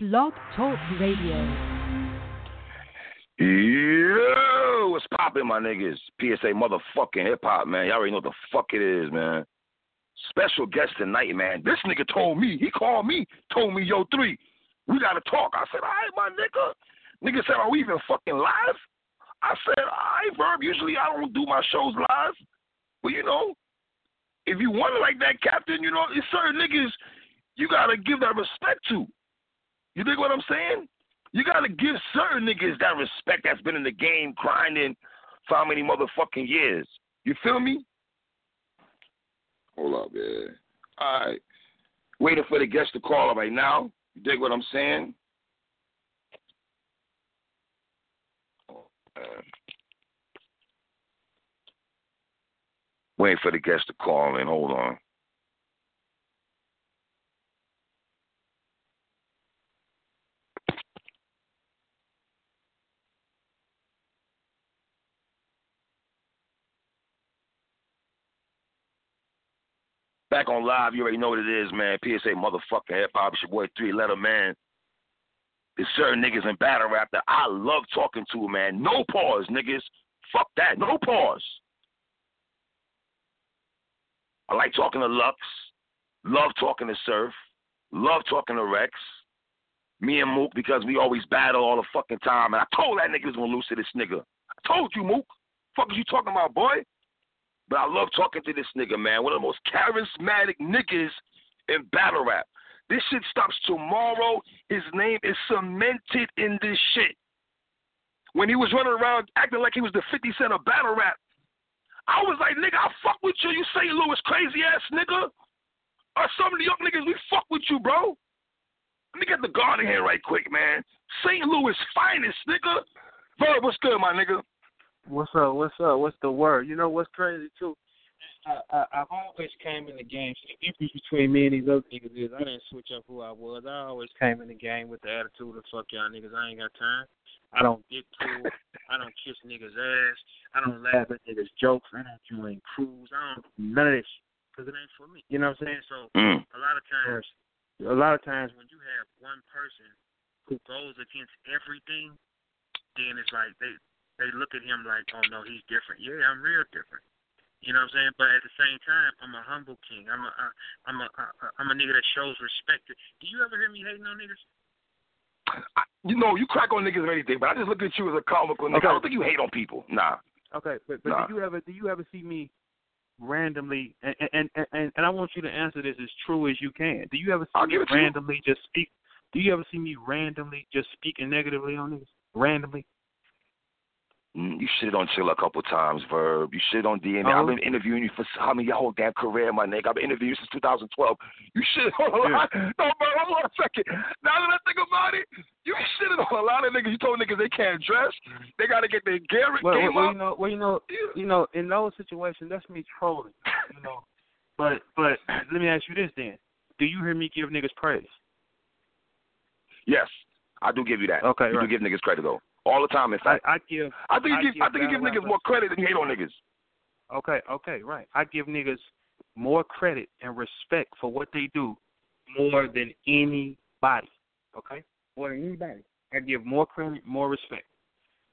Blog Talk Radio. Yo, what's poppin', my niggas? PSA motherfucking hip hop, man. Y'all already know what the fuck it is, man. Special guest tonight, man. This nigga told me, he called me, told me, yo, three, we gotta talk. I said, all right, my nigga. Nigga said, are we even fucking live? I said, all right, Verb, usually I don't do my shows live. But you know, if you want it like that, Captain, you know, it's certain niggas you gotta give that respect to. You dig what I'm saying? You gotta give certain niggas that respect that's been in the game grinding for how many motherfucking years. You feel me? Hold up, man. All right. Waiting for the guest to call right now. You dig what I'm saying? Waiting for the guest to call in. Hold on. Back on live, you already know what it is, man. PSA motherfucking hip hop. It's your boy Three Letter Man. There's certain niggas in battle rap that I love talking to, man. No pause, niggas. Fuck that. No pause. I like talking to Lux. Love talking to Surf. Love talking to Rex. Me and Mook because we always battle all the fucking time. And I told that nigga was gonna lose to this nigga. I told you, Mook. Fuck is you talking about, boy? But I love talking to this nigga, man. One of the most charismatic niggas in battle rap. This shit stops tomorrow. His name is cemented in this shit. When he was running around acting like he was the 50 Cent of battle rap, I was like, nigga, I fuck with you, you St. Louis crazy ass nigga. Or some of the young niggas, we fuck with you, bro. Let me get the guard in here right quick, man. St. Louis finest, nigga. Verb, what's good, my nigga? What's up? What's up? What's the word? You know what's crazy too? I, I I've always came in the game. So the difference between me and these other niggas is I didn't switch up who I was. I always came in the game with the attitude of fuck y'all niggas. I ain't got time. I don't get to. I don't kiss niggas ass. I don't laugh at niggas jokes. I don't join crews. I don't do none of this because it ain't for me. You know what I'm saying? So Mm. a lot of times, a lot of times when you have one person who goes against everything, then it's like they they look at him like, oh no, he's different. Yeah, I'm real different. You know what I'm saying? But at the same time, I'm a humble king. I'm a uh, I'm a uh, I'm a nigga that shows respect. Do you ever hear me hating on niggas? I, you know, you crack on niggas or anything, but I just look at you as a comical nigga. Okay. I don't think you hate on people. Nah. Okay, but but Nah. do you ever do you ever see me randomly and and and and I want you to answer this as true as you can. Do you ever see I'll me give you. randomly just speak? Do you ever see me randomly just speaking negatively on niggas? Randomly? Mm, You shit on Chill a couple times, Verb. You shit on DNA. Oh. I've been interviewing you for how many your whole damn career, my nigga. I've been interviewing you since 2012. You shit on a lot. No, Verb, hold on a second. Now that I think about it, you shitted on a lot of niggas. You told niggas they can't dress. They got to get their gear Well, game well, up. you know, well, you know, you know, in those situations, that's me trolling. You know, but but let me ask you this then: Do you hear me give niggas praise? Yes, I do give you that. Okay, you right. do give niggas credit though. All the time, in I, fact. I give. I, think I you give, I think you give niggas more credit than you hate on niggas. Okay, okay, right. I give niggas more credit and respect for what they do more than anybody. Okay, more than anybody. I give more credit, more respect.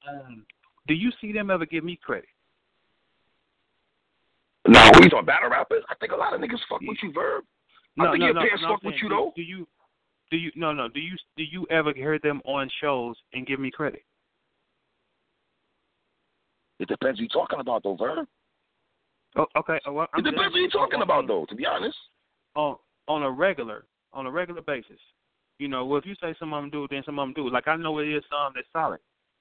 Um, do you see them ever give me credit? Nah, we on battle rappers. I think a lot of niggas fuck with you, Verb. I No, think no, your no, parents no, fuck with you do- though. Do you? Do you? No, no. Do you? Do you ever hear them on shows and give me credit? It depends who you talking about though, Verb. Oh, okay. oh, Well, It depends who you talking about though. To be honest. on on a regular on a regular basis. You know, well, if you say some of them do, then some of them do. Like I know it is some that's solid.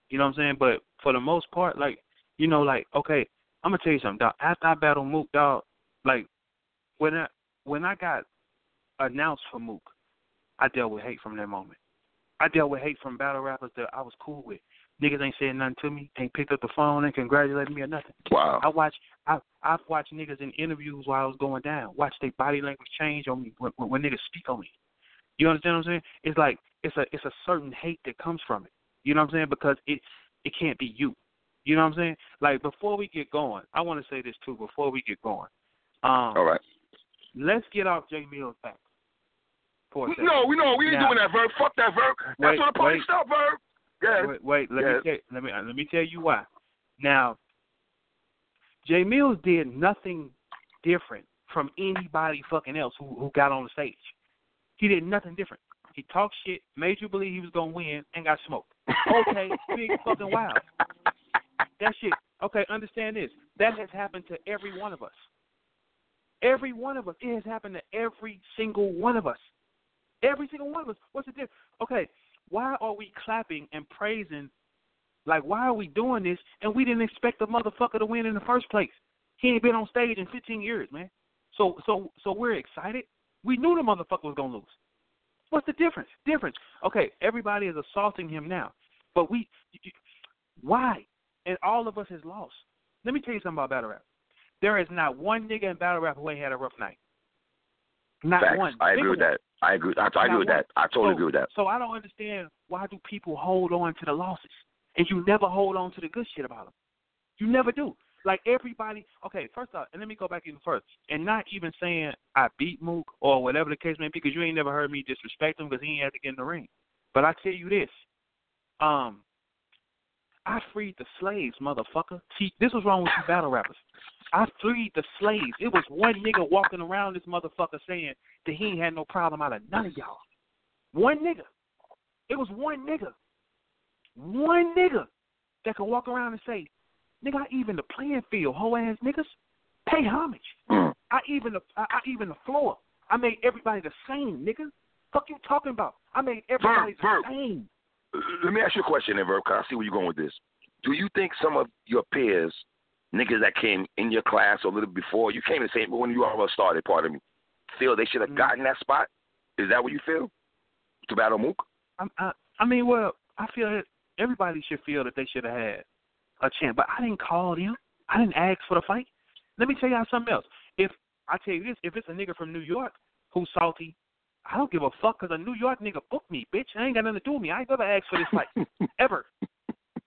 You know what I'm saying? But for the most part, like you know, like okay, I'm gonna tell you something. Dog. After I battled Mook, dog, like when I when I got announced for Mook, I dealt with hate from that moment. I dealt with hate from battle rappers that I was cool with. Niggas ain't saying nothing to me, ain't picked up the phone and congratulated me or nothing. Wow. I watch I I've watched niggas in interviews while I was going down. Watch their body language change on me when, when, when niggas speak on me. You understand what I'm saying? It's like it's a it's a certain hate that comes from it. You know what I'm saying? Because it it can't be you. You know what I'm saying? Like before we get going, I want to say this too. Before we get going, um, All right. let's get off J Mill's back. for a second. No, we know we ain't Now- doing that, Verb. Fuck that, Verb. That's Wait, what the party wait. stuff, Verb. Wait, wait let Yes. me tell, let me uh, let me tell you why. Now, Jay Mills did nothing different from anybody fucking else who who got on the stage. He did nothing different. He talked shit, made you believe he was gonna win, and got smoked. Okay, big fucking wild. That shit. Okay, understand this. That has happened to every one of us. Every one of us. It has happened to every single one of us. Every single one of us. What's the difference? Okay, why are we clapping and praising? Like, why are we doing this? And we didn't expect the motherfucker to win in the first place. He ain't been on stage in 15 years, man. So, so, so we're excited. We knew the motherfucker was gonna lose. What's the difference? Difference. Okay, everybody is assaulting him now, but we, why? And all of us has lost. Let me tell you something about battle rap. There is not one nigga in battle rap who ain't had a rough night. Not Facts. one. I agree with that. I agree. I, I agree with one. that. I totally so, agree with that. So I don't understand why do people hold on to the losses and you never hold on to the good shit about them. You never do. Like everybody. Okay, first off, and let me go back even further, and not even saying I beat Mook or whatever the case may be, because you ain't never heard me disrespect him because he ain't had to get in the ring. But I tell you this, um, I freed the slaves, motherfucker. See, this was wrong with you battle rappers. I freed the slaves. It was one nigga walking around this motherfucker saying that he ain't had no problem out of none of y'all. One nigga. It was one nigga. One nigga that could walk around and say, nigga, I even the playing field, hoe ass niggas. Pay homage. I even the I, I even the floor. I made everybody the same, nigga. Fuck you talking about? I made everybody Verb, the same. Let me ask you a question, then, Verb, I see where you're going with this. Do you think some of your peers, niggas that came in your class or a little before, you came the same, but when you all started, pardon me, feel they should have Mm. gotten that spot? Is that what you feel? To battle Mook? I, I, I mean, well, I feel that everybody should feel that they should have had a chance, but I didn't call them. I didn't ask for the fight. Let me tell y'all something else. If I tell you this, if it's a nigga from New York who's salty, I don't give a fuck because a New York nigga booked me, bitch. I ain't got nothing to do with me. I ain't never asked for this fight ever.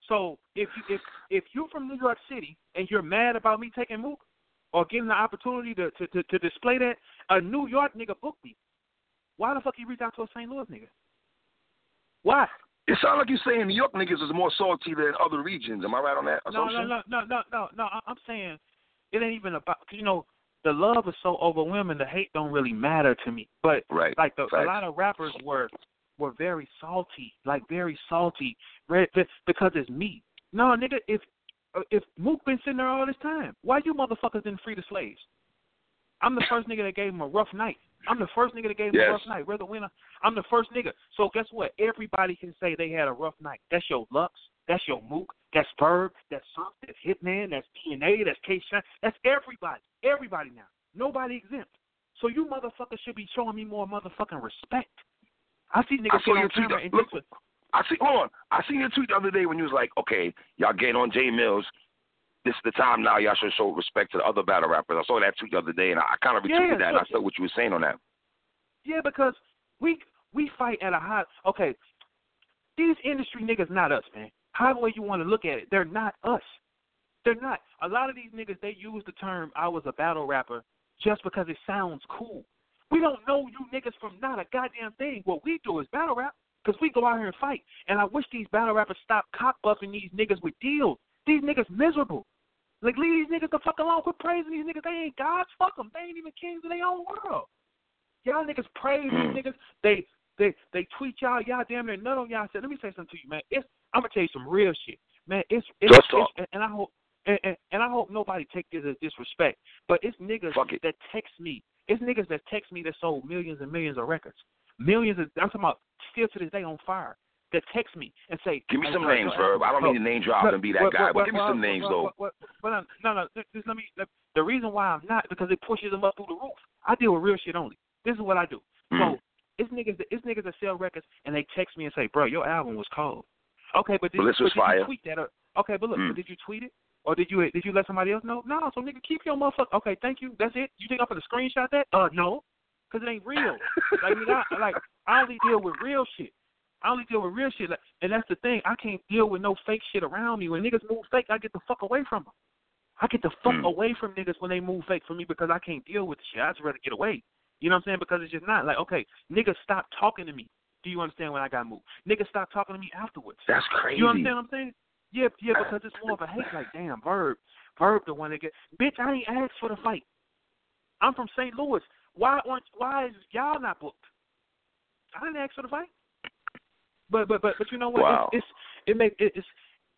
So if you if if you're from New York City and you're mad about me taking Mook or getting the opportunity to to to, to display that, a New York nigga booked me. Why the fuck you reach out to a St. Louis nigga? Why? It sounds like you're saying New York niggas is more salty than other regions. Am I right on that No, assumption? no, no, no, no, no, no. I'm saying it ain't even about. Cause, you know, the love is so overwhelming. The hate don't really matter to me. But Right. like the, a lot of rappers were were very salty, like very salty, re- because it's me. No, nigga, if uh, if Mook been sitting there all this time, why you motherfuckers didn't free the slaves? I'm the first nigga that gave him a rough night. I'm the first nigga that gave him Yes. a rough night. We're winner. I'm the first nigga. So guess what? Everybody can say they had a rough night. That's your Lux. That's your Mook. That's Verb. That's Sunk. That's Hitman. That's DNA. That's K Shine. That's everybody. Everybody now. Nobody exempt. So you motherfuckers should be showing me more motherfucking respect. I see niggas I saw your tweet. Look, I see. Hold on. I seen your tweet the other day when you was like, "Okay, y'all getting on Jay Mills. This is the time now. Y'all should show respect to the other battle rappers." I saw that tweet the other day, and I, I kind of retweeted Yeah, that. And I saw what you were saying on that. Yeah, because we we fight at a high. Okay, these industry niggas not us, man. However way you want to look at it, they're not us. They're not. A lot of these niggas they use the term "I was a battle rapper" just because it sounds cool. We don't know you niggas from not a goddamn thing. What we do is battle rap because we go out here and fight. And I wish these battle rappers stop cock buffing these niggas with deals. These niggas miserable. Like leave these niggas the fuck alone. Quit praising these niggas. They ain't gods. Fuck them. They ain't even kings of their own world. Y'all niggas praise these hmm. niggas. They they they tweet y'all. Y'all damn near nut on y'all. Said, let me say something to you, man. It's I'm gonna tell you some real shit, man. It's it's, Just it's and I hope and, and, and I hope nobody take this as disrespect. But it's niggas it. that text me. It's niggas that text me that sold millions and millions of records. Millions of I'm talking about still to this day on fire. That text me and say, Give me some bro, names, Verb. I don't mean to name drop and be that well, guy, well, but give me some names though. well, well, no, no. Just let me. The reason why I'm not because it pushes them up through the roof. I deal with real shit only. This is what I do. Mm. So it's niggas. That, it's niggas that sell records and they text me and say, "Bro, your album was cold." Okay, but did, Well, this but was did fire. you tweet that? Or, okay, but look, Mm. but did you tweet it? Or did you did you let somebody else know? No, so nigga, keep your motherfucker. Okay, thank you. That's it. You think I'm gonna screenshot that? Uh, no, because it ain't real. like, I, like I only deal with real shit. I only deal with real shit, like, and that's the thing. I can't deal with no fake shit around me. When niggas move fake, I get the fuck away from them. I get the fuck Mm. away from niggas when they move fake for me because I can't deal with the shit. I just rather get away. You know what I'm saying? Because it's just not like okay, niggas stop talking to me. Do you understand when I got moved? Niggas stop talking to me afterwards. That's crazy. You understand what I'm saying? Yeah, yeah, because it's more of a hate. Like, damn, Verb, Verb, the one that get. Bitch, I ain't asked for the fight. I'm from St. Louis. Why aren't? Why is y'all not booked? I didn't ask for the fight. But but but but you know what? Wow. It's, it's it make it, it's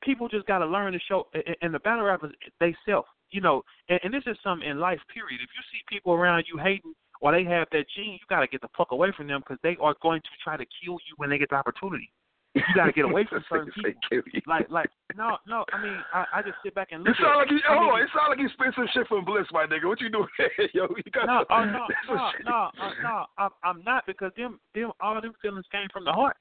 people just got to learn to show. and- And the battle rappers they self. You know, and, and this is something in life. Period. If you see people around you hating or they have that gene, you got to get the fuck away from them because they are going to try to kill you when they get the opportunity. You got to get away from certain people. Like like no no. I mean I, I just sit back and look sound at like you, I mean, hold on, it sound like you spent some shit from Bliss, my nigga. What you doing? Yo, you got No, oh, no, no, no, uh, no. I'm, I'm not because them, them, all them feelings came from the heart.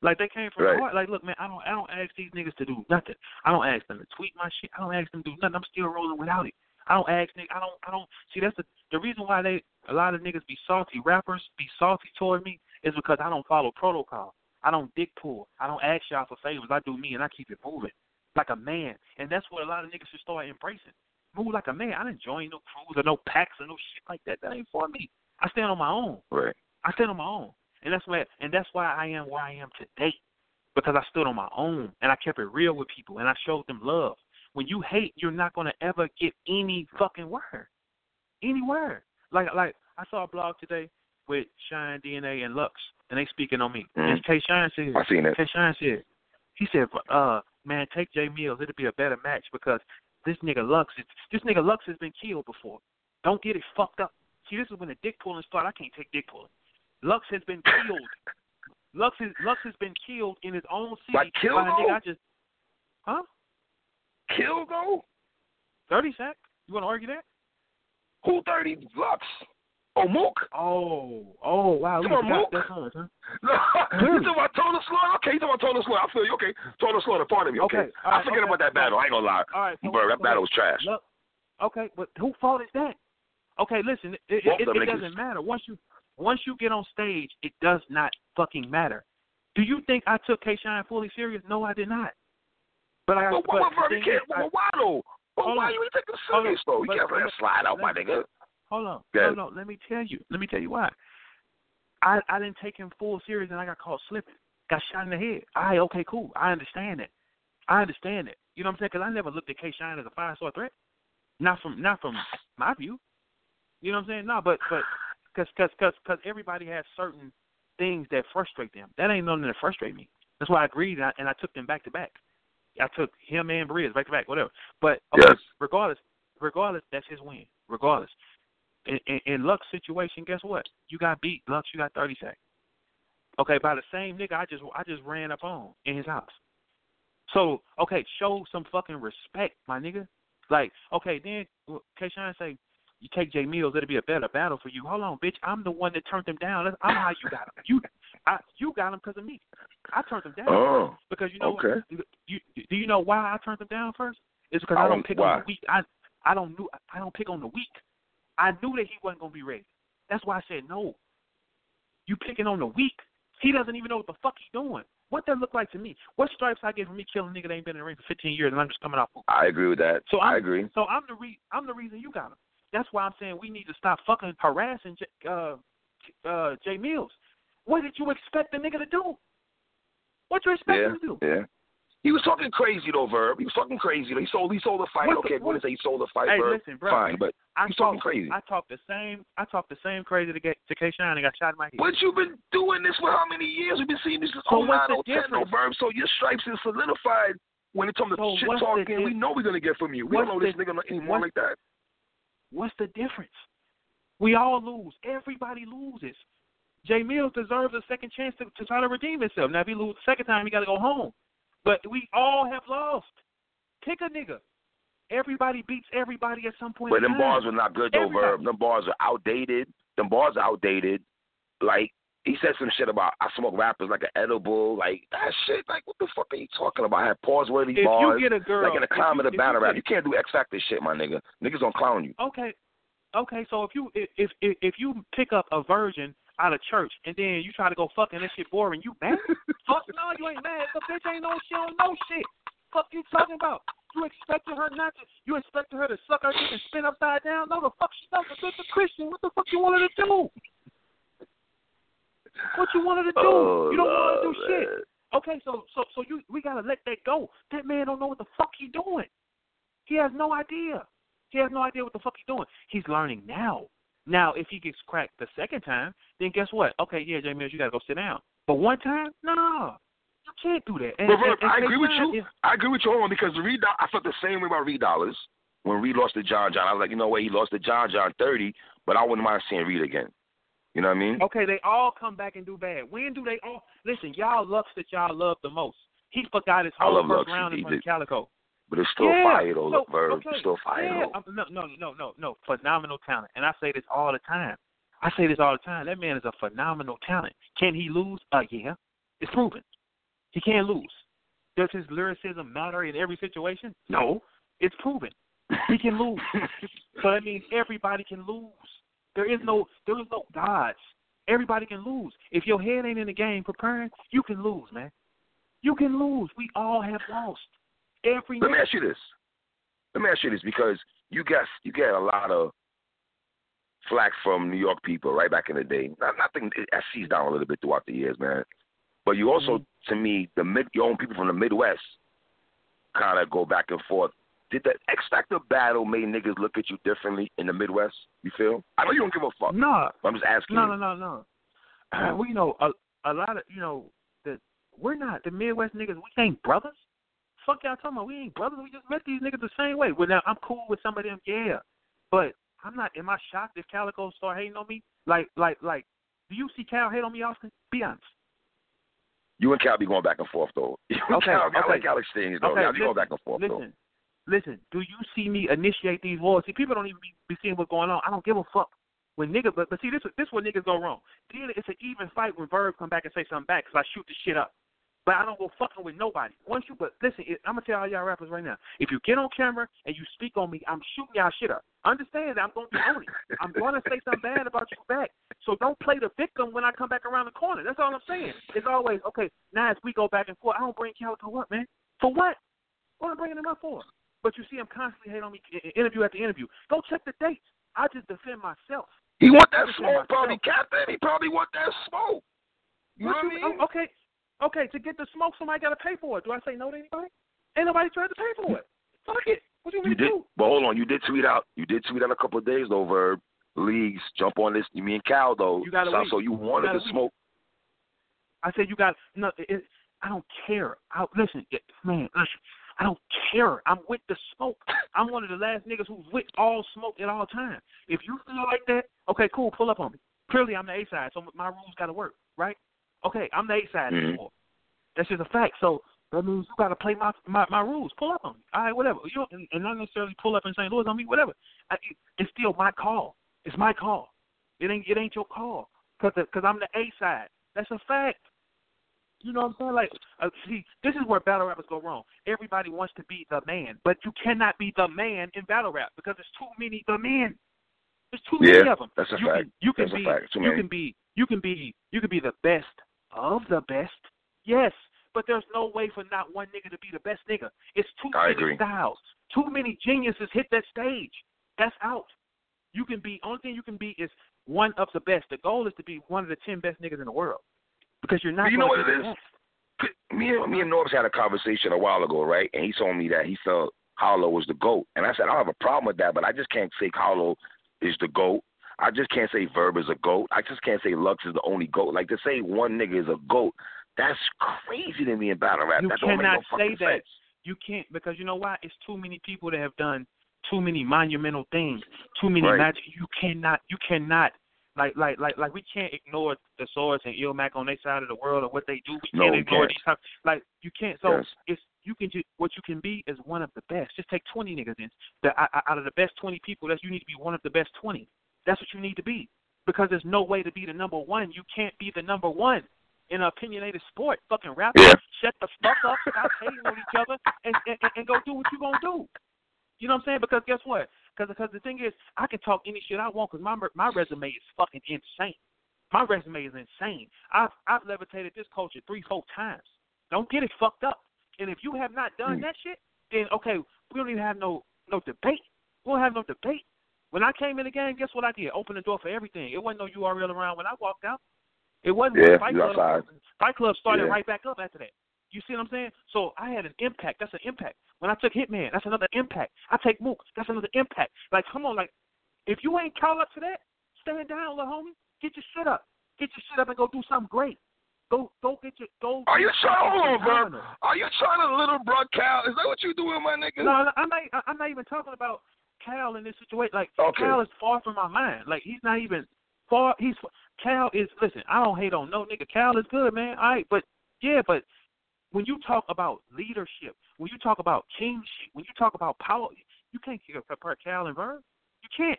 Like they came from Right. the heart. Like, look, man, I don't, I don't ask these niggas to do nothing. I don't ask them to tweet my shit. I don't ask them to do nothing. I'm still rolling without it. I don't ask niggas. I don't, I don't. See, that's the the reason why they, a lot of niggas be salty. Rappers be salty toward me is because I don't follow protocol. I don't dick pull. I don't ask y'all for favors. I do me and I keep it moving like a man. And that's what a lot of niggas should start embracing. Move like a man. I didn't join no crews or no packs or no shit like that. That ain't for me. I stand on my own. Right. I stand on my own, and that's why and that's why I am where I am today, because I stood on my own and I kept it real with people and I showed them love. When you hate, you're not gonna ever get any fucking word, any word. Like like I saw a blog today with Shine DNA and Lux, and they speaking on me. Mhm. And K Shine said, I seen it. K Shine said, he said, uh, man, take Jay Mills. It'll be a better match because this nigga Lux is this nigga Lux has been killed before. Don't get it fucked up. See, this is when the dick pulling start. I can't take dick pulling. Lux has been killed. Lux is Lux has been killed in his own city Like by a nigga? I just Huh? Kill though? Thirty sack? You wanna argue that? Who thirty Lux? Oh Mook? Oh, oh wow, Come on, Mook. that's us, huh? No, you talking about Total Slaughter? Okay, you talking about Total Slaughter. I feel you. Okay, Total Slaughter, pardon me. Okay, Okay, right, I forget okay, about that battle. I ain't gonna lie. All right, so, Bro, that battle was trash. Look, okay, but who fault is that? Okay, listen, it, it, it, it doesn't matter. Once you once you get on stage, it does not fucking matter. Do you think I took K Shine fully serious? No, I did not. But I But but why, the why, thing can't, is, I- why, why though? But why you taking it Hold on. serious though? You can't let that slide out, my nigga. Hold on, no, no. Let me tell you. Let me tell you why. I I didn't take him full serious, and I got caught slipping. Got shot in the head. All right, okay, cool. I understand it. I understand it. You know what I'm saying? Because I never looked at K Shine as a five star threat. Not from not from my view. You know what I'm saying? No, but but because cause, cause, cause everybody has certain things that frustrate them. That ain't nothing that frustrate me. That's why I agreed and I, and I took them back to back. I took him and Briz back to back, whatever. But okay, Yes. regardless, regardless, that's his win. Regardless, in, in, in Lux's situation, guess what? You got beat, Lux. You got thirty seconds. Okay, by the same nigga I just I just ran up on in his house. So okay, show some fucking respect, my nigga. Like okay, then K Shine say you take Jay Mills, it'll be a better battle for you. Hold on, bitch. I'm the one that turned him down. That's- I'm how you got him. You, I, you got him because of me. I turned him down Oh, because you know okay. what? You, do you know why I turned him down first? It's because I I don't- pick why? on the weak. I I don't knew I don't pick on the weak. I knew that he wasn't gonna be ready. That's why I said no. You picking on the weak. He doesn't even know what the fuck he's doing. What that look like to me? What stripes I get from me killing a nigga that ain't been in the ring for 15 years and I'm just coming off. I agree with that. So I I'm, agree. So I'm the re- I'm the reason you got him. That's why I'm saying we need to stop fucking harassing J- uh uh Jay Mills. What did you expect the nigga to do? What you expect Yeah, him to do? yeah. He was talking crazy though, Verb. He was talking crazy. He sold. He sold a fight. What the- okay, what is? He sold a fight, Hey, Verb. listen, bro. Fine, but I He's talking crazy. I talked the same. I talked the same crazy to get to K Shine and got shot in my head. But you've been doing this for how many years? We've been seeing this since So 09, 010, no verb. So your stripes is solidified when it comes to So shit talking. we know we're gonna get from you. We don't know this the- nigga anymore like that. What's the difference? We all lose. Everybody loses. Jay Mills deserves a second chance to, to try to redeem himself. Now, if he loses the second time, he got to go home. But we all have lost. Pick a nigga. Everybody beats everybody at some point. But them bars are not good though. Verb. Them bars are outdated. Them bars are outdated. Like he said some shit about I smoke rappers like an edible, like that shit. Like what the fuck are you talking about? I have pause worthy If bars. you get a girl, like in climate you- of battle you rap, get- you can't do X Factor shit, my nigga. Niggas gonna clown you. Okay, okay. So if you if if if you pick up a virgin out of church and then you try to go fucking this shit boring, you mad? Fuck no, you ain't mad. The bitch ain't no shit on no shit. Fuck you talking about? You expected her not to? You expected her to suck her dick and spin upside down? No, the fuck she not. The bitch a Christian. What the fuck you want her to do? What you wanted to do? Oh, you don't want to do Lord, shit. Okay, so so so you we gotta let that go. That man don't know what the fuck he doing. He has no idea. He has no idea what the fuck he's doing. He's learning now. Now, if he gets cracked the second time, then guess what? Okay, yeah, Jay Mills, you gotta go sit down. But one time, no, you can't do that. And, But Verb, and- and I agree with you. is- I agree with you on because Reed. I felt the same way about Reed Dollaz when Reed lost to John John. I was like, you know what? He lost to John John thirty, but I wouldn't mind seeing Reed again. You know what I mean? Okay, they all come back and do bad. When do they all listen? Y'all Lux that y'all love the most. He forgot his whole first Lux. round in front of. Calicoe. But it's still yeah. fire though, so, Verb. okay. It's still fire yeah. though. um, No, no, no, no, no. Phenomenal talent, and I say this all the time. I say this all the time. That man is a phenomenal talent. Can he lose? Uh, yeah, it's proven. He can't lose. Does his lyricism matter in every situation? No, it's proven. He can lose. so that means everybody can lose. There is no, there is no dodge. Everybody can lose. If your head ain't in the game preparing, you can lose, man. You can lose. We all have lost. Every Let me ask you this. Let me ask you this because you got you get a lot of flack from New York people right back in the day. Not nothing that seized down a little bit throughout the years, man. But you also, mm-hmm. to me, the mid your own people from the Midwest kind of go back and forth. Did the X Factor battle make niggas look at you differently in the Midwest? You feel? I know you don't give a fuck. No, I'm just asking. no, you. no, no, no. well, you know, a a lot of you know the we're not the Midwest niggas. We ain't brothers. Fuck y'all talking about? We ain't brothers. We just met these niggas the same way. Well, now I'm cool with some of them, yeah, but I'm not. Am I shocked if Calicoe start hating on me? Like, like, like, do you see Cal hate on me, Austin? Be honest. You and Cal be going back and forth though. You and Okay, Cal, I okay. like Cal exchange though. Okay, Y'all be going back and forth though. Listen, listen. Do you see me initiate these wars? See, people don't even be, be seeing what's going on. I don't give a fuck. When niggas, but, but see, this this where niggas go wrong. Then it's an even fight when Verb come back and say something back because I shoot the shit up. But I don't go fucking with nobody. Once you, but listen, it, I'm gonna tell all y'all rappers right now. If you get on camera and you speak on me, I'm shooting y'all shit up. Understand that I'm gonna be on it. I'm gonna say something bad about you back. So don't play the victim when I come back around the corner. That's all I'm saying. It's always okay. Now as we go back and forth, I don't bring Calicoe up, man. For what? What am I bringing him up for? But you see, him constantly hating on me, interview after interview. Go check the dates. I just defend myself. He want that smoke, probably. Captain. He probably want that smoke. You know What I oh, mean? oh, okay, okay. To get the smoke, somebody got to pay for it. Do I say no to anybody? Ain't nobody tried to pay for it. Fuck it. What you me You to did, do? but hold on. You did tweet out. You did tweet out a couple of days though, Verb. Leagues jump on this. You mean Cal though? You gotta so, so you wanted gotta to smoke. I said you got no. It, I don't care. I, listen, man. Listen, I don't care. I'm with the smoke. I'm one of the last niggas who's with all smoke at all times. If you feel like that, okay, cool. Pull up on me. Clearly, I'm the A side, so my rules got to work, right? Okay, I'm the A side Mhm. anymore. That's just a fact. So that means you got to play my, my my rules. Pull up on me. All right, whatever. You don't, and not necessarily pull up in St. Louis on me, whatever. I, it, it's still my call. It's my call. It ain't it ain't your call because because I'm the A side. That's a fact. You know what I'm saying? Like, uh, see, this is where battle rappers go wrong. Everybody wants to be the man, but you cannot be the man in battle rap because there's too many the men. There's too many of them. that's a you fact. Can, you can That's be. you can be. You can be. You can be the best of the best. Yes, but there's no way for not one nigga to be the best nigga. It's too I many agree. styles. Too many geniuses hit that stage. That's out. You can be. Only thing you can be is one of the best. The goal is to be one of the ten best niggas in the world because you're not. You know what be it is? best. Me and me and Norbes had a conversation a while ago, right? And he told me that he felt Hollow was the goat, and I said I don't have a problem with that, but I just can't say Hollow is the goat. I just can't say Verb is a goat. I just can't say Lux is the only goat. Like to say one nigga is a goat, that's crazy to me in battle rap. You that cannot no say that. sense. You can't because you know why? It's too many people that have done too many monumental things, too many Right. magic. You cannot. You cannot. Like, like, like, like, we can't ignore the Swords and Ilmac on their side of the world or what they do. We No, can't ignore can't. these. type- Like, you can't. So Yes. it's you can just what you can be is one of the best. Just take twenty niggas in. The, out out of the best twenty people, that's you need to be one of the best twenty. That's what you need to be because there's no way to be the number one. You can't be the number one in an opinionated sport. Fucking rap. Yeah. Shut the fuck up. Stop hating on each other and, and and go do what you're gonna do. You know what I'm saying? Because guess what? Because because the thing is, I can talk any shit I want because my my resume is fucking insane. My resume is insane. I've I've levitated this culture three, four times. Don't get it fucked up. And if you have not done Mm. that shit, then okay, we don't even have no no debate. We don't have no debate. When I came in the game, guess what I did? Open the door for everything. It wasn't no URL around when I walked out. It wasn't Yeah, Fight Club. outside. Fight Club started Yeah. right back up after that. You see what I'm saying? So I had an impact. That's an impact. When I took Hitman, that's another impact. I take Mook, that's another impact. Like, come on, like, if you ain't caught up to that, stand down, little homie. Get your shit up. Get your shit up and go do something great. Go, go get your go. Are you trying? Hold on, bro. Are you trying to little bro Cal? Is that what you doing, my nigga? No, no, I'm not. I'm not even talking about Cal in this situation. Like Okay. Cal is far from my mind. Like he's not even far. He's Cal is. Listen, I don't hate on no nigga. Cal is good, man. All right, but yeah, but when you talk about leadership, when you talk about kingship, when you talk about power, you can't compare Cal and Verb. You can't.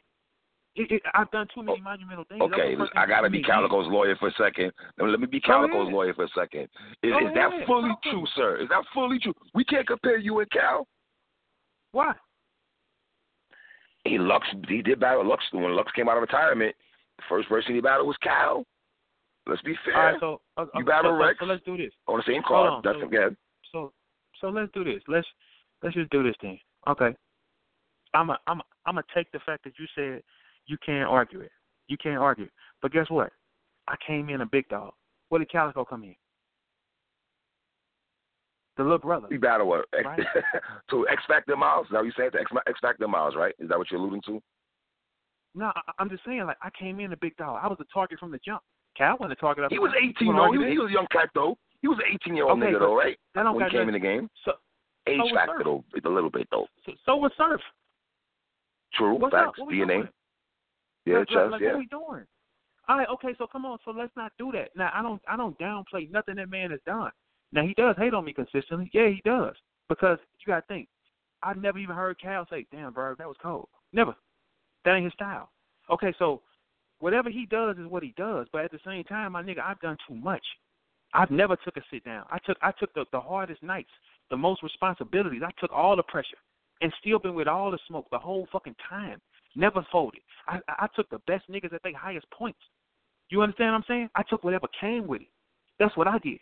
It, it, I've done too many monumental things. Okay, I gotta be. Calicoe's lawyer for a second. Let me, be Calicoe's lawyer for a second. Is, is that fully true, sir? Is that fully true? We can't compare you and Cal. Why? He Lux, he did battle Lux when Lux came out of retirement. The first person he battled was Cal. Let's be fair. All right, so uh, You uh, battle so, Rex? so let's do this. on the same card. on, That's so- again. So so let's do this. Let's let's just do this thing. Okay. I'm a I'm a, I'm gonna take the fact that you said you can't argue it. You can't argue. But guess what? I came in a big dog. Where did Calicoe come in? The little brother. We battle what? Right. to X Factor Miles. Is that what you said? To X, X Factor Miles, right? Is that what you're alluding to? No, I'm just saying like I came in a big dog. I was a target from the jump. Cal wasn't the target. up He was the- 18, You though. He, was- he was a young cat, though. He was an 18 year old Okay, nigga, though, right? That When he came in the game. So Age was factor, though. A little bit, though. so, so was Surf. True. What's Facts. What DNA. Yeah, like, like, yeah. What we doing? All right, okay, so come on, so let's not do that. Now I don't I don't downplay nothing that man has done. Now he does hate on me consistently. Yeah, he does. Because you gotta think, I've never even heard Cal say, Damn, bro, that was cold. Never. That ain't his style. Okay, so whatever he does is what he does, but at the same time, my nigga, I've done too much. I've never took a sit down. I took I took the, the hardest nights, the most responsibilities. I took all the pressure and still been with all the smoke the whole fucking time. Never folded. I I I took the best niggas at their highest points. You understand what I'm saying? I took whatever came with it. That's what I did.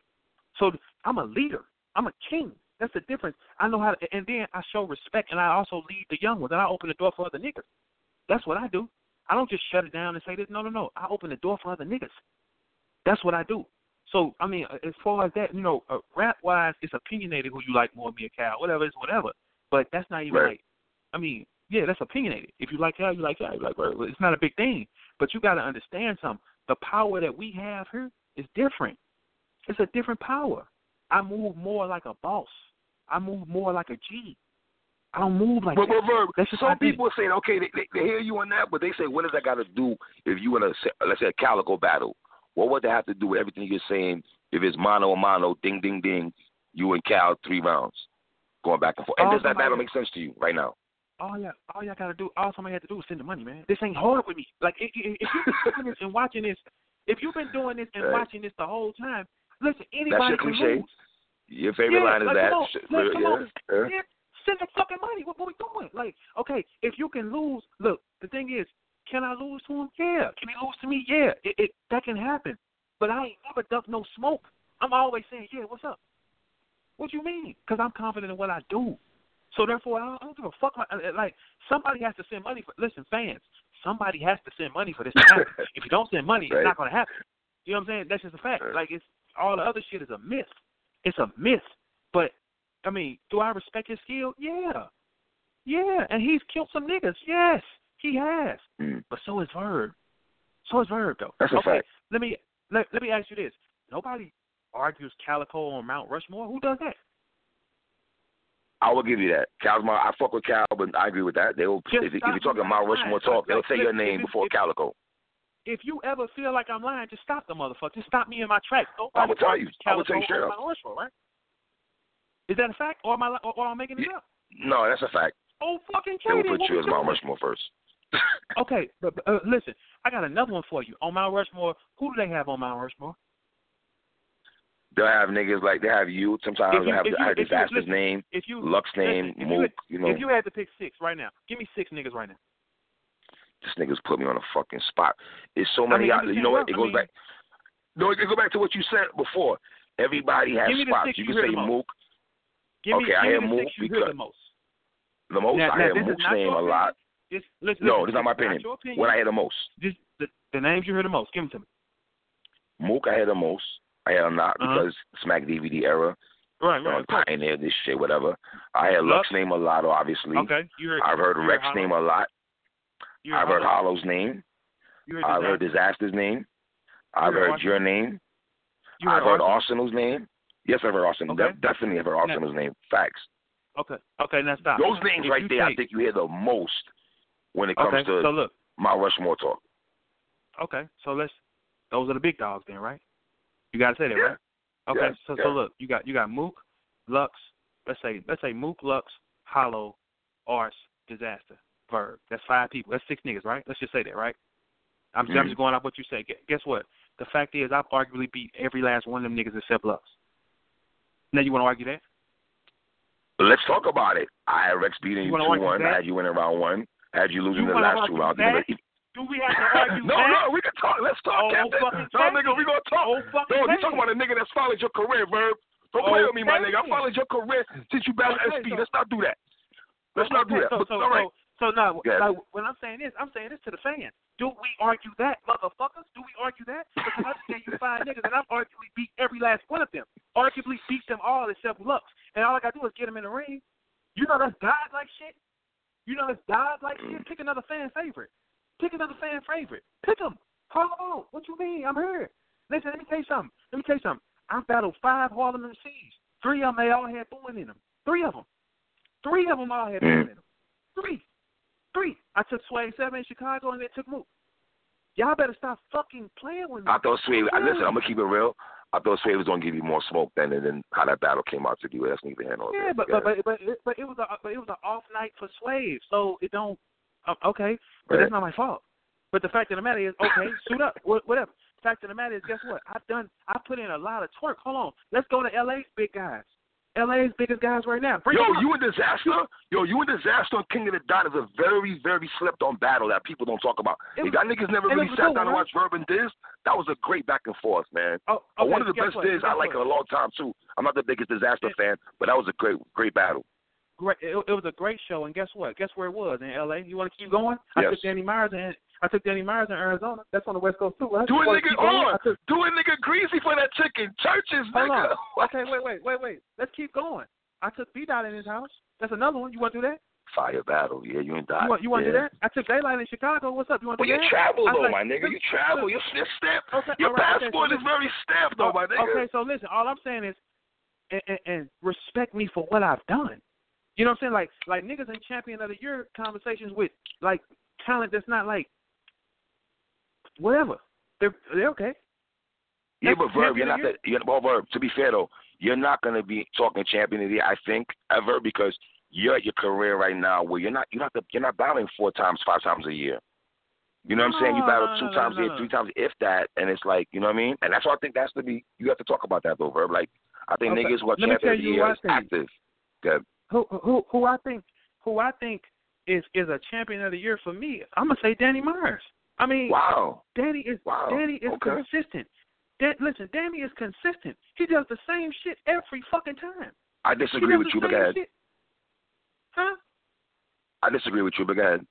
So I'm a leader. I'm a king. That's the difference. I know how to, and then I show respect, and I also lead the young ones, and I open the door for other niggas. That's what I do. I don't just shut it down and say this. No, no, no. I open the door for other niggas. That's what I do. So I mean, as far as that, you know, uh, rap wise, it's opinionated who you like more, me or Cal, whatever, it's whatever. But that's not even Right. like, I mean, yeah, that's opinionated. If you like Cal, you like Cal. You like. It's not a big thing. But you got to understand something. The power that we have here is different. It's a different power. I move more like a boss. I move more like a G. I don't move like But, that. but, Verb, That's just how I some people are saying, okay, they, they, they hear you on that, but they say, what does that got to do if you in a, let's say, a Calicoe battle? What would that have to do with everything you're saying? If it's mono a mano, ding, ding, ding, you and Cal, three rounds, going back and forth. And Oh, does that battle make sense to you right now? all y'all, all y'all gotta do, all somebody had to do was send the money, man. This ain't hard with me. Like if, if if you've been doing this and watching this, if you've been doing this and Right. watching this the whole time, listen, That's your cliche. lose. Your favorite Yeah, line is like, that? come on, come yeah, on. yeah. Send the fucking money. What, what we doing? Like, okay, if you can lose, look, the thing is, can I lose to him? Yeah. Can he lose to me? Yeah. It, it that can happen. But I ain't never ducked no smoke. I'm always saying, yeah, what's up? What do you mean? Because I'm confident in what I do. So therefore, I don't, I don't give a fuck. My, uh, like somebody has to send money for. Listen, fans, somebody has to send money for this to happen. if you don't send money, Right. it's not going to happen. You know what I'm saying? That's just a fact. Right. Like it's all the other shit is a myth. It's a myth. But I mean, do I respect his skill? Yeah, yeah. And he's killed some niggas. Yes, he has. Mm. But so is Verb. So is Verb though. That's a okay, fact. let me let, let me ask you this. Nobody argues Calicoe on Mount Rushmore. Who does that? I will give you that. Cal's my, I fuck with Cal, but I agree with that. They'll, Just if, if you're talking Mount. Rushmore talk, they'll say your name before Calicoe. If you ever feel like I'm lying, just stop the motherfucker. Just stop me in my tracks. Nobody I'ma tell you. I'ma Calicoe tell you straight up. Right? Is that a fact, or am I, or, or am I making it Yeah. up? No, that's a fact. Oh, fucking They will Katie, put you as Mount? Rushmore first. Okay, but, but uh, listen, I got another one for you. On Mount Rushmore, who do they have on Mount Rushmore? They'll have niggas like they have you. Sometimes they have, you- I have if you- disaster's listen, name, If you Lux name, listen, if you had- You know, if you had to pick six right now, give me six niggas right now. This niggas put me on a fucking spot. It's so I many. mean, out you know what? It I goes mean- back. No, it go back to what you said before. Everybody has Give me the spots. You can say. Mook. Give me, Okay, I hear Mook you hear because- the most. The most Now- I now, hear Mook's name a lot. Just listen. No, this is not my opinion. Opinion. What I hear the most. Just the, the names you hear the most. Give them to me. Mook, I had the most. I had him not Uh-huh. because Smack DVD era, Right, right. course. this shit, whatever. I had Lux name a lot, obviously. Okay, you heard. I've heard you Rex name a lot. You I've heard Hollow? Hollow's name. Heard I've heard Dizaster's name. I've heard heard your name. You I've heard Arsenal? Arsenal's name. Yes, I've heard Arsenal. Okay. De- definitely, I've heard Arsenal's name. Facts. Okay, okay, now stop. Those names If right there, I think you hear the most when it comes Okay, to so look. Mount Rushmore talk. Okay, so let's. Those are the big dogs, then, right? You got to say that, Yeah. right? Okay, Yeah, so yeah. so look, you got you got Mook, Lux. Let's say let's say Mook, Lux, Hollow, Ars, Dizaster, Verb. That's five people. That's six niggas, right? Let's just say that, right? I'm, I'm Mhm. just going off what you say. Guess what? The fact is, I've arguably beat every last one of them niggas except Lux. Now you want to argue that? Let's talk about it. I had Rex beating You two one. that? I had you winning round one. I had you losing You the last two rounds. Do we have to argue no, that? no, we can talk. Let's talk, Oh, Captain. No, nigga, we gonna talk. Oh, No, you talking about a nigga that's followed your career, Verb. Don't play with me, my nigga. I followed your career since you battled Okay, SP. so- Let's not do that. Let's not do that. So, But, so, all right. So, now, like, when I'm saying this, I'm saying this to the fans. Do we argue that, motherfuckers? Do we argue that? Because I tell you five niggas, and I've arguably beat every last one of them. Arguably beat them all except Lux. And all I gotta do is get them in the ring. You know that's died like shit. You know that's died like shit. Pick another fan favorite. Pick another fan favorite. Pick them. Call them out. What you mean? I'm here. Listen, let me tell you something. Let me tell you something. I battled five Harlem MCs. Three of them, they all had booing in them. Three of them. Three of them all had booing in them. Three. Three. I took Swave Sevah in Chicago and then took Mook. Y'all better stop fucking playing with me. I thought Swave. I listen. I'm gonna keep it real. I thought Swave was gonna give you more smoke then, and then how that battle came out to be. That's neither nor Yeah, but but but but it, but it was a but it was an off night for Swave, so it don't. Uh, okay, but Right. that's not my fault. But the fact of the matter is, okay, suit up, wha- whatever. The fact of the matter is, guess what? I've done. I put in a lot of twerk. Hold on, let's go to LA's big guys. LA's biggest guys right now. Bring Yo, you and Dizaster, yo, you and Dizaster and King of the Dot is a very, very slept on battle that people don't talk about. It If y'all niggas never really sat cool, down and watched Verb and Diz, that was a great back and forth, man. Oh, okay, One of the best what? Diz I like in a long time too. I'm not the biggest Dizaster It- fan, but that was a great, great battle. Great. It, it was a great show, and guess what? Guess where it was in L.A. You want to keep going? I Yes. took Danny Myers and I took Danny Myers in Arizona. That's on the West Coast too. Do a nigga on. Took, Do a nigga greasy for that chicken. Churches, hold nigga. on. Okay, wait, wait, wait, wait. Let's keep going. I took B Dot in his house. That's another one. You want to do that? Fire battle, yeah, you ain't die. You want you want to yeah. do that? I took Daylyt in Chicago. What's up? You want to Well, do you travel though, like- my nigga. You travel. Your your stamp. Okay, Your right, okay, passport so is very stamped though, Oh, my nigga. Okay, so listen, all I'm saying is, and, and, and respect me for what I've done. You know what I'm saying? Like, like niggas in champion of the year conversations with like talent that's not like whatever. They're they're okay. Yeah, That's but Verb, you're not the. You're, well, Verb, to be fair though, you're not gonna be talking champion of the year, I think, ever because you're at your career right now where you're not you're not the, you're not battling four times, five times a year. You know what I'm saying? You battle two times a year, three times, if that, and it's like, you know what I mean? And that's why I think that's to be. You have to talk about that though, Verb. Like, I think Okay, niggas who are let champion tell of the year is active. Good. Who who who I think who I think is is a champion of the year for me? I'm gonna say Danny Myers. I mean, Wow. Danny is Wow, Danny is okay. consistent. Dan, listen, Danny is consistent. He does the same shit every fucking time. I disagree with you, but go ahead. shit. Huh? I disagree with you, but go ahead.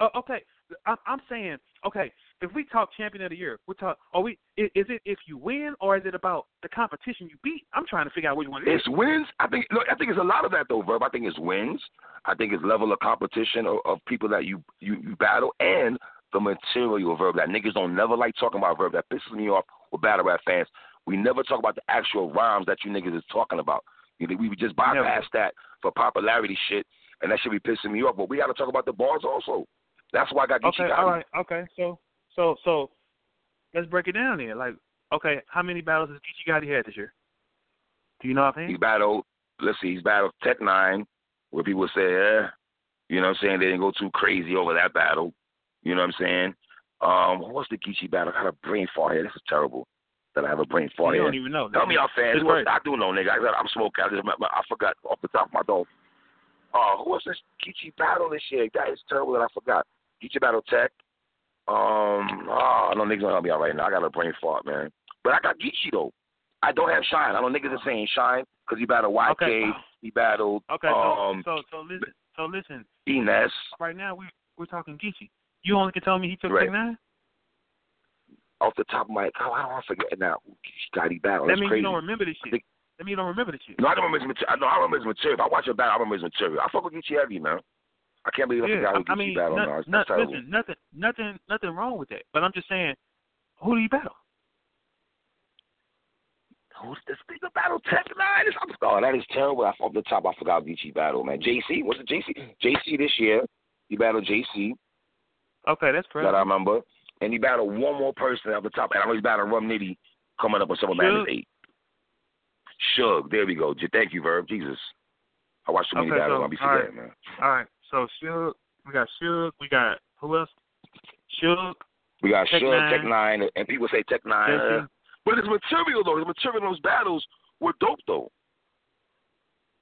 Oh, okay. I'm, I'm saying, okay, if we talk champion of the year, we talk. Are we? Is, is it if you win or is it about the competition you beat? I'm trying to figure out which one it is. It's wins. I think. Look, I think it's a lot of that though, Verb. I think it's wins. I think it's level of competition of, of people that you, you you battle and the material Verb that niggas don't never like talking about Verb. That pisses me off with battle rap fans. We never talk about the actual rhymes that you niggas is talking about. You know, we just bypass that for popularity shit, and that should be pissing me off. But we got to talk about the bars also. That's why I got Geechee Okay, all right, okay. So, so, so, let's break it down then. Like, okay, how many battles has Geechee Gotti had this year? Do you know offhand? He battled. Let's see. He's battled Tech Nine, where people say, eh, you know what I'm saying? They didn't go too crazy over that battle. You know what I'm saying? Um, what's the Geechee battle? I got a brain fart here. This is terrible. That I have a brain fart you here. don't even know. Tell me off fans. It's Who else- I do know, nigga. I, I'm smoking. I just I forgot off the top of my dome. Uh, who was this Geechee battle this year? That is terrible that I forgot. Geechee battle Tech. Um, oh, I know niggas don't help me out right now. I got a brain fart, man. But I got Geechee though. I don't have Shine. I know niggas are saying Shine because he battled YK. Okay. He battled Okay, um so, so, so listen, so listen. Ines. Right now, we we're talking Geechee. You only can tell me he took Right. Tech Nine. off the top of my head, oh, I don't want to forget now. Scotty battle. That That's means crazy. you don't remember this shit. think- That means you don't remember this shit. No, I don't remember his material. No, I remember his material. If I watch a battle, I remember his material. I fuck with Geechee heavy, man. I can't believe I yeah, forgot I, who I Geechee mean, battle. not, no, that's, not, terrible. listen, nothing, nothing, nothing wrong with that. But I'm just saying, who do you battle? Who's this nigga battle? Tech Nine? I'm- Oh, that is terrible. I off the top, I forgot Geechee battle, man. JC, what's it? JC? JC this year. He battled JC. Okay, that's correct. that I remember. And he battled one more person off the top. And I know he's battling Rum Nitty coming up with Summer Madness Suge. 8. Shug. There we go. Thank you, Verb. Jesus. I watched too many Okay, battles. so, I'll be all right. forgetting, man. All right, so Suge, we got Suge, we got who else? Suge, We got Tech Shug, Nine. Tech Nine, and people say Tech Nine. Uh, but his material, though, his material in those battles were dope, though.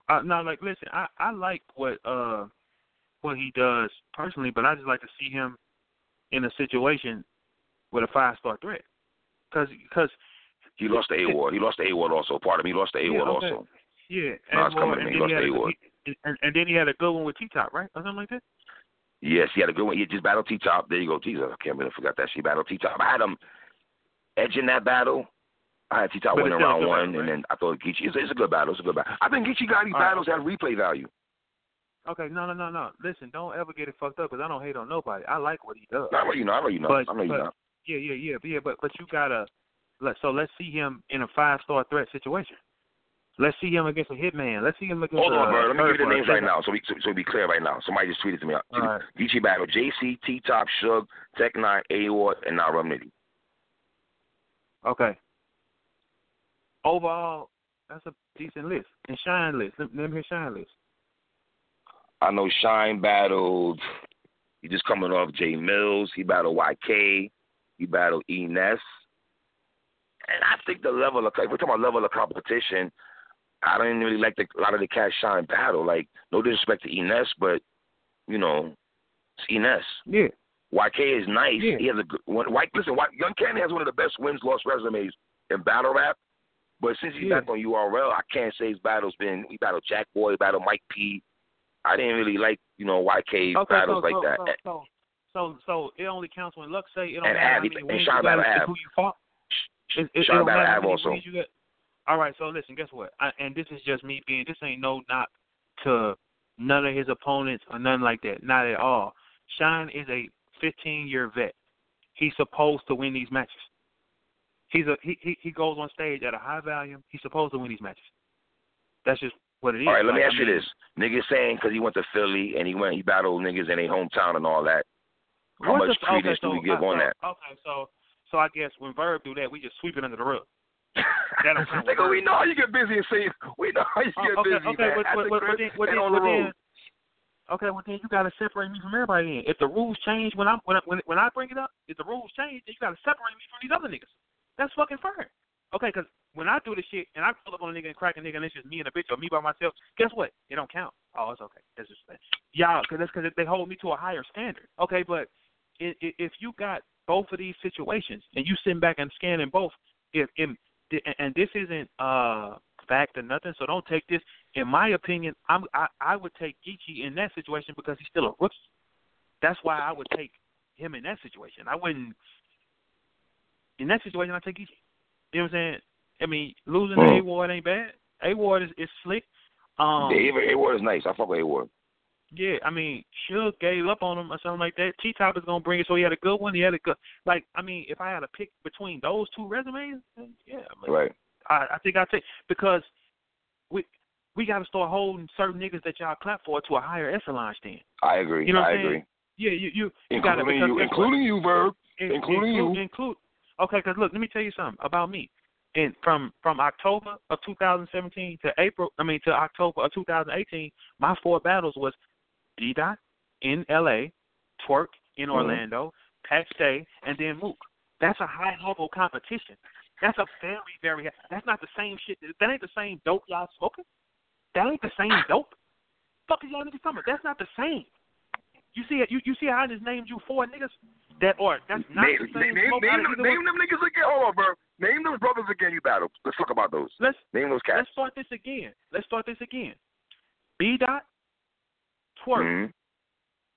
Uh, now, like, listen, I I like what uh what he does personally, but I just like to see him in a situation with a five star threat, because because He lost the A-Ward. He lost the A-Ward also. Part of me, lost the Yeah, A-Ward okay. also. yeah, No, and, it's coming to me. He lost the a, A-Ward. he- and, and then he had a good one with T Top, right, or something like that. Yes, he had a good one. He just battled T-Top. There you go. Jesus, I can't believe I forgot that. She battled T-Top. I had him edging that battle. I had T-Top But winning it's still a round one, battle, and right? then I thought Geechee. It's, it's a good battle. It's a good battle. I think Geechee got these All right. battles that have replay value. Okay, no, no, no, no. Listen, don't ever get it fucked up because I don't hate on nobody. I like what he does. I know you know. I know you know. But- I know you but- know. Yeah, yeah, yeah, but yeah, but but you gotta. Let, so let's see him in a five star threat situation. Let's see him against a hitman. Let's see him against. Hold on, bro. Let me give you the names right now, so we so, so we be clear right now. Somebody just tweeted to me. All right. Geechee battle: JC, T-Top, Shug, Tech Nine, A-Ward, and now Rum Nitty. Okay. Overall, that's a decent list. And Shine list. Let, let me hear Shine list. I know Shine battled. He just coming off Jay Mills. He battled YK. He battled E Ness. And I think the level of if we're talking about level of competition, I don't really like the, a lot of the K-Shine battle. Like no disrespect to Ness, but you know, it's Ness. Yeah. YK is nice. Yeah. He has a good one. White, listen, White, Young Candy has one of the best wins loss resumes in battle rap. But since he's Yeah. back on URL, I can't say his battle's been. He battled Jack Boy, battled Mike P. I didn't really like you know YK Okay, battles so, like so, that. So, so, so, it only counts when Lux say it don't And Av, and Sean battle Av. who you fought. It, Sean don't battle matter how Av many also. you got. All right, so listen, guess what? I, and this is just me being. This ain't no knock to none of his opponents or nothing like that. Not at all. Shine is a 15 year vet. He's supposed to win these matches. He's a he, he he goes on stage at a high volume. He's supposed to win these matches. That's just what it is. All right, let me Like, ask I you this: niggas saying because he went to Philly and he went he battled niggas in their hometown and all that. How much the- credence okay, do we give uh, on so, that? Okay, so so I guess when Verb do that, we just sweep it under the rug. That don't Nigga, we know how you get busy and say we know how you Oh, get okay, busy, okay, man. but, That's but, the but, but Chris then, but then, on the then, okay, well then you gotta separate me from everybody. Then, if the rules change when I'm when I- when when I bring it up, if the rules change, then you gotta separate me from these other niggas. That's fucking fair. Okay, because when I do this shit and I pull up on a nigga and crack a nigga and it's just me and a bitch or me by myself, guess what? It don't count. Oh, it's okay. That's just y'all, because that's because they hold me to a higher standard. Okay, but i i if you got both of these situations and you sitting back and scanning both, if, if and this isn't uh fact or nothing, so don't take this. In my opinion, I'm I, I would take Geechee in that situation because he's still a rookie. That's why I would take him in that situation. I wouldn't in that situation I take Geechee. You know what I'm saying? I mean, losing Hmm. to A Ward ain't bad. A Ward is, is slick. Um yeah, A- A-Ward is nice. I fuck with A-Ward. Yeah, I mean, Suge gave up on him or something like that. T Top is gonna bring it, so he had a good one. He had a good, like, I mean, if I had to pick between those two resumes, yeah, I, mean, Right. I, I think I take because we we got to start holding certain niggas that y'all clap for to a higher echelon stand. I agree. You know what I saying? agree. Yeah, you you you got to Including you, including you, Verb. In- including include, you. Include. Okay, because look, let me tell you something about me. And from from October of 2017 to April, I mean to October of 2018, my four battles was D Dot in L.A., Twork in Mhm. Orlando, Pat Stay, and then Mook. That's a high level competition. That's a very very. That's not the same shit. That ain't the same dope y'all smoking. That ain't the same dope. Fuck is y'all niggas talking about? That's not the same. You see it? You you see how I just named you four niggas that or that's not Name, the same name, name, them, name them niggas again. Hold on, Verb. Name those brothers again you battled. Let's talk about those. Let's Name those cats. let's start this again. Let's start this again. B dot, Twork, Mhm.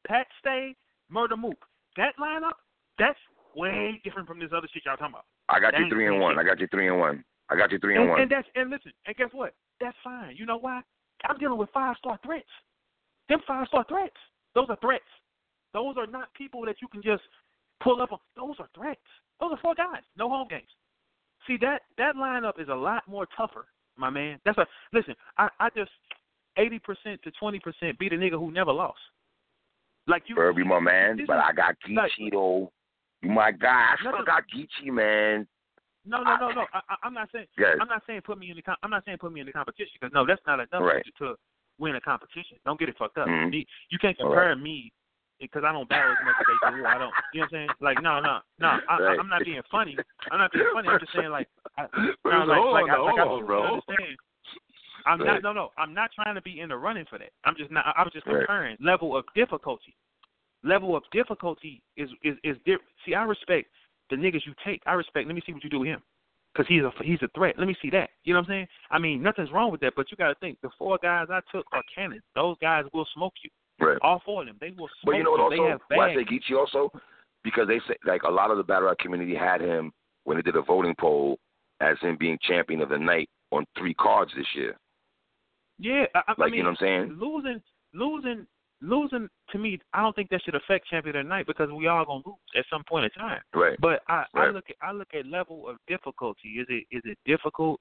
Pat Stay, Murder Mook. That lineup, that's way different from this other shit y'all talking about. I got That you three and one. I got you three and one. I got you three and, And, one. and that's and listen, and guess what? That's fine. You know why? I'm dealing with five star threats. Them five star threats. Those are threats. Those are not people that you can just pull up on. Those are threats. Those are four guys. No home games. See that that lineup is a lot more tougher, my man. That's a listen. I I just eighty percent to twenty percent beat a nigga who never lost. Like you, you my man, but I got like- Geechee though. My guy. I still Nothing- got Geechee, man. No, no, no, no. I, I, I'm not saying. Yes. I'm not saying put me in the. I'm not saying put me in the competition because no, that's not enough Right. to, win a competition. Don't get it fucked up. Mhm. You can't compare me because I don't battle as much as they do. I don't. You know what I'm saying? Like no, no, no. I, Right. I, I'm not being funny. I'm not being funny. I'm just saying like. I, no, like, like, on, I, like I on, want you bro. to understand. I'm Right. not. No, no. I'm not trying to be in the running for that. I'm just not. I was just Right. comparing level of difficulty. Level of difficulty is is is different. See, I respect the niggas you take. I respect. Let me see what you do with him because he's a he's a threat. Let me see that. You know what I'm saying? I mean, nothing's wrong with that, but you got to think the four guys I took are cannons. Those guys will smoke you. Right. All four of them, they will smoke But you know what? They Also, have why I say. Geechee also because they say like a lot of the battle rap community had him when they did a voting poll as him being champion of the night on three cards this year. Yeah, I, I Like mean, you know what I'm saying? losing, losing, losing. To me, I don't think that should affect champion of the night because we all gonna lose at some point in time. Right. But I, I look at I look at level of difficulty. Is it is it difficult?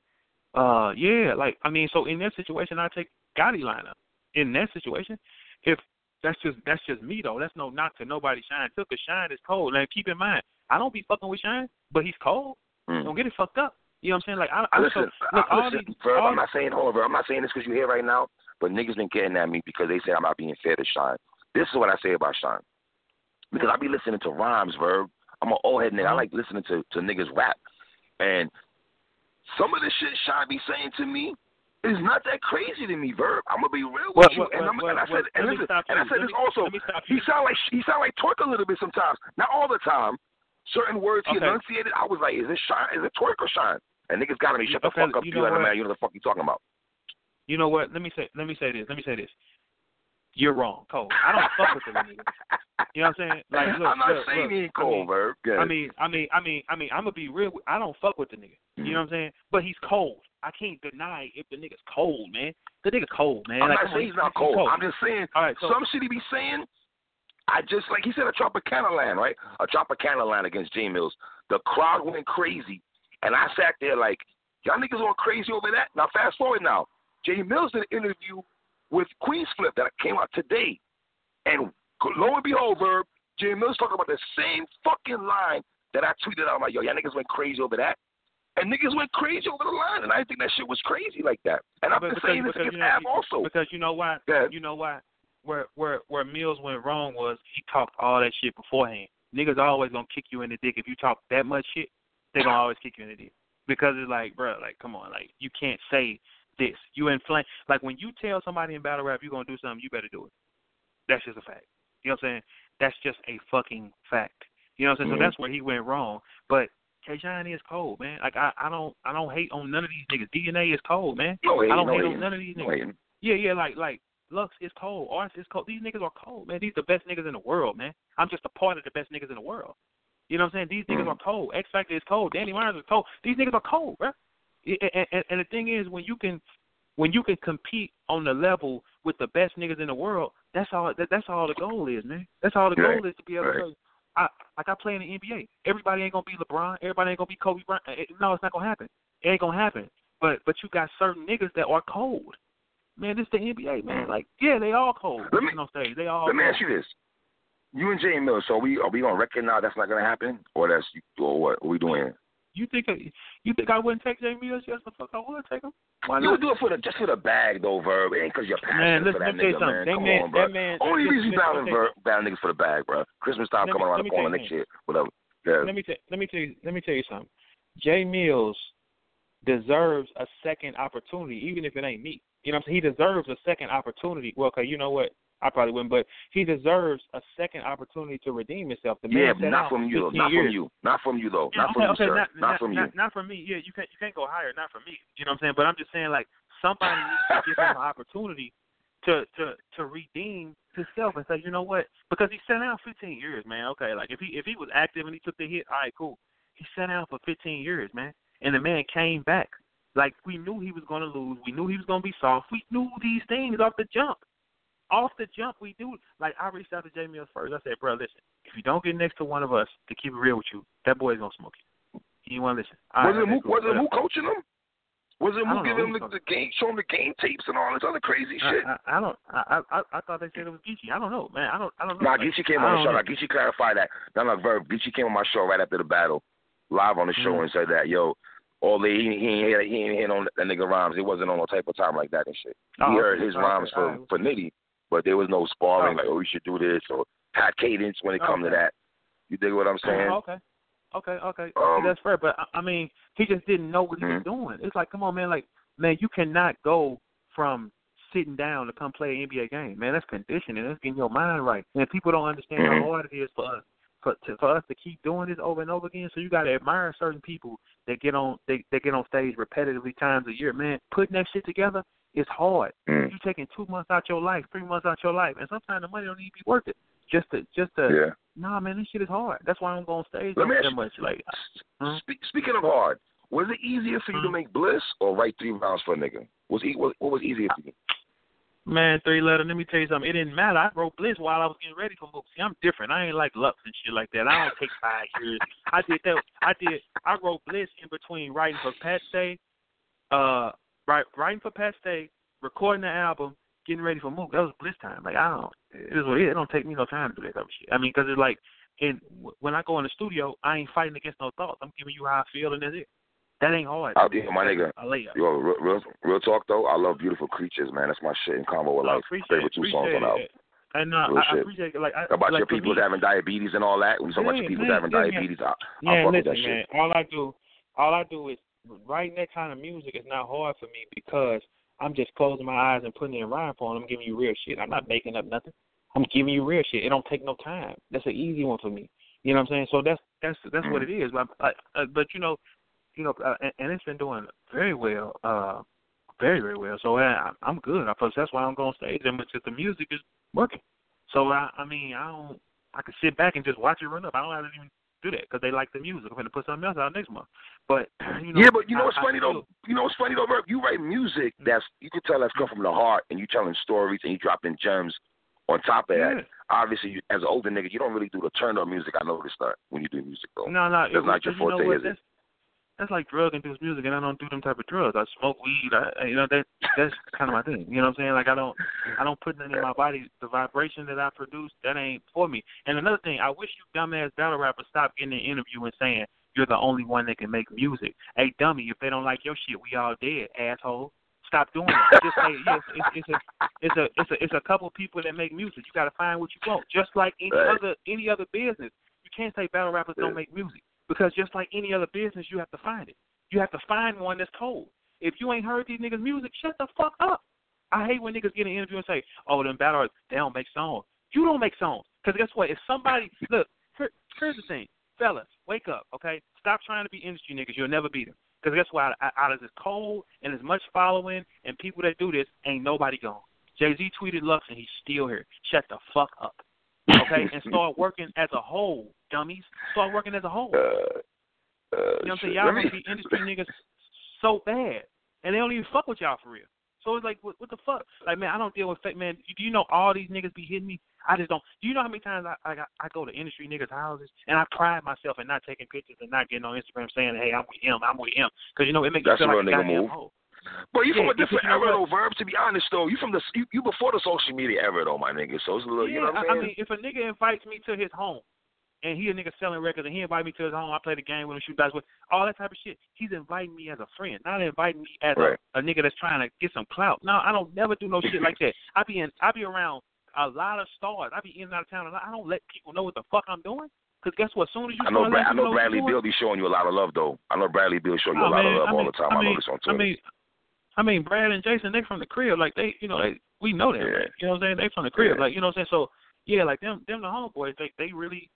Uh, yeah. Like I mean, so in that situation, I take Gotti lineup. In that situation, if that's just that's just me though. That's no knock to nobody. Shine took a Shine is cold. And keep in mind, I don't be fucking with Shine, but he's cold. Mm. Don't get it fucked up. You know what I'm saying? Like I, I I listen, so, look, I, all listen, these, Verb, all I'm not saying, hold on, Verb, I'm not saying this because you're here right now, but niggas been getting at me because they say I'm not being fair to Shine. This is what I say about Shine. Because I be listening to rhymes, Verb. I'm an old head nigga. I Uh-huh. like listening to, to niggas rap. And some of the shit Shine be saying to me is not that crazy to me, Verb. I'm gonna be real with you. and, I'm, and I said, and, listen, and I said Let this me- also. let me stop He sound like he sound like twork a little bit sometimes. Not all the time. Certain words he Okay. enunciated, I was like, is it shine? Is it twork or shine? And niggas gotta be Shut Okay, the fuck up, you you, know what? man. You know the fuck you talking about. You know what? Let me say let me say this. Let me say this. You're wrong, Cole. I don't fuck with the nigga. You know what I'm saying? Like, look, I'm not look, saying look, he I cold, mean, Good. I mean, I mean, I mean, I mean, I'm gonna be real. with- I don't fuck with the nigga. You know mm. what I'm saying? But he's cold. I can't deny if the nigga's cold, man. The nigga cold, man. I'm like, not saying he's not cold. I'm just saying All right, so some shit he be saying. I just like he said a Tropicana land, right? A Tropicana land against J Mills. The crowd went crazy, and I sat there like, y'all niggas going crazy over that. Now fast forward now, Jay Mills did an interview with Queenzflip that came out today, and lo and behold, Verb, J Mills talking about the same fucking line that I tweeted out. I'm like, yo, y'all niggas went crazy over that. And niggas went crazy over the line, and I didn't think that shit was crazy like that. And I'm But just because- saying this because, against you know, Av also. because you know why? Yeah. You know why? Where where where Mills went wrong was he talked all that shit beforehand. Niggas always gonna kick you in the dick if you talk that much shit. They gonna always kick you in the dick because it's like, bro, like come on, like you can't say this. You inflame like when you tell somebody in battle rap you're gonna do something, you better do it. That's just a fact. You know what I'm saying? That's just a fucking fact. You know what I'm saying? Mhm. So that's where he went wrong. But Kajan is cold, man. Like I, I don't I don't hate on none of these niggas. DNA is cold, man. No I don't no hate on none of these No niggas. hating. Yeah, yeah, like like Lux is cold, Arts is cold. These niggas are cold, man. These the best niggas in the world, man. I'm just a part of the best niggas in the world. You know what I'm saying? These niggas Mhm. are cold. X Factor is cold. Danny Myers is cold. These niggas are cold, bro. And, and, and the thing is, when you can when you can compete on the level with the best niggas in the world, that's all. That, that's all the goal is, man. That's all the goal Right. is to be able Right. to. I like I play in the NBA. Everybody ain't gonna be LeBron. Everybody ain't gonna be Kobe Bryant. Eh, eh, no, it's not gonna happen. It ain't gonna happen. But but you got certain niggas that are cold. Man, this the NBA, man. Hmm. Like, yeah, they all cold. Let me- on stage. They all. Let me cold. ask you this: You and Jay Mills, so are we are we gonna recognize that's not gonna happen, or that's or what? Are we doing? You think you think I wouldn't take Jay Mills? Yes, the fuck I would take him. Why You would do it for the just for the bag though, Verb. It ain't because you're Man, passionate listen, for that let me tell you nigga, man. That Come man- on, bro. that man- Only listen, reason you listen. Verb, bad niggas for the bag, bro. Christmas time coming around the corner next year, whatever. Yeah. let me tell let me tell you let me tell you something. Jay Mills deserves a second opportunity, even if it ain't me. You know what I'm saying? He deserves a second opportunity. Well, cause you know what? I probably wouldn't, but he deserves a second opportunity to redeem himself. The man Yeah, not from you, Not years. from you. Not from you, though. Yeah, Not okay, from you, sir. Not, Not from you. Not, not from me. Yeah, you can't you can't go higher. Not from me. You know what I'm saying? But I'm just saying like somebody needs to give him an opportunity to to to redeem himself and say, you know what? Because he sat out 15 years, man. Okay, like if he if he was active and he took the hit, all right, cool. He sat out for 15 years, man, and the man came back. Like we knew he was going to lose. We knew he was going to be soft. We knew these things off the jump. Off the jump, we do. Like I reached out to Jamie Mills first. I said, bro, listen, if you don't get next to one of us to keep it real with you, that boy's gonna smoke you. He want to listen. All Was right, it who. Was it Mook coaching him? Was it who giving him the, the game, showing the game tapes and all this other crazy shit? I, I, I don't. I, I I thought they said it was Geechee. I don't know, man. I don't. I don't know. Nah, Like, Geechee came I on the show. Now, Geechee clarified that. No, no, Verb. Geechee came on my show right after the battle, live on the show, Mhm. and said that, yo, all the, he, he ain't he ain't hit on that nigga rhymes. It wasn't on no type of time like that and shit. Oh, he heard okay. his Okay. rhymes for right. for Nitty, but there was no sparring Oh. like, oh, we should do this or had cadence when it come to that. You dig what I'm saying? Oh, okay. Okay, okay. Um, That's fair, but I, I mean, he just didn't know what he was Mhm. doing. It's like, come on, man. Like, man, you cannot go from sitting down to come play an NBA game, man. That's conditioning. That's getting your mind right. And people don't understand Mhm. how hard it is for us for to, for us to keep doing this over and over again. So you got to admire certain people that get on they they get on stage repetitively times a year. Man, putting that shit together is hard. Mm. You taking two months out your life, three months out your life, and sometimes the money don't even be worth it. Just to just to Yeah. Nah, man, this shit is hard. That's why I don't go on stage Let that much. Like? Spe- speaking of hard, was it easier for you to Mhm. make bliss or write three rounds for a nigga? Was what, what was easier for you? man, three letter. Let me tell you something. It didn't matter. I wrote Bliss while I was getting ready for Mook. See, I'm different. I ain't like Lux and shit like that. I don't take five years. I did that. I did. I wrote Bliss in between writing for Pat Stay, uh, right, writing for Pat Stay, recording the album, getting ready for Mook. That was Bliss time. Like I don't. It is what it is. It don't take me no time to do that type of shit. I mean, because it's like, and when I go in the studio, I ain't fighting against no thoughts. I'm giving you how I feel, and that's it. That ain't hard. I'll be my nigga. I lay up. Yo, real, real, real talk though. I love beautiful creatures, man. That's my shit in combo with I like favorite two songs on the album. And uh, I, I appreciate it. Like I, About like your people me, having diabetes and all that. We talk about your people having yeah, diabetes. I, Yeah, I listen, man. shit. All I do, all I do is writing that kind of music is not hard for me because I'm just closing my eyes and putting it in rhyme form. I'm giving you real shit. I'm not making up nothing. I'm giving you real shit. It don't take no time. That's an easy one for me. You know what I'm saying? So that's that's that's what it is. But I, uh, but you know, you know, uh, and, it's been doing very well, uh, very very well. So uh, I'm good. I suppose that's why I'm going stage and because the music is working. So I I mean I don't I can sit back and just watch it run up. I don't have to even do that because they like the music. I'm going to put something else out next month. But you know, yeah, but you know I- what's I funny still- though? You know what's funny though, Verb? You write music mm. that's you can tell that's come from the heart, and you telling stories and you dropping gems. On top of Yeah. that, obviously, you, as an older nigga, you don't really do the turn up music. I noticed that when you do music though. No, no, That's not your because you know forte, what? is it? That's, like drug induced music, and I don't do them type of drugs. I smoke weed. I, you know that that's kind of my thing. You know what I'm saying? Like I don't, I don't put nothing in my body. The vibration that I produce, that ain't for me. And another thing, I wish you dumbass battle rappers stop getting an interview and saying you're the only one that can make music. Hey, dummy, if they don't like your shit, we all dead, asshole. Stop doing it. Just say yes. It's, it's a it's a it's a it's a couple people that make music. You got to find what you want. Just like any Right. other any other business, you can't say battle rappers Yeah. don't make music because just like any other business, you have to find it. You have to find one that's cold. If you ain't heard these niggas' music, shut the fuck up. I hate when niggas get an interview and say, "Oh, them battle rappers, they don't make songs." You don't make songs because guess what? If somebody look, here, here's the thing, fellas, wake up, okay? Stop trying to be industry niggas. You'll never beat them. Because guess what? Out out of this cold and as much following and people that do this, ain't nobody gone. Jay Z tweeted Lux and he's still here. Shut the fuck up. Okay? and start working as a whole, dummies. Start working as a whole. Uh, uh, You know what I'm saying? Y'all Let want me- to be industry niggas so bad, and they don't even fuck with y'all for real. So it's like, what, what the fuck? Like, man, I don't deal with fake man. Do you know all these niggas be hitting me? I just don't. Do you know how many times I I, got, I go to industry niggas' houses and I pride myself in not taking pictures and not getting on Instagram saying, hey, I'm with him, I'm with him, because you know it makes That's you feel a like real a nigga goddamn move. hoe. But you from a different because you know era what? though, Verb. To be honest though, you from the you, you before the social media era though, my nigga. So it's a little, yeah, you know what I'm I, I mean, if a nigga invites me to his home, and he a nigga selling records, and he invite me to his home, I play the game with him, shoot dice with all that type of shit. He's inviting me as a friend, not inviting me as Right. a, a nigga that's trying to get some clout. No, I don't never do no shit like that. I be in, I be around a lot of stars. I be in and out of town, and I don't let people know what the fuck I'm doing. Cause guess what? As soon as you I know, Bra- I know Bradley Beal be showing you a lot of love though. I know Bradley Beal show you Oh, a lot man, of love I all the time. I I, know mean, this on I mean, I mean, Brad and Jayson, they from the crib. Like they, you know, they we know them. Yeah. Like, you know what I'm saying? They from the crib. Yeah. Like you know what I'm saying? So yeah, like them, them the homeboys. They they really,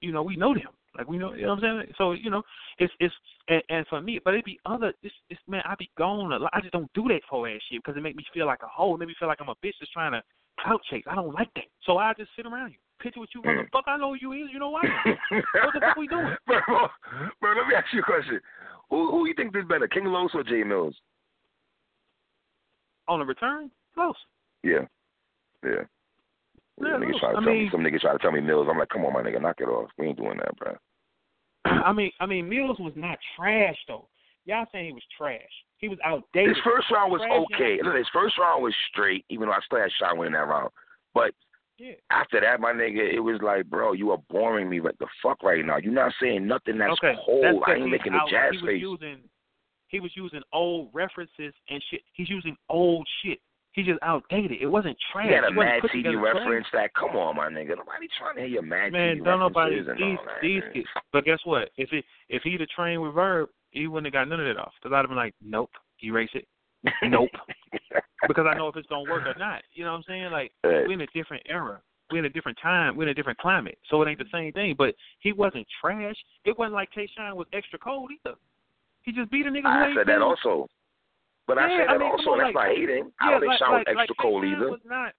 you know, we know them. Like we know, you know what I'm saying. So you know, it's it's and, and for me, but it'd be other. It's, it's man, I be gone a lot. I just don't do that for ass shit because it make me feel like a hoe. It make me feel like I'm a bitch that's trying to clout chase. I don't like that. So I just sit around you, picture what you, Mm. motherfucker. I know who you is. You know why? what the fuck we doing? bro, bro, let me ask you a question. Who who you think did better, King Los or Jay Mills? On the return, close. Yeah. Yeah. Yeah, niggas try to I tell mean- me some niggas try to tell me Mills. I'm like, come on, my nigga, knock it off. We ain't doing that, bro. I mean, I mean, Mills was not trash though. Y'all saying he was trash. He was outdated. His first round was Trash, okay. Look, his first round was straight, even though I still had shot winning that round. But Yeah. after that, my nigga, it was like, bro, you are boring me like the fuck right now. You're not saying nothing that's okay, cold. that's I ain't making was a jazz he was face. Using, he was using old references and shit. He's using old shit. He's just outdated. It wasn't trash. He had a wasn't Mad TV reference that. Come on, my nigga. Nobody trying to hear your Mad Man, TV don't nobody these all that. these kids. But guess what? If it if he'd have trained with Verb, he wouldn't have got none of that off. Because I'd have been like, nope, erase it. Nope. because I know if it's gonna work or not. You know what I'm saying? Like Right. we're in a different era. We're in a different time. We're in a different climate. So it ain't the same thing. But he wasn't trash. It wasn't like Tayshawn was extra cold either. He just beat a nigga I said that also. But I Yeah, said I that mean, also. on, That's like- not hating. I Yeah, don't think like, Sean like, was extra like cold either. Was not,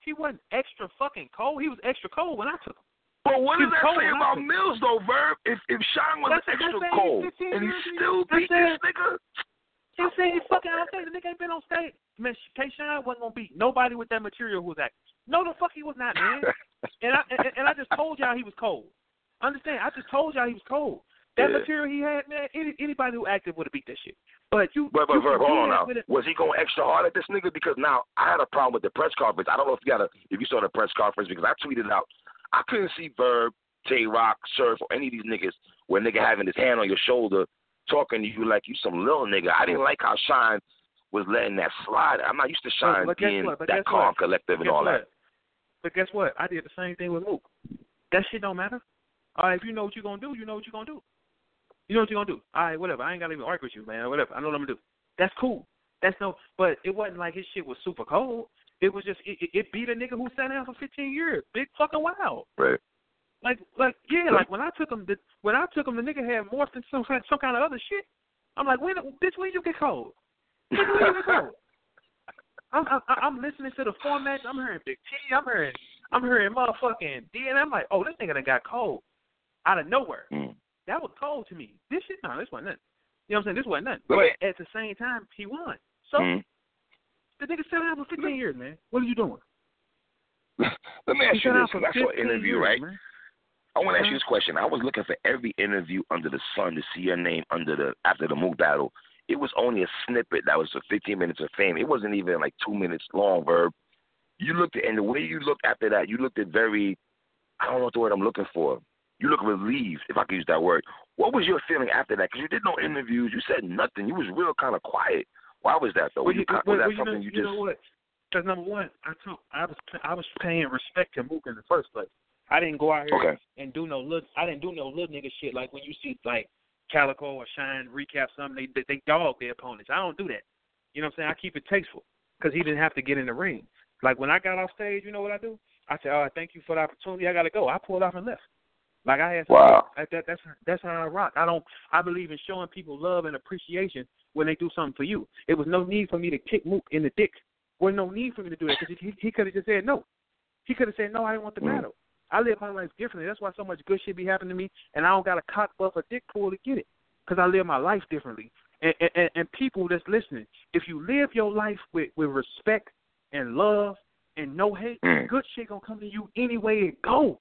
he wasn't extra fucking cold. He was extra cold when I took him. But what does that say I about Mills though, Verb? If if Sean was That's- extra that's saying cold 15 and he still beat this saying- nigga, He said he fucking outdated. The nigga ain't been on stage. Man, Tayshawn wasn't gonna beat nobody with that material who was acting. No, the fuck he was not, man. and I and, and I just told y'all he was cold. Understand? I just told y'all he was cold. That Yeah. material he had, man, any, anybody who acted would have beat that shit. But you, But but you Verb, hold on now. it. Was he going extra hard at this nigga? Because now I had a problem with the press conference. I don't know if you got a if you saw the press conference because I tweeted out I couldn't see Verb, Tay Roc, Surf, or any of these niggas where nigga having his hand on your shoulder talking to you like you some little nigga. I didn't like how Shine was letting that slide. I'm not used to Shine but guess being what? That calm, what? collective, and all what? that. But guess what? I did the same thing with Mook. That shit don't matter. All right, if you know what you're gonna do, you know what you're gonna do. You know what you're gonna do. All right, whatever. I ain't gotta even argue with you, man. Whatever. I know what I'm gonna do. That's cool. That's no. But it wasn't like his shit was super cold. It was just it, it- beat a nigga who sat down for 15 years. Big fucking wow. Right. Like like yeah. Like when I took him, the, when I took him, the nigga had morphed into some kind- some kind of other shit. I'm like, when bitch, when you get cold? When you get cold? I'm, I'm I'm listening to the format. I'm hearing Big T. I'm hearing I'm hearing motherfucking D, and I'm like, oh, this nigga done got cold out of nowhere. Mm. That was cold to me. This shit, no, this wasn't nothing. You know what I'm saying? This wasn't nothing. But at the same time, he won. So Mm. the nigga sat down for 15 years, man. What are you doing? Let me ask you this. for 'cause I saw an interview, years, right? Man. I want to ask Uh-huh. you this question. I was looking for every interview under the sun to see your name under the after the Mook battle. It was only a snippet that was for 15 minutes of fame. It wasn't even like two minutes long. Verb. You looked at and the way you looked after that, you looked at very. I don't know what the word I'm looking for. You look relieved, if I could use that word. What was your feeling after that? Because you did no interviews. You said nothing. You was real kind of quiet. Why was that though? Well, you, you, co- well, was that well, you something know, you you know what? Because number one, I took I was I was paying respect to Mook in the first place. I didn't go out here Okay. and do no little. I didn't do no little nigga shit like when you see like Calico or Shine recap something. They they dog their opponents. I don't do that. You know what I'm saying? I keep it tasteful because he didn't have to get in the ring. Like when I got off stage, you know what I do? I said, "Oh, thank you for the opportunity. I gotta go." I pulled off and left. Like I had. Wow. That, that, that's that's how I rock. I don't. I believe in showing people love and appreciation when they do something for you. It was no need for me to kick Mook in the dick. There was no need for me to do that because he, he could have just said no. He could have said no. I didn't want the Mm. battle. I live my life differently. That's why so much good shit be happening to me, and I don't got a cock buff or dick pull to get it because I live my life differently. And, and and people that's listening, if you live your life with with respect and love and no hate, Mm. good shit gonna come to you any way it go.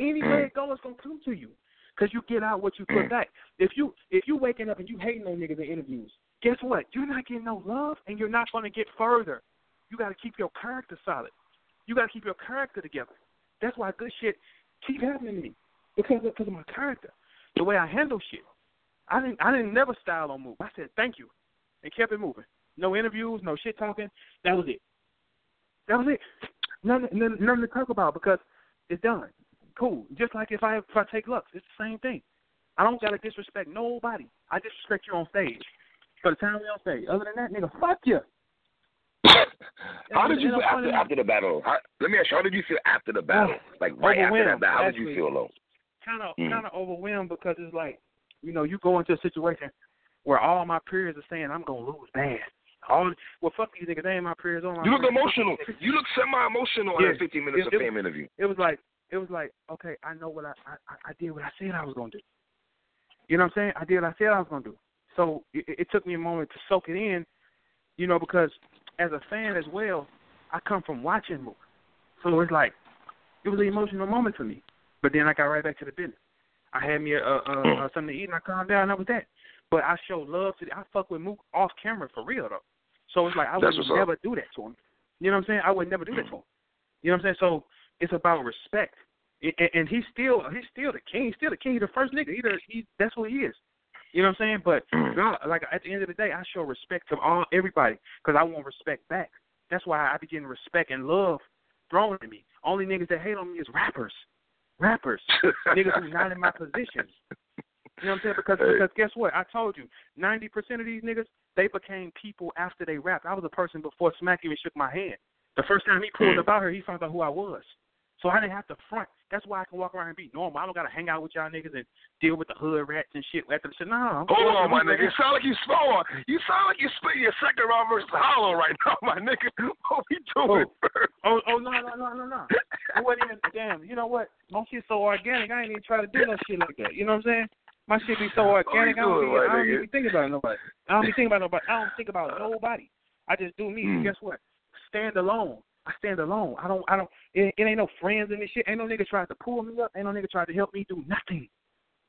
Any way Mm. it go, it's gonna come to you because you get out what you put back. If you if you waking up and you hating on niggas in interviews, guess what? You're not getting no love, and you're not gonna get further. You got to keep your character solid. You got to keep your character together. That's why good shit keep happening to me because of, because of my character, the way I handle shit. I didn't I didn't never style on move. I said thank you, and kept it moving. No interviews, no shit talking. That was it. That was it. Nothing, nothing, nothing to talk about because it's done. Cool. Just like if I if I take Lux, it's the same thing. I don't gotta disrespect nobody. I disrespect you on stage. For the time we on stage. Other than that, nigga, fuck you. How did you feel after after the battle? How, let me ask you, how did you feel after the battle? Like right after that battle, how did you feel though? kind of Mm. kind of overwhelmed because it's like, you know, you go into a situation where all my peers are saying I'm gonna lose bad. All well, fuck these niggas. They ain't my peers. All my You look peers. emotional. You look semi-emotional in Yeah. that 15 minutes It- of it- fame interview. It was like it was like okay, I know what I I, I did what I said I was gonna do. You know what I'm saying? I did what I said I was gonna do. So it, it took me a moment to soak it in, you know, because as a fan as well, I come from watching more. So it's like it was an emotional moment for me. But then I got right back to the business. I had me a, a, a, mm. a something to eat and I calmed down. and That was that. But I showed love to. The, I fuck with Mook off camera for real though. So it's like I That's would what's up. never do that to him. You know what I'm saying? I would never do that to him. You know what I'm saying? So it's about respect. And, and- he's still he's still the king. He's still the king. He's the first nigga. He, the, he that's what he is. You know what I'm saying? But Mm. God, like at the end of the day, I show respect to all everybody because I want respect back. That's why I be getting respect and love thrown at me. Only niggas that hate on me is rappers, rappers, niggas who's not in my position. You know what I'm saying? Because Hey. because guess what? I told you, ninety percent of these niggas they became people after they rapped. I was a person before Smack even shook my hand. The first time he pulled Mm. up out here, he found out who I was. So I didn't have to front. That's why I can walk around and be normal. I don't gotta hang out with y'all niggas and deal with the hood rats and shit after the shit. No, I'm Hold on, my nigga. You sound like you slower. You sound like you're spitting your second round versus Hollow right now, my nigga. What we doing, bro? Oh, oh no, no, no, no, no. It wasn't even damn. You know what? My shit's so organic. I ain't even try to do no shit like that. You know what I'm saying? My shit be so organic. I don't, even, I don't even think about nobody. I don't even think about nobody. I don't think about nobody. I just do me. Mm. Guess what? Stand alone. I stand alone. I don't. I don't. It, it ain't no friends in this shit. Ain't no nigga tried to pull me up. Ain't no nigga tried to help me do nothing.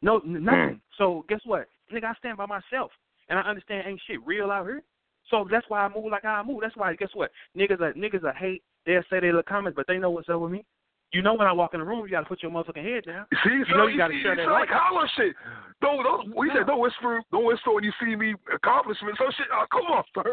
No, n- hmm. nothing. So guess what? Nigga, I stand by myself, and I understand ain't shit real out here. So that's why I move like I move. That's why guess what? Niggas are niggas are hate. They'll say they look comments, but they know what's up with me. You know when I walk in the room, you gotta put your motherfucking head down. See, You so know you see, share you that like. Hollow shit. Don't, don't, we said don't whisper, don't whisper when you see me accomplishments. So shit, oh, come on, bro.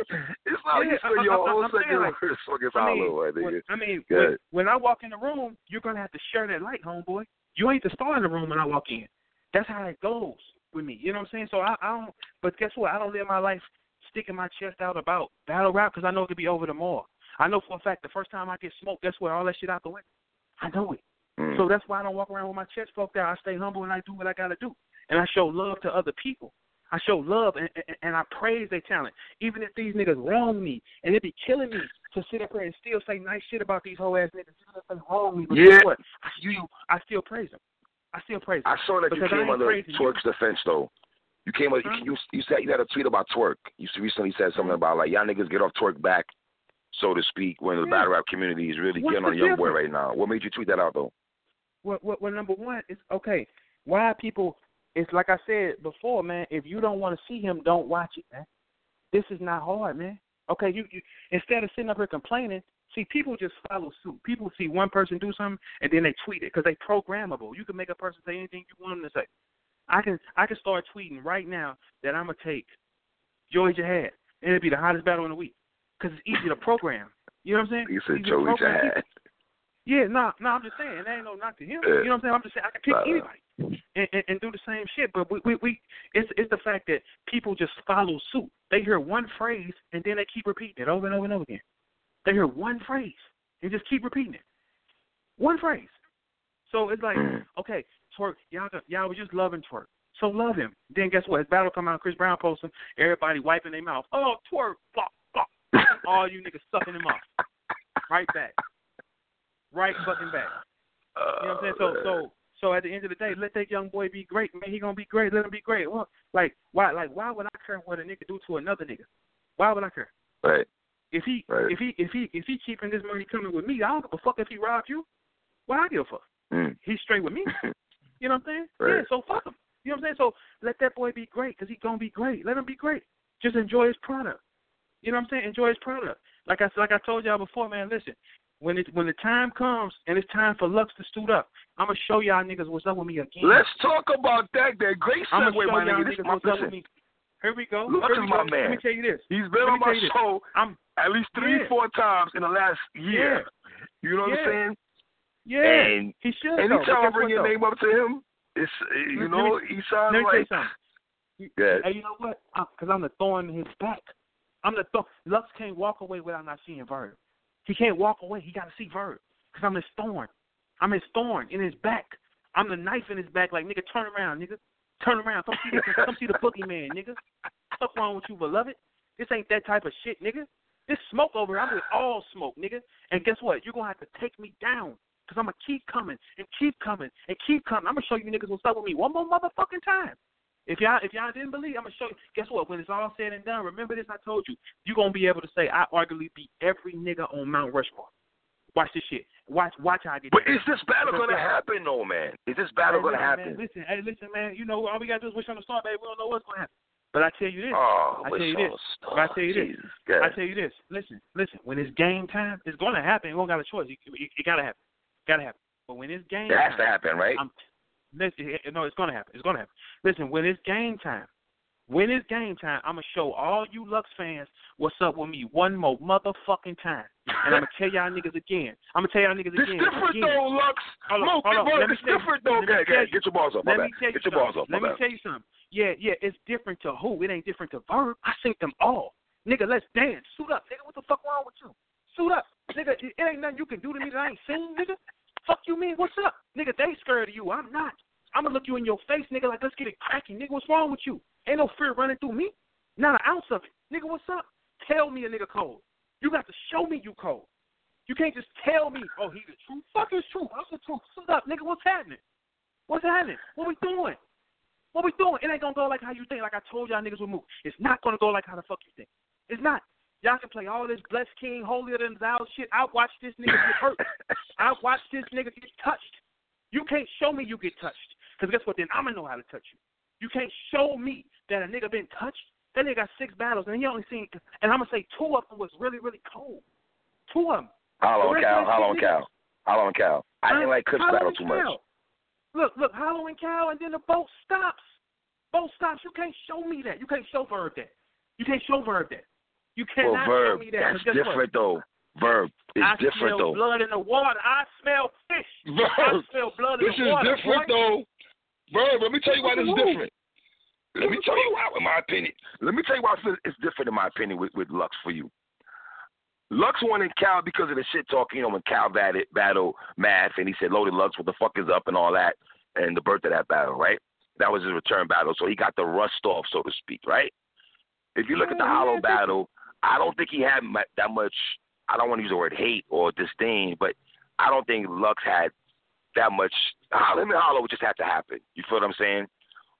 It's not Yeah, you I- I- your I- whole I'm saying, second like, fucking I mean, Hollow, my when. I mean, when, when I walk in the room, you're gonna have to share that light, homeboy. You ain't the star in the room when I walk in. That's how it goes with me. You know what I'm saying? So I, I don't. But guess what? I don't live my life sticking my chest out about battle rap because I know it could be over tomorrow. I know for a fact the first time I get smoked, guess what? All that shit out the window. I know it. Mm. So that's why I don't walk around with my chest poked out. I stay humble and I do what I got to do. And I show love to other people. I show love and, and, and I praise their talent. Even if these niggas wrong me and it be killing me to sit up here and still say nice shit about these whole ass niggas. Even if they wrong me, but Yeah. guess what? I, you, I still praise them. I still praise them. I saw that you Because I came under praising you. Twork's defense though. You came up, Huh? you, you said you had a tweet about Twork. You recently said something about like y'all niggas get off Twork back, so to speak, when the Yeah. battle rap community is really What's getting on young boy right now. What made you tweet that out though? Well, well, well, number one, it's okay. Why people? It's like I said before, man. If you don't want to see him, don't watch it, man. This is not hard, man. Okay, you, you instead of sitting up here complaining, see people just follow suit. People see one person do something and then they tweet it because they programmable. You can make a person say anything you want them to say. I can I can start tweeting right now that I'm gonna take Joey Jihad and it'll be the hottest battle in the week because it's easy to program. You know what I'm saying? You said Joey. Jihad. Yeah, no, no, I'm just saying, there ain't no knock to him. Yeah. You know what I'm saying? I'm just saying I can pick anybody and, and, and do the same shit. But we, we, we it's it's the fact that people just follow suit. They hear one phrase and then they keep repeating it over and over and over again. They hear one phrase and just keep repeating it. One phrase. So it's like, Mm. okay, twork, y'all y'all was just loving twork. So love him. Then guess what? His battle come out, Chris Brown posting, everybody wiping their mouth. Oh, twork, flop. All you niggas sucking him off. Right back. Right fucking back. You know what I'm saying? So so so at the end of the day, let that young boy be great, man. He gonna be great. Let him be great. Well, like why like why would I care what a nigga do to another nigga? Why would I care? Right. If he Right. if he if he if he keeping this money coming with me, I don't give a fuck if he robbed you. Why I give a fuck? Mm. He's straight with me. You know what I'm saying? Right. Yeah, so fuck him. You know what I'm saying? So let that boy be great because he's gonna be great. Let him be great. Just enjoy his product. You know what I'm saying? Enjoy his product. Like I like I told y'all before, man. Listen, when it when the time comes and it's time for Lux to suit up, I'm gonna show y'all niggas what's up with me again. Let's talk about that. That great segue, my nigga. This is my what's up with listen. Here we go. Lux is go. my Let me tell you this. He's been on my tell you this. show I'm at least three, Yeah. four times in the last year. You know what Yeah. I'm saying? yeah. And he should. anytime but I bring your though? name up to him, it's uh, you Let- know let he sounds me tell you like. Good. Hey, you know what? Because I'm the thorn in his back. I'm the thorn. Lux can't walk away without not seeing Verb. He can't walk away. He got to see Verb because I'm his thorn. I'm his thorn in his back. I'm the knife in his back, like nigga, turn around, nigga, turn around, come see the come see the boogeyman, nigga. What's wrong with you, beloved? This ain't that type of shit, nigga. This smoke over here, I'm with all smoke, nigga. And guess what? You're gonna have to take me down. Cause I'm gonna keep coming and keep coming and keep coming. I'm gonna show you niggas what's up with me one more motherfucking time. If y'all if y'all didn't believe, I'm gonna show you. Guess what? When it's all said and done, remember this. I told you. You're gonna be able to say I arguably beat every nigga on Mount Rushmore. Watch this shit. Watch watch how I get. But is this battle gonna happen, though, man? Is this battle hey, gonna happen? Man, listen, hey, listen, man. You know all we gotta do is wish on the star, baby. We don't know what's gonna happen. But I tell you this. Oh, I tell you this. I tell you this. God. I tell you this. Listen, listen. When it's game time, it's gonna happen. You don't got a choice. It, it, it gotta happen. Gotta happen. But when it's game time It has time, to happen, right? I'm, listen, no, it's gonna happen. It's gonna happen. Listen, when it's game time, when it's game time, I'm gonna show all you Lux fans what's up with me one more motherfucking time, and I'm gonna tell y'all niggas again. I'm gonna tell y'all niggas again. different again. though, Lux. Hold on, hold on. bro, Let me it's tell you- different though. let me Okay, tell okay, you- get your balls up. Let me tell you Get your balls up. Let me tell you something. Yeah, yeah, it's different to who. It ain't different to Verb. I seen them all. Nigga, let's dance. Suit up, nigga. What the fuck wrong with you? Suit up, nigga. It ain't nothing you can do to me that I ain't seen, nigga. Fuck you mean? What's up, nigga? They scared of you. I'm not. I'm gonna look you in your face, nigga. Like let's get it cracking, nigga. What's wrong with you? Ain't no fear running through me. Not an ounce of it, nigga. What's up? Tell me a nigga cold. You got to show me you cold. You can't just tell me, oh, he the truth. Fuck is truth. I'm the truth. Suit up, nigga. What's happening? What's happening? What we doing? What we doing? It ain't gonna go like how you think. Like I told y'all niggas would move. It's not gonna go like how the fuck you think. It's not. Y'all can play all this blessed king, holier than thou shit. I watch this nigga get hurt. I watch this nigga get touched. You can't show me you get touched. Cause guess what? Then I'ma know how to touch you. You can't show me that a nigga been touched. That nigga got six battles and he only seen. And I'ma say two of them was really really cold. Two of them. Hold on, The rest Cal. Hold on, Cal. Hold Cal. I didn't like Hollow battle too much. Look, look, Hollow and Cal, and then the boat stops. Boat stops. You can't show me that. You can't show Verb that. You can't show Verb that. You Well, Verb, show me that. that's guess what? different though. Verb is I different smell though. blood in the water. I smell fish. I smell blood in the water. this is different boy. though. Verb, let me tell you why this is different. Let me tell you why, in my opinion. Let me tell you why it's different in my opinion with, with Lux for you. Lux won in Cal because of the shit talk, you know, when Cal battled, battled Math and he said, Loaded Lux, what the fuck is up and all that, and the birth of that battle, right? That was his return battle, so he got the rust off, so to speak, right? If you look at the Hollow battle, I don't think he had that much, I don't want to use the word hate or disdain, but I don't think Lux had that much. Him and Hollow just had to happen. You feel what I'm saying?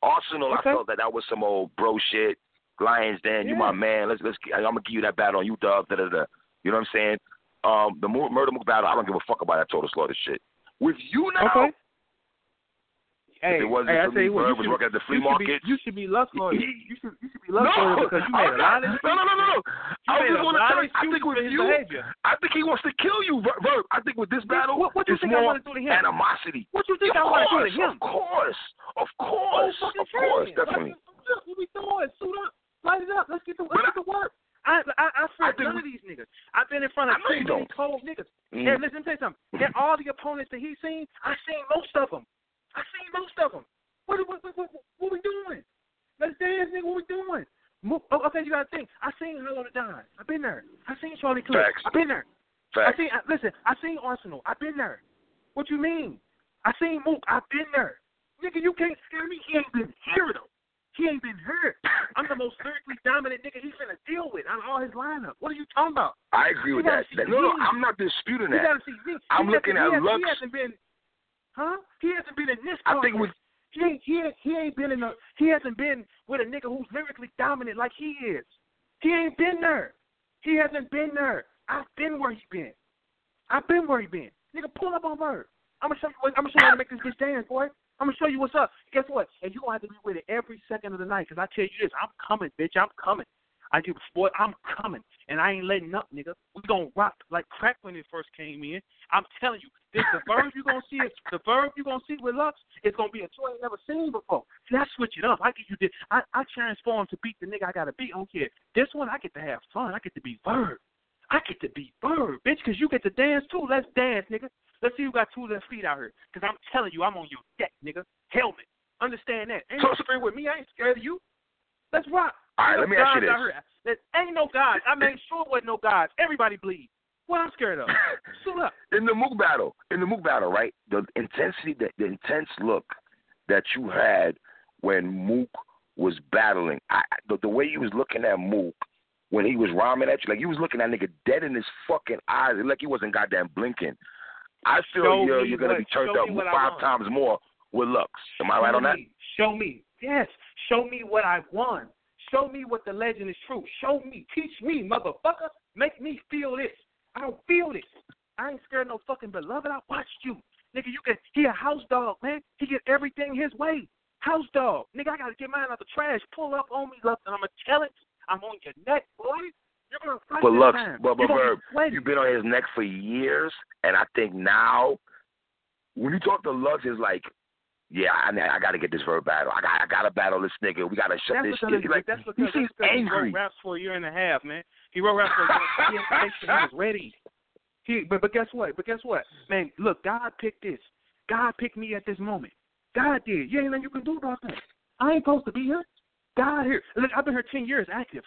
Arsonal, Okay. I felt that that was some old bro shit. Lions Den, you my man. Let's let's. I'm gonna give you that battle on you, Dub. Da da da. You know what I'm saying? Um, the Mu- murder Mook battle, I don't give a fuck about that total slaughter shit. With you now, Okay. Hey, it wasn't hey, I for tell me, you what, you was should, working at the flea you should be- You should be Lux loyal. You should you should be Lux no, loyal because you made a lot of no, no, no, no, no. I made just want to tell you. I think with you, behavior. I think he wants to kill you, Verb. I think with this battle, What, what you it's think I more want to do to him? animosity. What do you think of I want to do to him? Of course, of Oh, course, fucking of course, definitely. Let's What we doing? Suit up, light it up. Let's get to let's get to work. I I, I fear none of these niggas. I've been in front of I too many cold niggas. Mm. And listen, let me tell you something. And all the opponents that he's seen, I've seen most of them. I seen most of them. What what what what, what we doing? Let's dance, nigga. What we doing? Move. Oh, okay, you gotta think. I seen Hollow Da Don. I've been there. I seen Charlie Clips. Facts. I've been there. Facts. I seen. I, listen, I seen Arsonal. I've been there. What you mean? I seen Mook. I've been there. Nigga, you can't scare me. He ain't been here though. He ain't been hurt. I'm the most lyrically dominant nigga he's finna deal with of all his lineup. What are you talking about? I agree with You that. That- No, no. I'm not disputing that. You gotta see me. I'm He looking at Lux. He hasn't been, huh? He hasn't been in this. I think conference. with He ain't, he ain't, he ain't been in a, he hasn't been with a nigga who's lyrically dominant like he is. He ain't been there. He hasn't been there. I've been where he been. I've been where he been. Nigga, pull up on Bird. I'm gonna show you. What, I'm gonna show you how to make this bitch dance, boy. I'm gonna show you what's up. Guess what? And you gonna have to be with it every second of the night. Cause I tell you this, I'm coming, bitch. I'm coming. I do, boy. I'm coming, and I ain't letting up, nigga. We gonna rock like crack when it first came in. I'm telling you, this the verb you gonna see. It, the verb you gonna see with Lux is gonna be a toy you never seen before. See, I switch it up. I get you this. I I transform to beat the nigga I gotta beat. I don't care. This one I get to have fun. I get to be verb. I get to be verb, bitch, because you get to dance too. Let's dance, nigga. Let's see who got two left feet out here. Because I'm telling you, I'm on your deck, nigga. Helmet. Understand that. Ain't So- no scared with me. I ain't scared of you. Let's rock. All right, let no me ask you this. There ain't no gods. I made sure there wasn't no gods. Everybody bleed. What I'm scared of? suit up. in the Mook battle, in the Mook battle, right? The intensity, the, the intense look that you had when Mook was battling, I, the, the way you was looking at Mook when he was rhyming at you, like you was looking at nigga dead in his fucking eyes, like he wasn't goddamn blinking. I feel Show you're you're gonna what- be turned up me five times more with Lux. Am I right Show on that? Show me. Yes. Show me what I've won. Show me what the legend is true. Show me. Teach me, motherfucker. Make me feel this. I don't feel this. I ain't scared of no fucking beloved. I watched you. Nigga, you can he a house dog, man. He get everything his way. House dog. Nigga, I gotta get mine out the trash. Pull up on me, Lux, and I'm gonna tell it. I'm on your neck, boy. You're gonna fight But Lux, time. but, but You're gonna Verb, be sweaty. you've been on his neck for years, and I think now, when you talk to Lux, it's like, yeah, I, I got to get this Verb battle. I got, I got to battle this nigga. We got to shut That's this shit. Like, that's he because, seems that's because he angry. wrote raps for a year and a half, man. He wrote raps for a year. He, to make sure he was ready. He, but but guess what? But guess what? Man, look, God picked this. God picked me at this moment. God did. You ain't nothing you can do about that. I ain't supposed to be here. God here. Look, I've been here ten years active.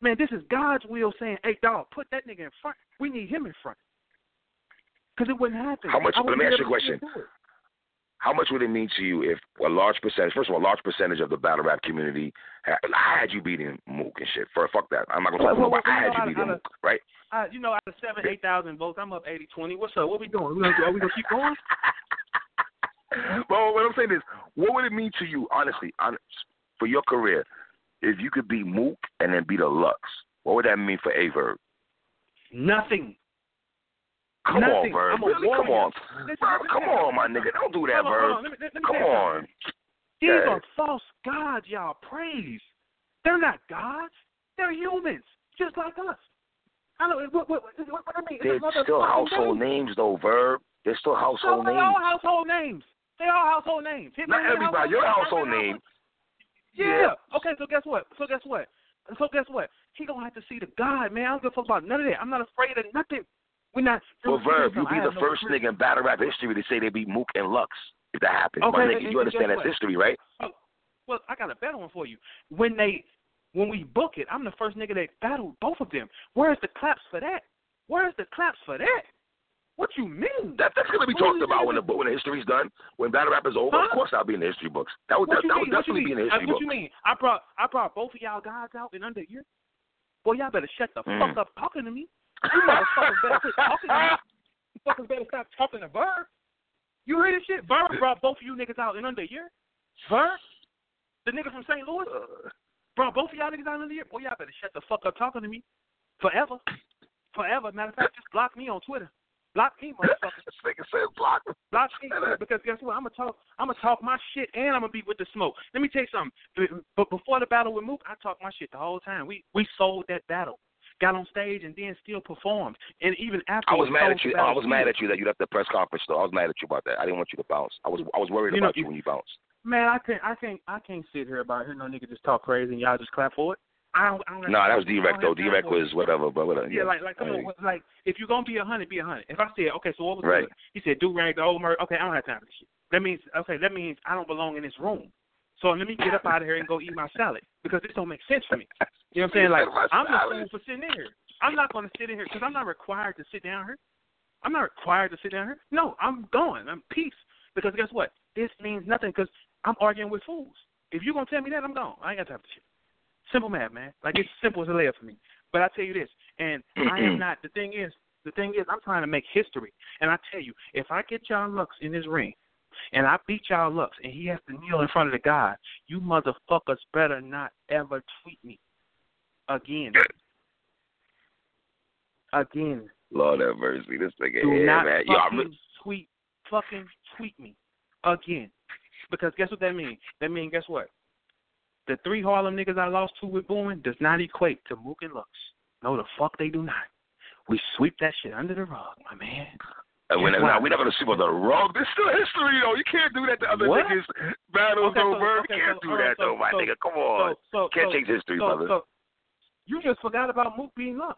Man, this is God's will saying, "Hey, dog, put that nigga in front. We need him in front." Because it wouldn't happen. How much- let me ask you a question. How much would it mean to you if a large percentage, first of all, a large percentage of the battle rap community, had, I had you beating Mook and shit. For fuck that, I'm not gonna talk Well, about. well, I had you beating Mook, right? Uh, you know, out of seven, eight thousand votes, I'm up 80-20. What's up? What we doing? We gonna do, are we gonna keep going? Well, what I'm saying is, what would it mean to you, honestly, honest, for your career, if you could beat Mook and then beat a Lux? What would that mean for Aye Verb? Nothing. Come on, Nothing. I'm a Really? Come on. Listen, Verb, come on, my nigga. Don't do that, Hold on, hold Verb. on. Let me, let me Come on. These Yeah. are false gods y'all praise. They're not gods. They're humans, just like us. I don't. What, what, what, what, I mean? They're still household names, though, Verb. They're still So names. They're all household names. They're all household names. Not everybody. Your household now, name. Yeah. Okay. So guess what? So guess what? So guess what? He gonna have to see the God, man. I don't give a fuck about none of that. I'm not afraid of nothing. We're not. Well, Verb, you'll be the no first nigga in battle rap history to say they beat Mook and Lux. If that happens, Okay, my nigga, and you understand that's history, right? Oh, Well, I got a better one for you. When they, when we book it, I'm the first nigga that battled both of them. Where's the claps for that? Where's the claps for that? What you mean? That that's gonna be Who talked about when the when the history's done. When battle rap is over, of course I'll be in the history books. That would that, that would definitely be in the Uh, history what books. you mean? I brought I brought both of y'all guys out in under a year. Boy, y'all better shut the Mm. fuck up talking to me. You motherfuckers better quit talking to me. You fuckers better stop talking to Verb. You hear this shit? Verb brought both of you niggas out in under a year. Verb, the nigga from St. Louis, brought both of y'all niggas out in under a year. Boy, y'all better shut the fuck up talking to me. Forever. Forever. Matter of fact, just block me on Twitter. Block me, motherfucker. this nigga said block. Block me because guess what? I'm gonna talk. I'm gonna talk my shit, and I'm gonna be with the smoke. Let me tell you something. But before the battle with Mook, I talked my shit the whole time. We we sold that battle, got on stage, and then still performed. And even after I was mad at you. I was mad at you that you left the press conference. Though I was mad at you about that. I didn't want you to bounce. I was I was worried You know, about you you- when you bounced. Man, I can't. I can't. I can't sit here about hearing no nigga just talk crazy and y'all just clap for it. I don't. I don't Nah, that was direct though. Direct was whatever, but whatever. Yeah, like like come on, like if you're gonna be a hundred, be a hundred. If I said okay, so what was Right. good? He said do rank the old murder. Okay, I don't have time for this shit. That means okay, that means I don't belong in this room. So let me get up out of here and go eat my salad because this don't make sense for me. You know what I'm saying? Like I'm the fool for sitting in here. I'm not gonna sit in here because I'm not required to sit down here. I'm not required to sit down here. No, I'm going. I'm peace because guess what? This means nothing because I'm arguing with fools. If you're gonna tell me that, I'm gone. I ain't got time for shit. Simple math, man. Like it's simple as a layup for me. But I tell you this, and I am not. The thing is, the thing is, I'm trying to make history. And I tell you, if I get y'all Lux in this ring, and I beat y'all Lux, and he has to kneel in front of the God, you motherfuckers better not ever tweet me again. Again. Lord have mercy. This nigga Do not man. Fucking tweet, fucking tweet me again. Because guess what that means? That means guess what? The three Harlem niggas I lost to with Booming does not equate to Mook and Lux. No, the fuck they do not. We sweep that shit under the rug, my man. And we're, That's not—we're not gonna sweep on the rug. This still history, though. You can't do that to other What? niggas' battles, Okay, so- Verb. okay, you can't so- do that, so- though, my nigga. Come on. So, can't change history, so, brother. You just forgot about Mook being Lux.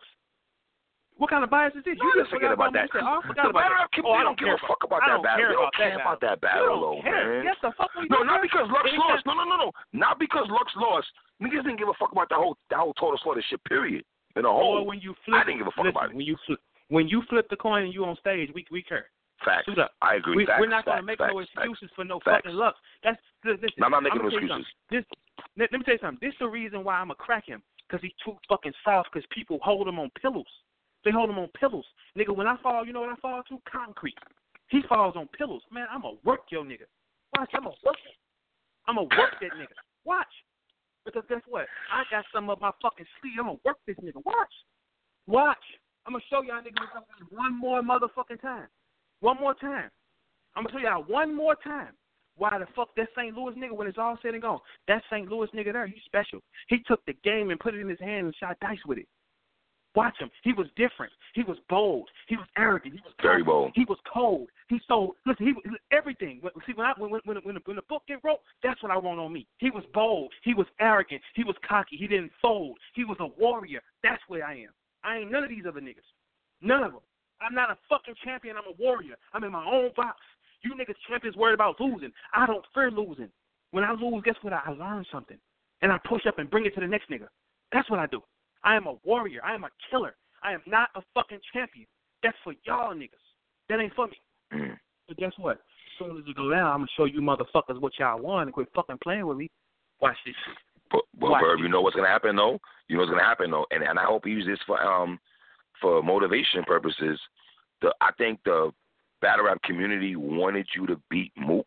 What kind of bias is this? You just forget forgot about that. Mook. You said, oh, I forgot The oh, about battle that. community Oh, I don't give a fuck about that battle. They don't care about that battle, though, man. Yes, the fuck we No, not because Lux lost. No, no, no, no. Not because Lux lost. Niggas didn't give a fuck about that whole that whole total slaughter shit. Period. In a whole. when you flip, I didn't give a fuck about it. When you flip, When you flip the coin and you on stage, we we care. Facts. Suit up. I agree. We, facts, we're not facts, gonna make facts, no facts. excuses for no Facts. fucking luck. That's listen. No, I'm not making I'ma no excuses. This, let, let me tell you something. This is the reason why I'm gonna crack him because he's too fucking soft. Because people hold him on pillows. They hold him on pillows, nigga. When I fall, you know what I fall to? Concrete. He falls on pillows. Man, I'm gonna work your nigga. Watch, I'm gonna work it. I'm gonna work that nigga. Watch. Because guess what? I got some of my fucking sleeve. I'm gonna work this nigga. Watch. Watch. I'm gonna show y'all niggas one more motherfucking time. One more time. I'm gonna show y'all one more time why the fuck that St. Louis nigga, when it's all said and gone, that St. Louis nigga there, he's special. He took the game and put it in his hand and shot dice with it. Watch him. He was different. He was bold. He was arrogant. He was Very cold. bold. He was cold. He sold. Listen, he was everything. See, when I when when when, when, the, when the book get wrote, that's what I want on me. He was bold. He was arrogant. He was cocky. He didn't fold. He was a warrior. That's where I am. I ain't none of these other niggas. None of them. I'm not a fucking champion. I'm a warrior. I'm in my own box. You niggas champions worried about losing. I don't fear losing. When I lose, guess what? I learn something, and I push up and bring it to the next nigga. That's what I do. I am a warrior. I am a killer. I am not a fucking champion. That's for y'all niggas. That ain't for me. But guess what? As soon as it go down, I'm gonna show you motherfuckers what y'all want and quit fucking playing with me. Watch this shit. But, but Watch Verb, you know what's gonna happen though. You know what's gonna happen though, and and I hope you use this for um for motivation purposes. The I think the battle rap community wanted you to beat Mook.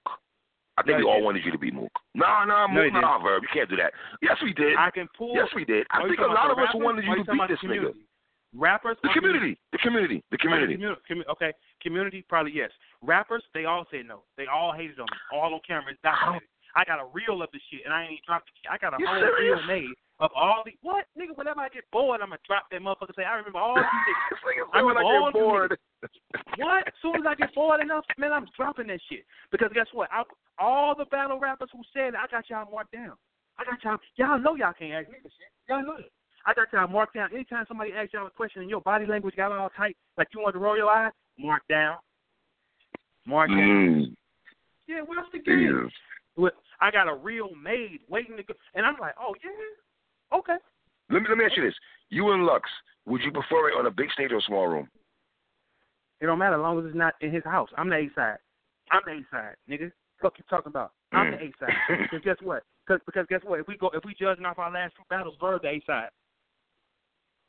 I think No, we you all didn't. wanted you to beat Mook. No, no, No, Mook, no, didn't. Verb. You can't do that. Yes, we did. I can pull. Yes, we did. I think a lot of us wanted you to beat this the nigga. Rappers. The community. The community. The community. Community. Okay, community probably yes. Rappers, they all said no. They all hated on me. All on camera. It's documented. I got a reel of the shit, and I ain't even dropped the shit. I got a You whole serious? reel made of all the what nigga. Whenever I get bored, I'm gonna drop that motherfucker. and Say I remember all these niggas. I remember I all bored. What? As soon as I get bored enough, man, I'm dropping that shit. Because guess what? I, all the battle rappers who said I got y'all marked down. I got y'all. Y'all know y'all can't ask me for shit. Y'all know it. I got y'all marked down. Anytime somebody asks y'all a question and your body language got all tight, like you want to roll your eyes, mark down. Mark down. Mm, Yeah, what's the game? With, I got a reel made waiting to go, and I'm like, oh yeah, okay. Let me let me ask you this: You and Lux, would you prefer it on a big stage or a small room? It don't matter as long as it's not in his house. I'm the A side. I'm the A side, nigga. Fuck you talking about? I'm the Mm. A side. Because guess what? Cause, because guess what? If we go, if we judging off our last two battles, Verb the A side.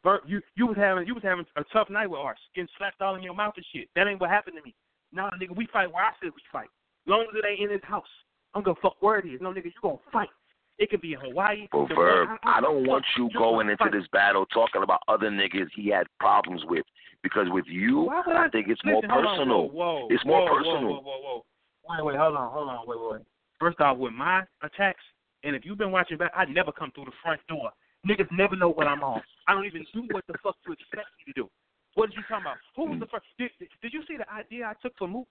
Verb, you you was having you was having a tough night with Arch, getting slapped all in your mouth and shit. That ain't what happened to me. Nah, nigga, we fight where I said we fight. long as it ain't in his house, I'm gonna fuck where it is. No, nigga, you gonna fight. It could be in Hawaii. The- Verb, I- I I don't want you going into fight. this battle talking about other niggas he had problems with. Because with you, would I think it's more Listen, on, personal. Whoa, whoa, It's more whoa, personal. Whoa, whoa, whoa, whoa. Wait, wait, hold on, hold on, wait, wait. First off, with my attacks, and if you've been watching back, I never come through the front door. Niggas never know what I'm on. I don't even do what the fuck you expect me to do. What did you talking about? Who was the mm. first? Did, did, did you see the idea I took for Mook?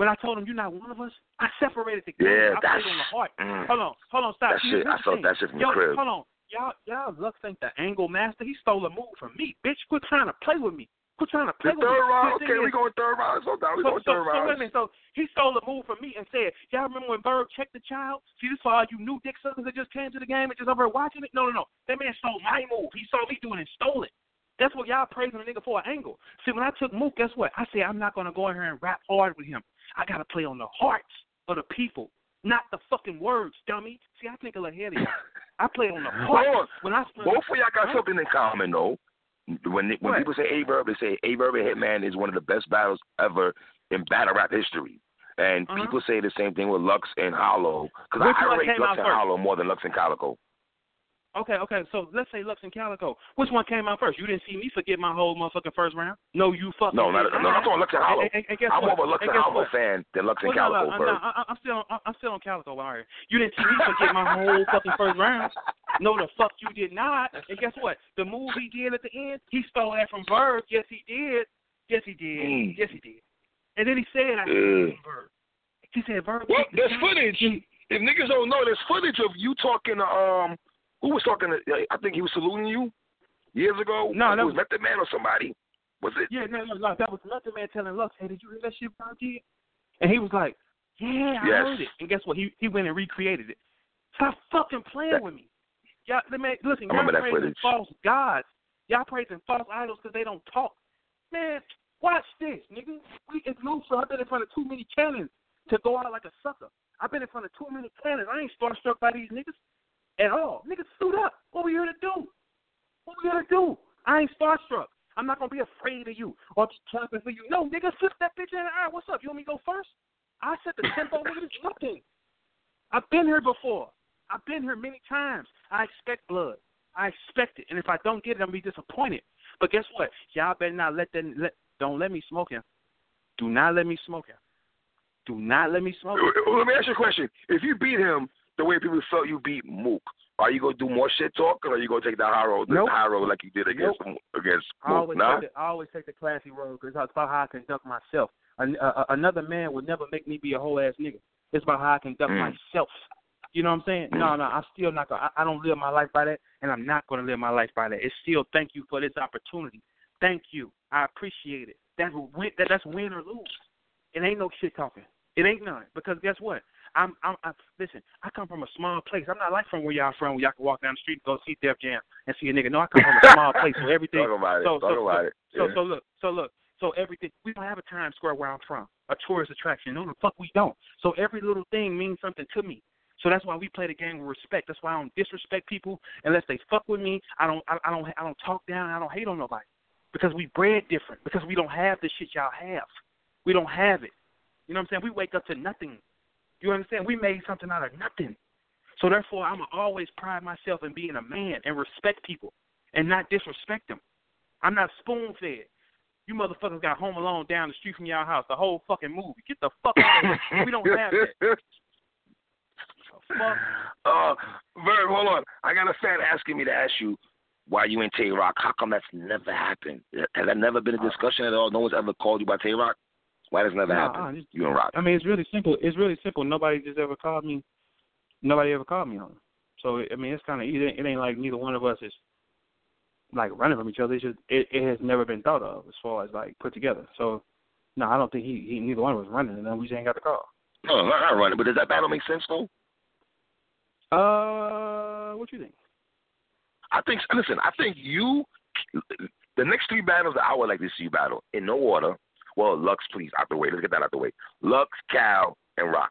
When I told him you're not one of us, I separated the Yeah, game. I that's played on the heart. mm, Hold on, hold on, stop. that Here's shit. I felt that shit from Yo, the crib. hold on. Y'all, y'all Lux think the angle master. He stole a move from me, bitch. Quit trying to play with me. Quit trying to play The with me. third round, okay, is- we going third round. So now we so, going so, third so wait a round. minute. So he stole a move from me and said, "Y'all remember when Verb checked the child? See, this for all you new dick suckers that just came to the game and just over watching it. No, no, no. That man stole my move. He saw me doing it and stole it. That's what y'all praising a nigga for an angle. See, when I took Mook, guess what? I said I'm not gonna go in here and rap hard with him. I gotta play on the hearts of the people, not the fucking words, dummy. See, I think a little ahead of you. I play on the Hold heart. on. When I Both of y'all got something in common though. When they, when What? people say Aye Verb, they say Aye Verb and Hitman is one of the best battles ever in battle rap history. And Uh-huh. people say the same thing with Lux and Hollow. Because I, I rate Lux and? Hollow more than Lux and Calicoe. Okay, okay. So let's say Lux and Calicoe. Which one came out first? You didn't see me forget my whole motherfucking first round. No, you fucking. No, not, no, I'm talking Lux and Hollow. And, and, and I'm what? more of a Lux and and Hollow fan than Lux and Well, no, Calicoe, no, Verb. no, I, I'm still, on, I'm still on Calicoe. All right. You didn't see me forget my whole fucking first round. No, the fuck you did not. And guess what? The move he did at the end, he stole that from Bird. Yes, he did. Yes, he did. Mm. Yes, he did. And then he said, I from Bird. He said, Bird. Well, there's footage. If niggas don't know, there's footage of you talking to um, who was talking to? I think he was saluting you years ago. No, that was was- Method Man or somebody. Was it? Yeah, no, no, no. That was nothing, man. Telling Lux, hey, did you hear that shit did? And he was like, Yeah, I Yes. heard it. And guess what? He he went and recreated it. Stop fucking playing That- with me. Y'all, me listen. Y'all praising footage. false gods. Y'all praising false idols because they don't talk. Man, watch this, nigga. We it's so I've been in front of too many cannons to go out like a sucker. I've been in front of too many cannons. I ain't starstruck by these niggas at all. Niggas suit up. What we here to do? What we here to do? I ain't starstruck. I'm not gonna be afraid of you or be clapping for you. No, nigga, flip that bitch in the eye. What's up? You want me to go first? I set the tempo, nigga. It's nothing. I've been here before. I've been here many times. I expect blood. I expect it, and if I don't get it, I'm gonna be disappointed. But guess what? Y'all better not let them. Let, don't let me smoke him. Do not let me smoke him. Do not let me smoke him. Let me ask you a question. If you beat him the way people felt you beat Mook, are you gonna do more shit talk, or are you gonna take the high road, nope. the high road like you did against nope. against I Mook? always, Nah. take the, I always take the classy road because it's about how I conduct myself. An, uh, another man would never make me be a whole ass nigga. It's about how I conduct Mm. myself. You know what I'm saying? Mm. No, no, I'm still not gonna. I, I don't live my life by that, and I'm not gonna live my life by that. It's still thank you for this opportunity. Thank you. I appreciate it. That's win. That, that's win or lose. It ain't no shit talking. It ain't none. Because guess what? I'm, I'm, I, listen. I come from a small place. I'm not like from where y'all from, where y'all can walk down the street and go see Def Jam and see a nigga. No, I come from a small place, so everything. Talk about it. So, Talk so, about so, it. so, so look, so look, so everything. We don't have a Times Square where I'm from, a tourist attraction. No, the fuck we don't. So every little thing means something to me. So that's why we play the game with respect. That's why I don't disrespect people unless they fuck with me. I don't, I, I don't, I don't talk down. I don't hate on nobody because we bred different. Because we don't have the shit y'all have. We don't have it. You know what I'm saying? We wake up to nothing. You understand? We made something out of nothing. So therefore, I'm always pride myself in being a man and respect people and not disrespect them. I'm not spoon fed. You motherfuckers got Home Alone down the street from y'all house, the whole fucking movie. Get the fuck out of here. We don't have that. Fuck? Uh, Verb, hold on. I got a fan asking me to ask you why you in Tay Roc. How come that's never happened? Has that never been a discussion at all? No one's ever called you by Tay Roc? Why does never Nah, happen? just- You and Roc. I mean, it's really simple. It's really simple. Nobody just ever called me. Nobody ever called me on it. So I mean, it's kind of it, it ain't like neither one of us is like running from each other. It's just it, it has never been thought of as far as like put together. So no, I don't think he, he neither one of us running, and then we just ain't got the call. No, not not running. But does that battle make sense though? Uh, what do you think? I think. Listen, I think you. The next three battles that I would like to see you battle in no order. Well, Lux, please, out the way. Let's get that out the way. Lux, Cal, and Roc.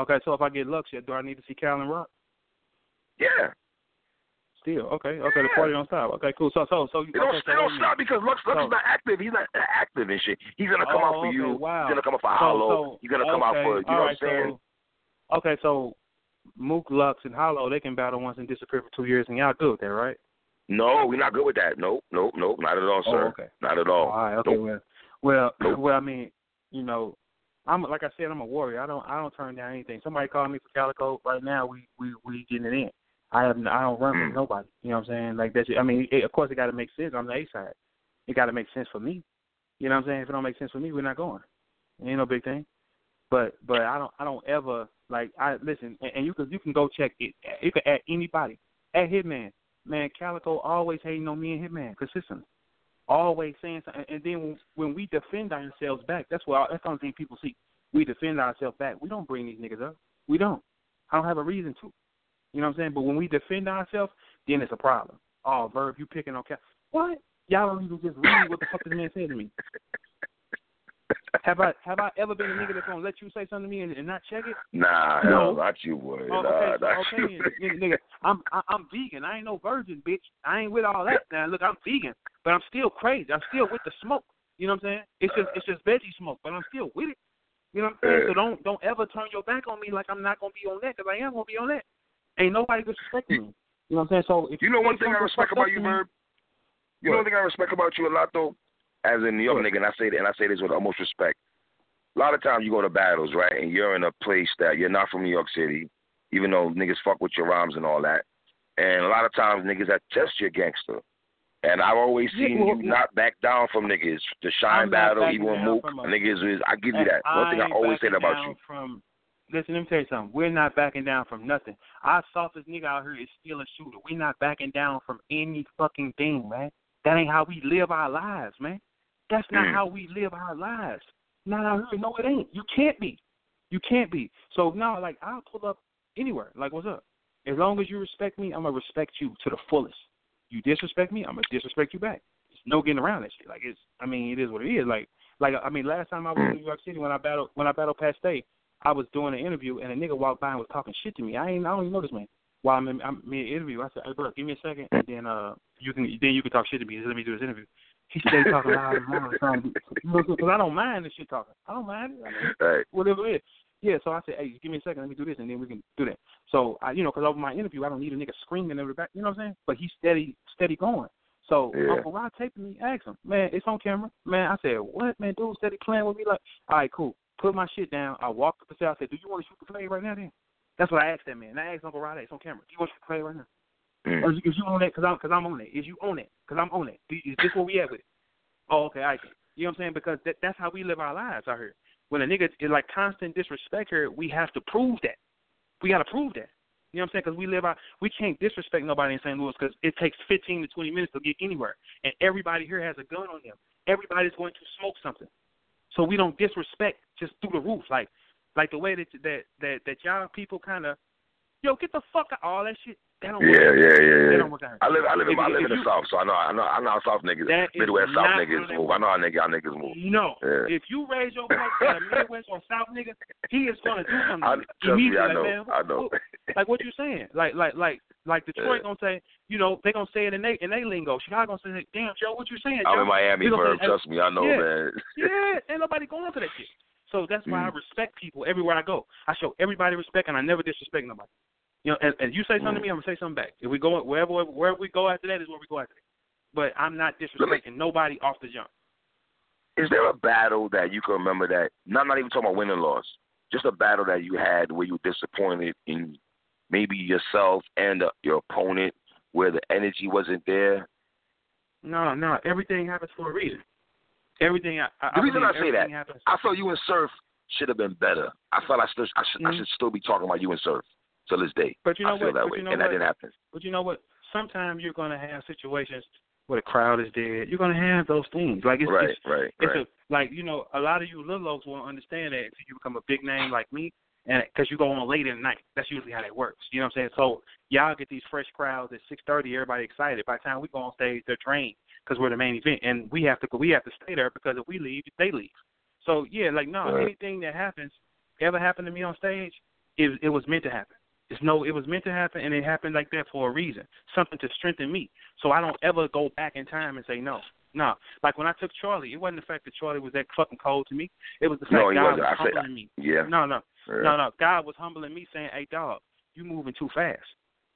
Okay, so if I get Lux, yet, do I need to see Cal and Roc? Yeah. Still, okay, okay, the party don't stop. Okay, cool. So, so, so, They don't, okay, so don't wait a minute. stop because Lux, Lux So- is not active. He's not active and shit. He's gonna come Oh, out for okay, you. wow. He's gonna come out for So- Hollow. so- He's gonna come out okay, for you know all what I'm saying? So, okay, so Mook, Lux, and Hollow, they can battle once and disappear for two years, and y'all good with that, right? No, we're not good with that. Nope, nope, nope, not at all, Oh, sir. okay. Not at Oh, all. all right, okay, Nope. well, well, Nope. well, I mean, you know, I'm like I said, I'm a warrior. I don't, I don't turn down anything. Somebody call me for Calicoe right now. We, we, we getting it in. I have, I don't run from Mm. nobody. You know what I'm saying? Like that's, I mean, it, of course, it got to make sense. I'm the A side. It got to make sense for me. You know what I'm saying? If it don't make sense for me, we're not going. It ain't no big thing. But, but I don't, I don't ever like. I listen, and, and you can, you can go check it. You can add anybody. At Hitman, man, Calicoe always hating on me and Hitman consistently always saying something. And then when, we defend ourselves back, that's what that's the only thing people see. We defend ourselves back. We don't bring these niggas up. We don't. I don't have a reason to. You know what I'm saying? But when we defend ourselves, then it's a problem. Oh, Verb, you picking on Cal. What? Y'all don't even just read what the fuck this man said to me. Have I have I ever been a nigga that's gonna let you say something to me and, and not check it? Nah, No. hell, not you, would. Oh, nah, okay, not okay, you. nigga, nigga, I'm I, I'm vegan. I ain't no virgin, bitch. I ain't with all that. Now look, I'm vegan, but I'm still crazy. I'm still with the smoke. You know what I'm saying? It's just it's just veggie smoke, but I'm still with it. You know what I'm saying? So don't don't ever turn your back on me like I'm not gonna be on that because I am gonna be on that. Ain't nobody disrespecting me. You know what I'm saying? So if You know one thing I respect about you, to Verb? You know one thing I respect about you a lot though? As a New York nigga, and I say that and I say this with almost respect. A lot of times you go to battles, right, and you're in a place that you're not from New York City, even though niggas fuck with your rhymes and all that. And a lot of times niggas that test your gangster. And I've always Yeah, seen well, you not back down from niggas. The shine I'm battle, even Mook, niggas is I give you that. One thing I always say backing about you. From listen, let me tell you something. We're not backing down from nothing. Our softest nigga out here is still a shooter. We're not backing down from any fucking thing, man. That ain't how we live our lives, man. That's not Mm. how we live our lives. Not out here. No, it ain't. You can't be. You can't be. So now, like, I'll pull up anywhere. Like, what's up? As long as you respect me, I'm gonna respect you to the fullest. You disrespect me, I'm gonna disrespect you back. There's no getting around that shit. Like it's, I mean, it is what it is. Like, like I mean, last time I was in New York City when I battled when I battled Stay, I was doing an interview and a nigga walked by and was talking shit to me. I ain't, I don't even know this man. While I'm in, I'm in an interview, I said, "Hey, bro, give me a second, and then uh, you can then you can talk shit to me. Just let me do this interview." He stayed talking loud and loud, trying to, because I don't mind this shit talking. I don't mind it. I mean, Right. whatever it is. Yeah, so I said, hey, give me a second, let me do this, and then we can do that. So, I, you know, because over my interview, I don't need a nigga screaming in the back, you know what I'm saying? But he's steady, steady going. So Yeah. Uncle Rod taping me, asked him, man, it's on camera. Man, I said, what, man, dude, steady playing with me like, all right, cool. Put my shit down. I walked up the stairs. I said, do you want to shoot the play right now? Then that's what I asked that man. And I asked Uncle Rod, it's on camera. Do you want to shoot the play right now? Mm. Or is, is you on that? Cause I'm, cause I'm on it. Is you on it? Cause I'm on it. Is this where we at with it? Oh, okay, I see. You know what I'm saying? Because that, that's how we live our lives out here. When a nigga is like constant disrespect here, we have to prove that. We got to prove that. You know what I'm saying? Because we live out, we can't disrespect nobody in St. Louis because it takes 15 to 20 minutes to get anywhere, and everybody here has a gun on them. Everybody's going to smoke something, so we don't disrespect just through the roof, like like the way that that that that y'all people kind of, yo, get the fuck out, all that shit. That don't Yeah, work. yeah, yeah, That yeah. don't work out. I live, I live, in, If I live in the you- South, so I know, I know, I know how South niggas, Midwest South niggas move. I know how niggas, how niggas move. No. Yeah. If you raise your voice to a Midwest or South nigga, he is gonna do something. I, trust me, I know, like, man, I know. what- like what you saying? Like like like like Detroit Yeah. gonna say, you know, they gonna say it in they in they lingo. Chicago gonna say, damn Joe, what you saying? I'm in Miami, Verb. Trust me, I know, Yeah. man. yeah, ain't nobody going to that shit. So that's why I Mm. respect people everywhere I go. I show everybody respect, and I never disrespect nobody. You know, and, and you say something to Mm. me, I'm gonna say something back. If we go wherever wherever we go after that is where we go after that. But I'm not Let me- disrespecting nobody off the jump. Is there a battle that you can remember that? Not not even talking about win and loss. Just a battle that you had where you were disappointed in maybe yourself and uh, your opponent, where the energy wasn't there. No, no, everything happens for a reason. Everything. I, I The reason believe I say that, happens- I felt you and Surf should have been better. I felt I still I should I Mhm. should still be talking about you and Surf till this day. But you know I feel what? that way, you know and what? that didn't happen. But you know what? Sometimes you're gonna have situations where the crowd is dead. You're gonna have those things. Like it's, right, it's right, it's right. a like you know a lot of you little oaks won't understand that until you become a big name like me, and because you go on late at night. That's usually how that works. You know what I'm saying? So y'all get these fresh crowds at 6:30. Everybody excited. By the time we go on stage, they're drained because we're the main event, and we have to we have to stay there because if we leave, they leave. So yeah, like no, Right. anything that happens ever happened to me on stage, it it was meant to happen. It's no, it was meant to happen, and it happened like that for a reason, something to strengthen me. So I don't ever go back in time and say no. No, like when I took Charlie, it wasn't the fact that Charlie was that fucking cold to me. It was the fact No, God wasn't. was I said- humbling me. Yeah. No, no, yeah. no, no. God was humbling me, saying, "Hey, dog, you moving too fast."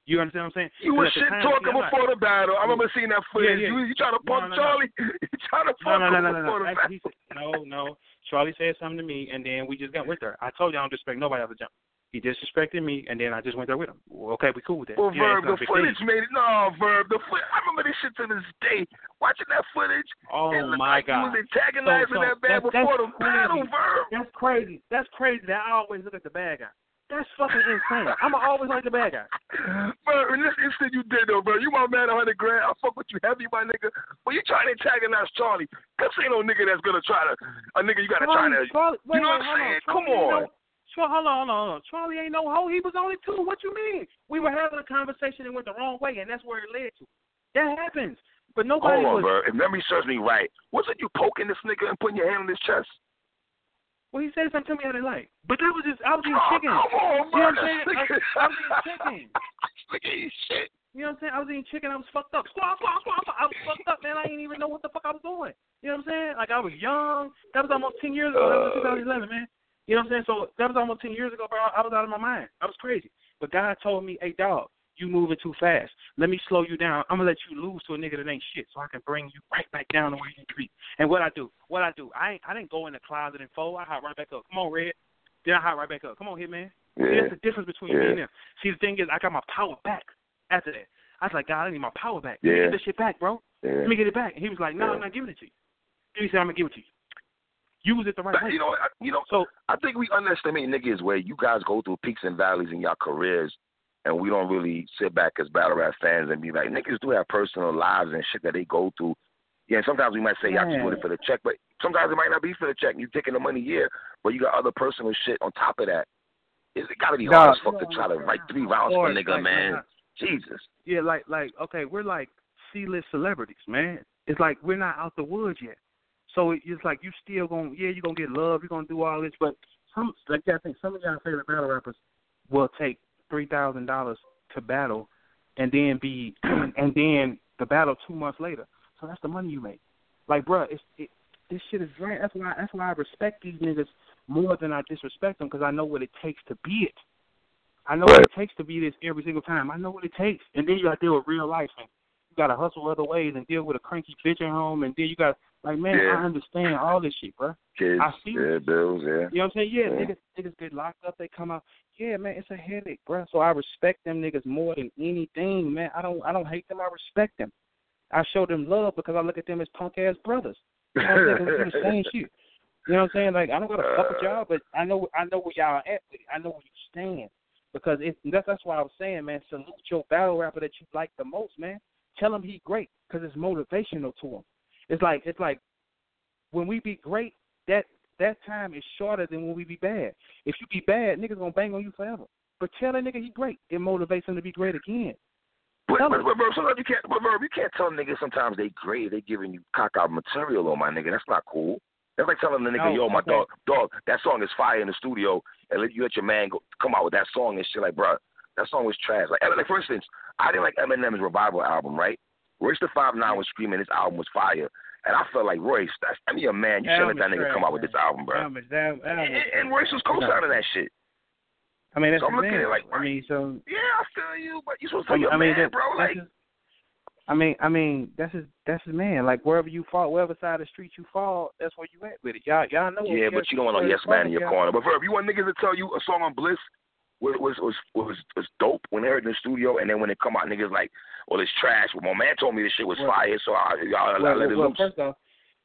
You understand what I'm saying? You were shit talking see, before the battle. I remember seeing that footage. yeah. You, you trying to No, pump no, no. Charlie? You trying to No, pump no, no, him no, no, before no. the Actually, battle? he said, no, no. Charlie said something to me, and then we just got with her. I told you I don't disrespect nobody else a jump. He disrespected me, and then I just went there with him. Well, okay, we cool with that. Well, yeah, Verb, the a big deal. footage made it. No, Verb, the foot. I remember this shit to this day. Watching that footage, Oh it my like God. you was antagonizing So- so that bad that- before the battle. Verb. That's crazy. That's crazy that I always look at the bad guy. That's fucking insane. I'm always like the bad guy. Verb, in this instant you did though, bro. You my man, a hundred grand. I fuck with you heavy, my nigga. But you trying to antagonize Charlie? Cause ain't no nigga that's gonna try to. A nigga you gotta try to. Charlie, wait, you know wait, what I'm saying? on. Come Charlie on. Hold on, hold on, hold on. Charlie ain't no hoe. He was only two. What you mean? We were having a conversation and went the wrong way, and that's where it led to. That happens. But nobody Hold on, was. bro. If memory serves me right, wasn't you poking this nigga and putting your hand on his chest? Well, he said something to me I didn't like. But that was just, I was eating Oh, chicken. come on, You know what I'm saying? I, I was eating chicken. Nigga ain't shit. You know what I'm saying? I was eating chicken. I was fucked up. Squaw, squaw, squaw, squaw. I was fucked up, man. I didn't even know what the fuck I was doing. You know what I'm saying? Like I was young. That was almost ten years ago. That was Uh. 2011, man. You know what I'm saying? So that was almost ten years ago, bro. I was out of my mind. I was crazy. But God told me, "Hey, dog, you moving too fast. Let me slow you down. I'm gonna let you lose to a nigga that ain't shit, so I can bring you right back down to where you be." And what I do, what I do, I ain't, I didn't go in the closet and fold. I hop right back up. Come on, Red. Then I hop right back up. Come on, Hitman. See, Yeah. that's the difference between me and them. See, the thing is, I got my power back after that. I was like, God, I need my power back. Let me Yeah. get this shit back, bro. Yeah. Let me get it back. And he was like, No, Yeah. I'm not giving it to you. Then he said, I'm gonna give it to you. Use it the right But, way. you know, I- you know, So I think we underestimate niggas where you guys go through peaks and valleys in your careers, and we don't really sit back as battle rap fans and be like, niggas do have personal lives and shit that they go through. Yeah, and sometimes we might say y'all just doing it for the check, but sometimes it might not be for the check. You're taking the money here, but you got other personal shit on top of that. It, it gotta be Dog. hard as fuck to try to write three rounds for a nigga, like, man. like, Jesus. yeah, like like okay, we're like C list celebrities, man. It's like we're not out the woods yet. So it's like you still gonna yeah you're gonna get love you're gonna do all this but some like I think some of y'all favorite battle rappers will take three thousand dollars to battle and then be and then the battle two months later. So that's the money you make. Like bruh, it's it, this shit is great. That's why that's why I respect these niggas more than I disrespect them because I know what it takes to be it. I know Right. what it takes to be this every single time. I know what it takes, and then you got to deal with real life, and you got to hustle other ways and deal with a cranky bitch at home, and then you got like, man, Yeah. I understand all this shit, bro. Kids, I see yeah, bills, yeah. You know what I'm saying? Yeah, Yeah. niggas niggas get locked up, they come out. Yeah, man, it's a headache, bro. So I respect them niggas more than anything, man. I don't I don't hate them. I respect them. I show them love because I look at them as punk ass brothers. You know what I'm saying? 'Cause we do the same shit. You know what I'm saying? Like I don't gotta fuck with uh. y'all, but I know I know where y'all at with it. I know where you stand. Because it, that's that's why I was saying, man. Salute your battle rapper that you like the most, man. Tell him he great because it's motivational to him. It's like it's like when we be great, that that time is shorter than when we be bad. If you be bad, niggas gonna bang on you forever. But tell that nigga he great. It motivates him to be great again. But, Tell but, but, sometimes you can't. But, bro, you can't tell niggas sometimes they great. They giving you cock out material on my nigga. That's not cool. That's like telling the nigga, No, yo, my okay. dog, dog, that song is fire in the studio, and let you let your man go come out with that song and shit. Like, bro, that song was trash. Like, like for instance, I didn't like Eminem's revival album, right? Royce the Five Nine was screaming this album was fire, and I felt like Royce, that's I mean, a man, you should let that nigga come out with this album, bro. Album is- that- album And, and Royce was co-signing that shit. I mean, that's so I'm looking at it like, I mean, so Yeah, I feel you, but you supposed to I tell I mean, man, that, bro. Like, his, I mean, I mean, that's his, that's his man. Like wherever you fall, wherever side of the street you fall, that's where you at with it. Y'all, y'all know. Yeah, but you don't want no yes man in your corner. But Verb, you want niggas to tell you a song on Bliss was was was was, was dope when they heard in the studio, and then when it come out, niggas like, well, it's trash. Well, my man told me this shit was Well- fire, so I, y'all Well, I let it well, loose. first off,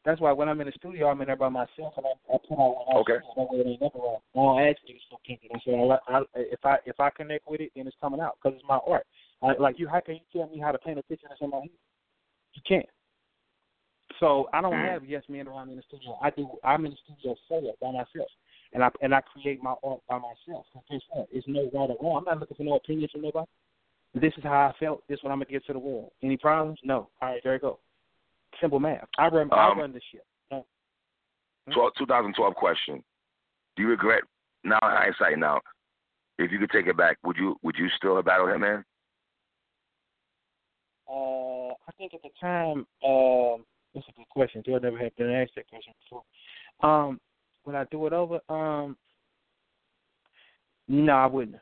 that's why when I'm in the studio, I'm in there by myself, and I, I put out when I Okay. that way it ain't never wrong. I don't ask niggas for opinion. I say, I, I, if I if I connect with it, then it's coming out because it's my art. I, like you, how can you tell me how to paint a picture that's in my head? You can't. So I don't Mm. have yes men around me in the studio. I do. I'm in the studio solo by myself, and I and I create my art by myself. Guess what? It's no right or wrong. I'm not looking for no opinions from nobody. This is how I felt. This is what I'm gonna give to the world. Any problems? No. All right, there you go. Simple math. I run. I Um, run the shit. No. 12, 2012 question: Do you regret now in hindsight? Now, if you could take it back, would you would you still have battled him, man? Uh, I think at the time, um, that's a good question. Too. I never had been asked that question before. Um, would I do it over? Um, no, I wouldn't.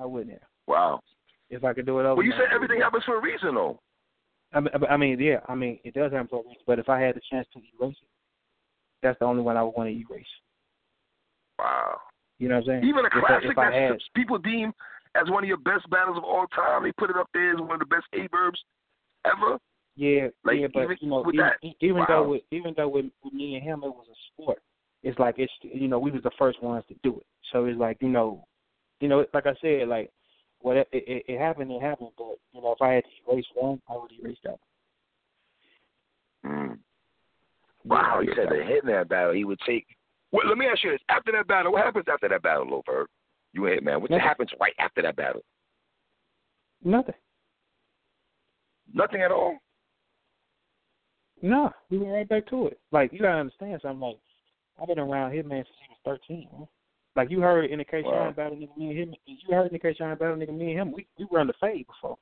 I wouldn't. Wow. If I could do it over. Well, you said everything happens for a reason, though. I mean, I mean, yeah. I mean, it does happen for a reason. But if I had the chance to erase it, that's the only one I would want to erase. Wow. You know what I'm saying? Even a If I- classic if I that people deem as one of your best battles of all time. They put it up there as one of the best Aye Verbs ever. Yeah, Like, yeah, but even you know, even, even wow. though with, even though with, with me and him, it was a sport. It's like it's you know we was the first ones to do it, so it's like you know, you know, like I said, like what it, it, it happened, it happened. But you know, if I had to erase one, I would erase that. Mm. Wow, he said that the Hitman battle, he would take. Well, let me ask you this: After that battle, what happens after that battle, Lil You and Hitman, what Nothing. happens right after that battle? Nothing. Nothing at all. No, we went right back to it. Like you gotta understand something. Like I've been around Hitman since he was thirteen. Man. Like you heard in the K Wow. Shine battle, nigga, me and him. You heard in the K-Shine battle, nigga, me and him. We we run the fade before,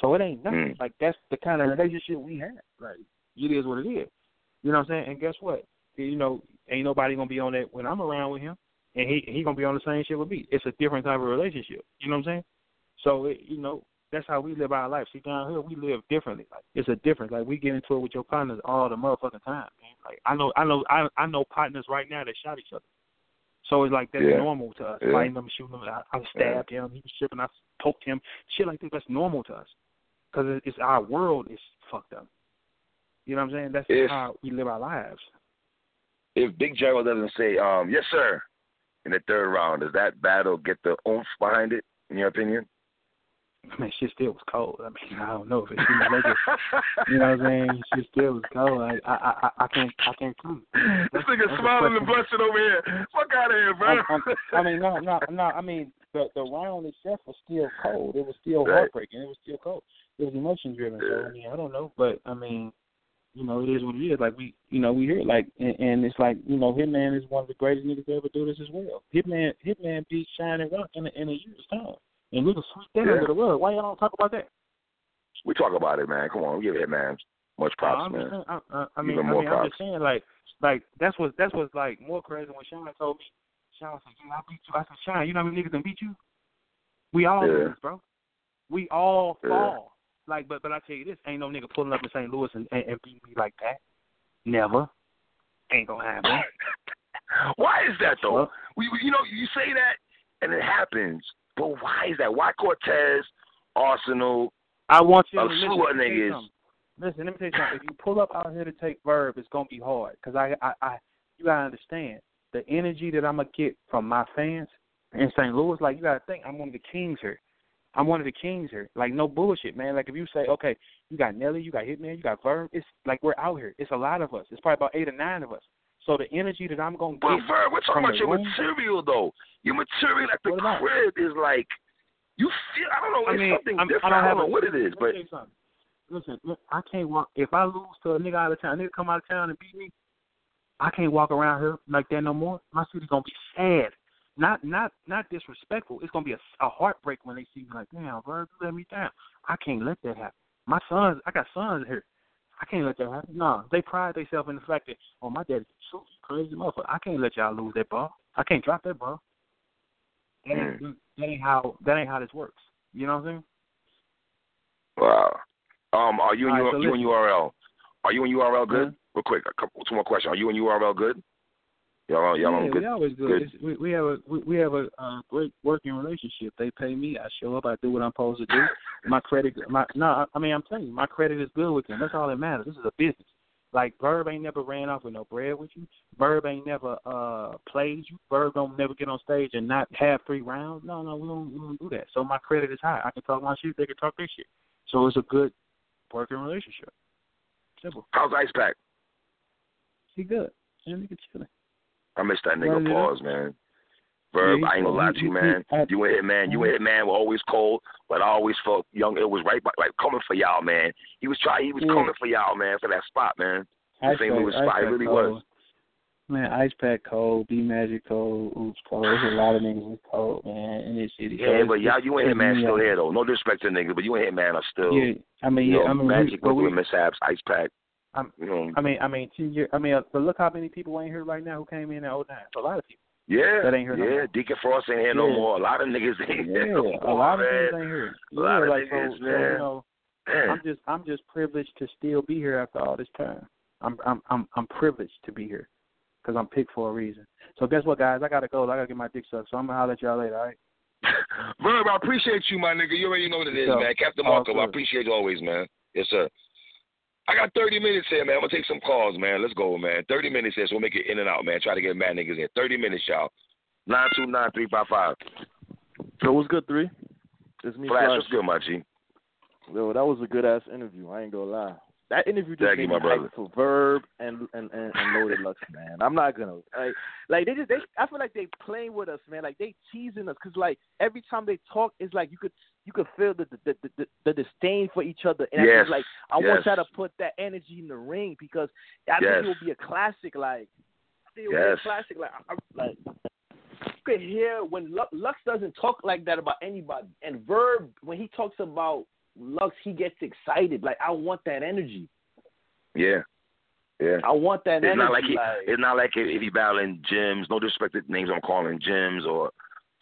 so it ain't nothing. Mm. Like that's the kind of relationship we had. Like it is what it is. You know what I'm saying? And guess what? You know, ain't nobody gonna be on that when I'm around with him, and he he gonna be on the same shit with me. It's a different type of relationship. You know what I'm saying? So it, you know, that's how we live our life. See, down here we live differently. Like it's a difference. Like we get into it with your partners all the motherfucking time. Man. Like I know, I know, I I know partners right now that shot each other. So it's like that's Yeah. normal to us. Yeah. Fighting them, shooting them. I, I stabbed him. He was tripping. I poked him. Shit like that. That's normal to us because it's our world is fucked up. You know what I'm saying? That's If- how we live our lives. If Big Gerald doesn't say, um, yes, sir, in the third round, does that battle get the oomph behind it, in your opinion? I mean, shit still was cold. I mean, I don't know if it's you know, just, you know what I'm saying. Shit still was cold. Like, I I I I can't I can't it. this nigga smiling and blushing over here. Fuck out of here, bro. I'm, I'm, I mean, no, no, no. I mean, the the round itself was still cold. It was still Right. heartbreaking. It was still cold. It was emotion driven. So I mean, I don't know, but I mean, you know, it is what it is. Like we, you know, we hear it like, and, and it's like, you know, Hitman is one of the greatest niggas to ever do this as well. Hitman, Hitman beat Shining Rock in a, in a year's time, and little sweet that Yeah. under the rug. Why y'all don't talk about that? We talk about it, man. Come on, give Hitman much props, man. saying, I, I, I mean, Even I mean, I'm just saying, like, like that's what that's what's like more crazy when Sean told me. Sean said, "Dude, I beat you." I said, "Sean, you know how many niggas done beat you? We all Yeah. lose, bro. We all Yeah. fall. Like, but but I tell you this, ain't no nigga pulling up in St. Louis and, and, and beat me like that. Never. Ain't gonna happen. why is that though? Well- we, we- you know, you say that and it happens, but why is that? Why Cortez, Arsonal? I want you to listen. slew let me niggas. something. Listen, let me tell you something. If you pull up out here to take verb, it's gonna be hard. Cause I, I, I, you gotta understand the energy that I'm gonna get from my fans in St. Louis. Like you gotta think, I'm one of the kings here. I'm one of the kings here. Like no bullshit, man. Like if you say, okay, you got Nelly, you got Hitman, you got Verb, it's like we're out here. It's a lot of us. It's probably about eight or nine of us. So the energy that I'm gonna But get Verb, we're talking from about the your room- material though. Your material at the What about crib is like you feel. I don't know. I It's mean, something I'm, different. I I don't, don't, know a, what it is, but tell you something. Listen, look, I can't walk. If I lose to a nigga out of town, a nigga come out of town and beat me, I can't walk around here like that no more. My city's gonna be sad. Not not not disrespectful. It's gonna be a, a heartbreak when they see me like, damn, Verb, you let me down. I can't let that happen. My sons, I got sons here. I can't let that happen. No, they pride themselves in the fact that, oh, my daddy can shoot, crazy motherfucker. I can't let y'all lose that ball. I can't drop that ball. That ain't, that ain't how that ain't how this works. You know what I'm saying? wow. Um, are you in right, so you in. URL? Are you in URL good? Mhm. Real quick, a couple, two more questions. Are you in URL good? Y'all, y'all yeah, on good? we always good. good. We, we have a we, we have a uh, great working relationship. They pay me. I show up. I do what I'm supposed to do. My credit, my no, I- mean I'm telling you, my credit is good with them. That's all that matters. This is a business. Like Verb ain't never ran off with no bread with you. Verb ain't never uh played you. Verb don't never get on stage and not have three rounds. No, no, we don't we don't do that. So my credit is high. I can talk my shit. They can talk their shit. So it's a good working relationship. Simple. How's Ice Pack? He good. And nigga chilling. I miss that nigga pause, man. Verb, Yeah, I ain't gonna lie to you, man. You and Hitman, you and Hitman were always cold, but I always felt young. It was right, by, like coming for y'all, man. He was trying, he was Yeah. coming for y'all, man, for that spot, man. The Ice St. Louis spot, it really cold. was. Man, Ice Pack cold, B Magic cold, Oops cold. There's a lot of niggas that's cold, man, in this city. Yeah, but y'all, you and it's Hitman still here though. No disrespect to niggas, but you ain't and Hitman are still. Yeah, I mean, you yeah, know, I mean, we, Magic but with we, mishaps, Ice Pack. I'm- you know, I mean, I mean, ten years. I mean, uh, but look how many people ain't here right now who came in at 09. It's a lot of people. yeah, that ain't here yeah. more. Deacon Frost ain't here no Yeah. more. A lot of niggas ain't here Yeah, no a more, lot of man. niggas ain't here. A lot yeah, of like niggas, so, so, you know, Man. I'm just, I'm just privileged to still be here after all this time. I'm, I'm, I'm, I'm privileged to be here because I'm picked for a reason. So guess what, guys? I gotta go. I gotta get my dick sucked. So I'm gonna holler at y'all later. All right. Verb, I appreciate you, my nigga. You already know what it is, So, man. Captain Marco, I appreciate you always, man. Yes, sir. I got 30 minutes here, man. I'm going to take some calls, man. Let's go, man. 30 minutes here, so we'll make it in and out, man. Try to get mad niggas in. 30 minutes, y'all. 929-355. So what's good, three? It's me, Flash, Flash. what's good, my G? Yo, that was a good ass interview. I ain't gonna lie. That interview just Thank made you, me my brother. for Verb and and and, and Loaded Lux, man. I'm not gonna like like they just they. I feel like they playing with us, man. Like they teasing us, cause like every time they talk, it's like you could you could feel the the the, the, the disdain for each other, and I Yes, just like I want y'all to put that energy in the ring because I think it will be a classic. Like I think it will be Yes. a classic. Like I, I- like you could hear when Lux, Lux doesn't talk like that about anybody, and Verb when he talks about Lux, he gets excited. Like I want that energy. Yeah. Yeah. I want that It's energy. not like he. like, It's not like if he battling gyms. No disrespect to names I'm calling gyms or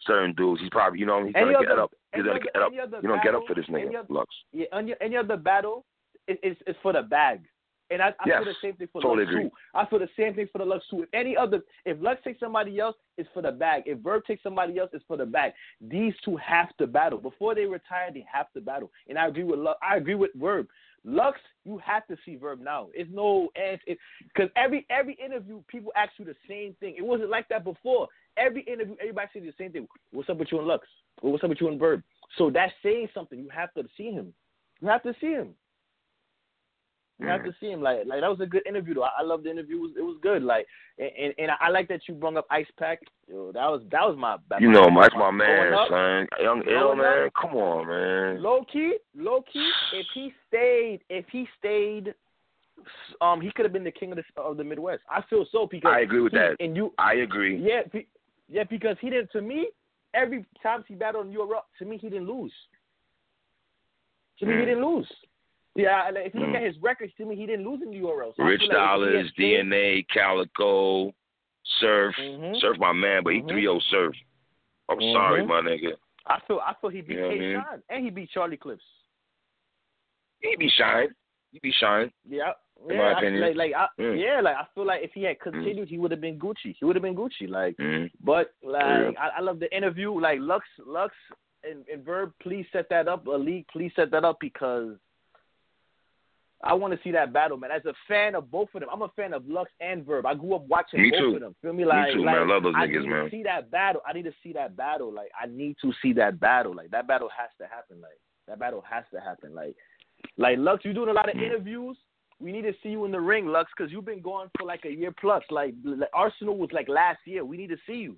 certain dudes. He's probably, you know, he's gonna get other- up. Any gonna get up. You don't get up for this nigga, other- Lux. yeah, any, any other battle, it, it's it's for the bag. And I, I Yes, feel the same thing for totally Lux agree. too. I feel the same thing for the Lux too. If any other, if Lux takes somebody else, it's for the bag. If Verb takes somebody else, it's for the bag. These two have to battle before they retire. They have to battle. And I agree with Lux. I agree with Verb. Lux, you have to see Verb now. It's no answer. because every every interview people ask you the same thing. It wasn't like that before. Every interview, everybody says the same thing. What's up with you and Lux? Or what's up with you and Verb? So that's saying something. You have to see him. You have to see him. You have Mm. to see him. Like, like that was a good interview. Though. I, I love the interview. It was, it was good. Like, and, and and I like that you brought up Ice Pack. Yo, that was that was my. That You know, my, that's my man, up, son. Young growing man. up. Come on, man. Low key, low key. If he stayed, if he stayed um he could have been the king of the of the Midwest. I feel so because I agree with he- that. And you, I agree. yeah, yeah, because he didn't. To me, every time he battled in URL, to me he didn't lose. To me, he Mm. didn't lose. Yeah, like, if you look Mm. at his records, to me he didn't lose in URL. So Rich like Dollars, DNA, Calicoe, Surf, Mhm. Surf my man, but he Mhm. 3 Surf. I'm Mhm. sorry, my nigga. I feel I feel he beat You know K-Shine and he beat Charlie Clips. He be shine. He be shine. Yeah, In yeah, I- like like I, Mm. yeah, like I feel like if he had continued, he would have been Gucci. He would have been Gucci. Like, Mm. but like Yeah. I, I love the interview. Like Lux, Lux, and, and Verb, please set that up. A league, please set that up because I want to see that battle, man. As a fan of both of them, I'm a fan of Lux and Verb. I grew up watching Me both too. of them. Feel me? Like, too, like man. I love those I niggas, need man. to see that battle. I need to see that battle. Like, I need to see that battle. Like, that battle has to happen. Like, that battle has to happen. Like, like Lux, you're doing a lot of Mm. interviews. We need to see you in the ring, Lux, because you've been going for like a year plus. Like, like Arsonal was like last year. We need to see you.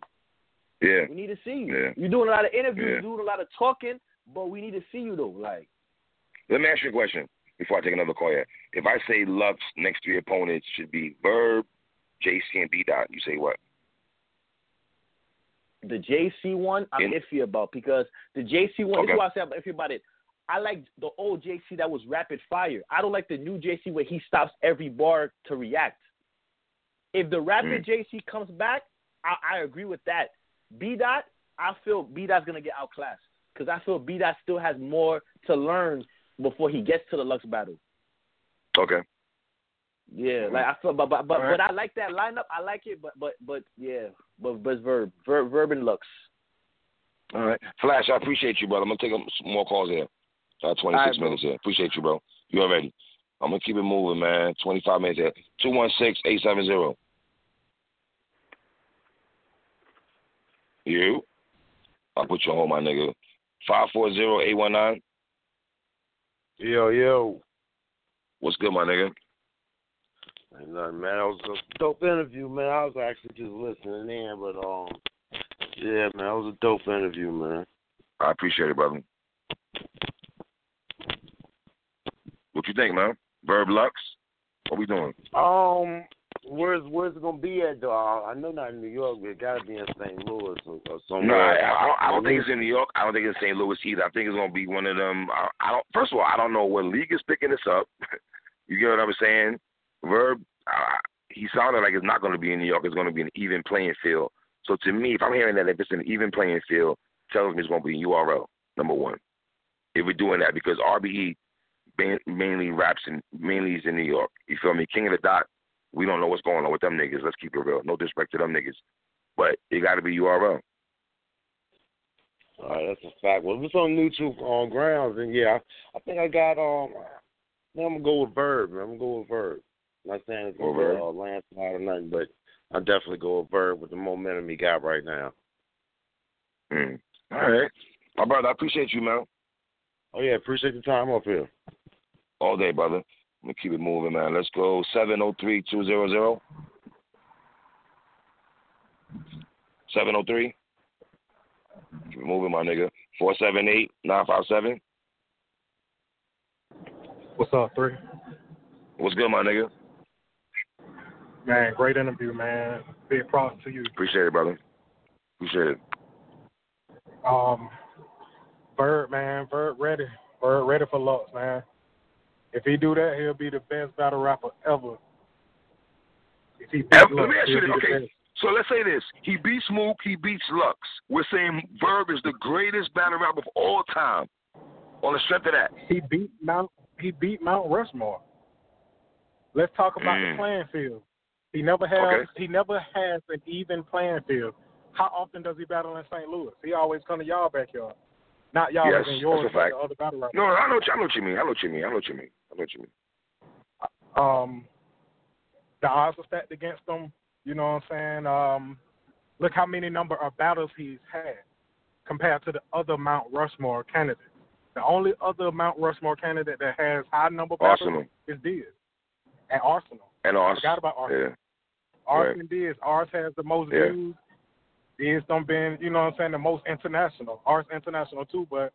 Yeah. We need to see you. Yeah. You're doing a lot of interviews, Yeah. doing a lot of talking, but we need to see you though. Like, Let me ask you a question before I take another call here. If I say Lux next three opponents should be Verb, JC, and B Dot, you say what? the JC one, I'm In- iffy about because the JC one. Okay. This is why I say I'm iffy about it. I like the old JC that was rapid fire. I don't like the new JC where he stops every bar to react. If the rapid mm. JC comes back, I, I agree with that. B dot, I feel B dot's gonna get outclassed because I feel B dot still has more to learn before he gets to the Lux battle. Okay. Yeah, mm-hmm. like I feel, but but but, All right. but I like that lineup. I like it, but but but yeah, but but it's verb, verb, verb and Lux. All right. Flash, I appreciate you, brother. I'm going to take some more calls here. Uh, 26 All right, bro. minutes here. Appreciate you, bro. You already. I'm going to keep it moving, man. 25 minutes here. 216-870. You? I'll put you on hold, my nigga. 540-819. Yo, yo. What's good, my nigga? Ain't nothing, man. That was a dope interview, man. I was actually just listening in, but um, yeah, man, that was a dope interview, man. I appreciate it, brother. What you think, man? Verb Lux? What we doing? Um, where's where's it gonna be at though? I know not in New York, but it gotta be in St. Louis or, or No, somewhere. I, I, don't, I don't think it's in New York. I don't think it's St. Louis either. I think it's gonna be one of them. I, I don't. First of all, I don't know what league is picking this up. you get what I'm saying? Verb. He sounded like it's not going to be in New York. It's going to be an even playing field. So to me, if I'm hearing that if it's an even playing field, tells me it's going to be in URL. Number one, if we're doing that because RBE mainly raps and mainly is in New York. You feel me? King of the Dot. We don't know what's going on with them niggas. Let's keep it real. No disrespect to them niggas, but it got to be URL. All right, that's a fact. Well, if it's on neutral on grounds, then yeah, I, I think I got um. Man, I'm gonna go with Verb. Man. I'm gonna go with Verb. not saying it's gonna be a landslide or nothing, but I definitely go with Verb with the momentum he got right now. Mm. All right. My brother, I appreciate you, man. Oh yeah, appreciate the time up here. All day, brother. Let me keep it moving, man. Let's go 703 200. 703. Keep it moving, my nigga. 478 957. What's up, three? What's good, my nigga? Man, great interview, man. Big props to you. Appreciate it, brother. Appreciate it. Um, Verb, man, Verb ready. Verb ready for Lux, man. If he do that, he'll be the best battle rapper ever. If he beat Ev- Lux, let me ask you he'll this, be the okay. best. So let's say this. He beats Mook, he beats Lux. We're saying Verb is the greatest battle rapper of all time. On the strength of that. He beat Mount. He beat Mount Rushmore. Let's talk about Mm. the playing field. He never has. Okay. He never has an even playing field. How often does he battle in St. Louis? He always come to y'all backyard. Not y'all, Yes, in yours, that's a fact. the other. No, I know, I know what you mean. I know what you mean. I know what you mean. I know what you mean. um, the odds are stacked against him. You know what I'm saying? Um, look how many number of battles he's had compared to the other Mount Rushmore candidates. The only other Mount Rushmore candidate that has high number of battles Arsonal. is Diaz and Arsonal. And Arsonal. Ars. forgot about Arsonal. Yeah. Arsonal and Diaz. Ars has the most Yeah. views. Diaz don't been, you know what I'm saying, the most international. Ars international too, but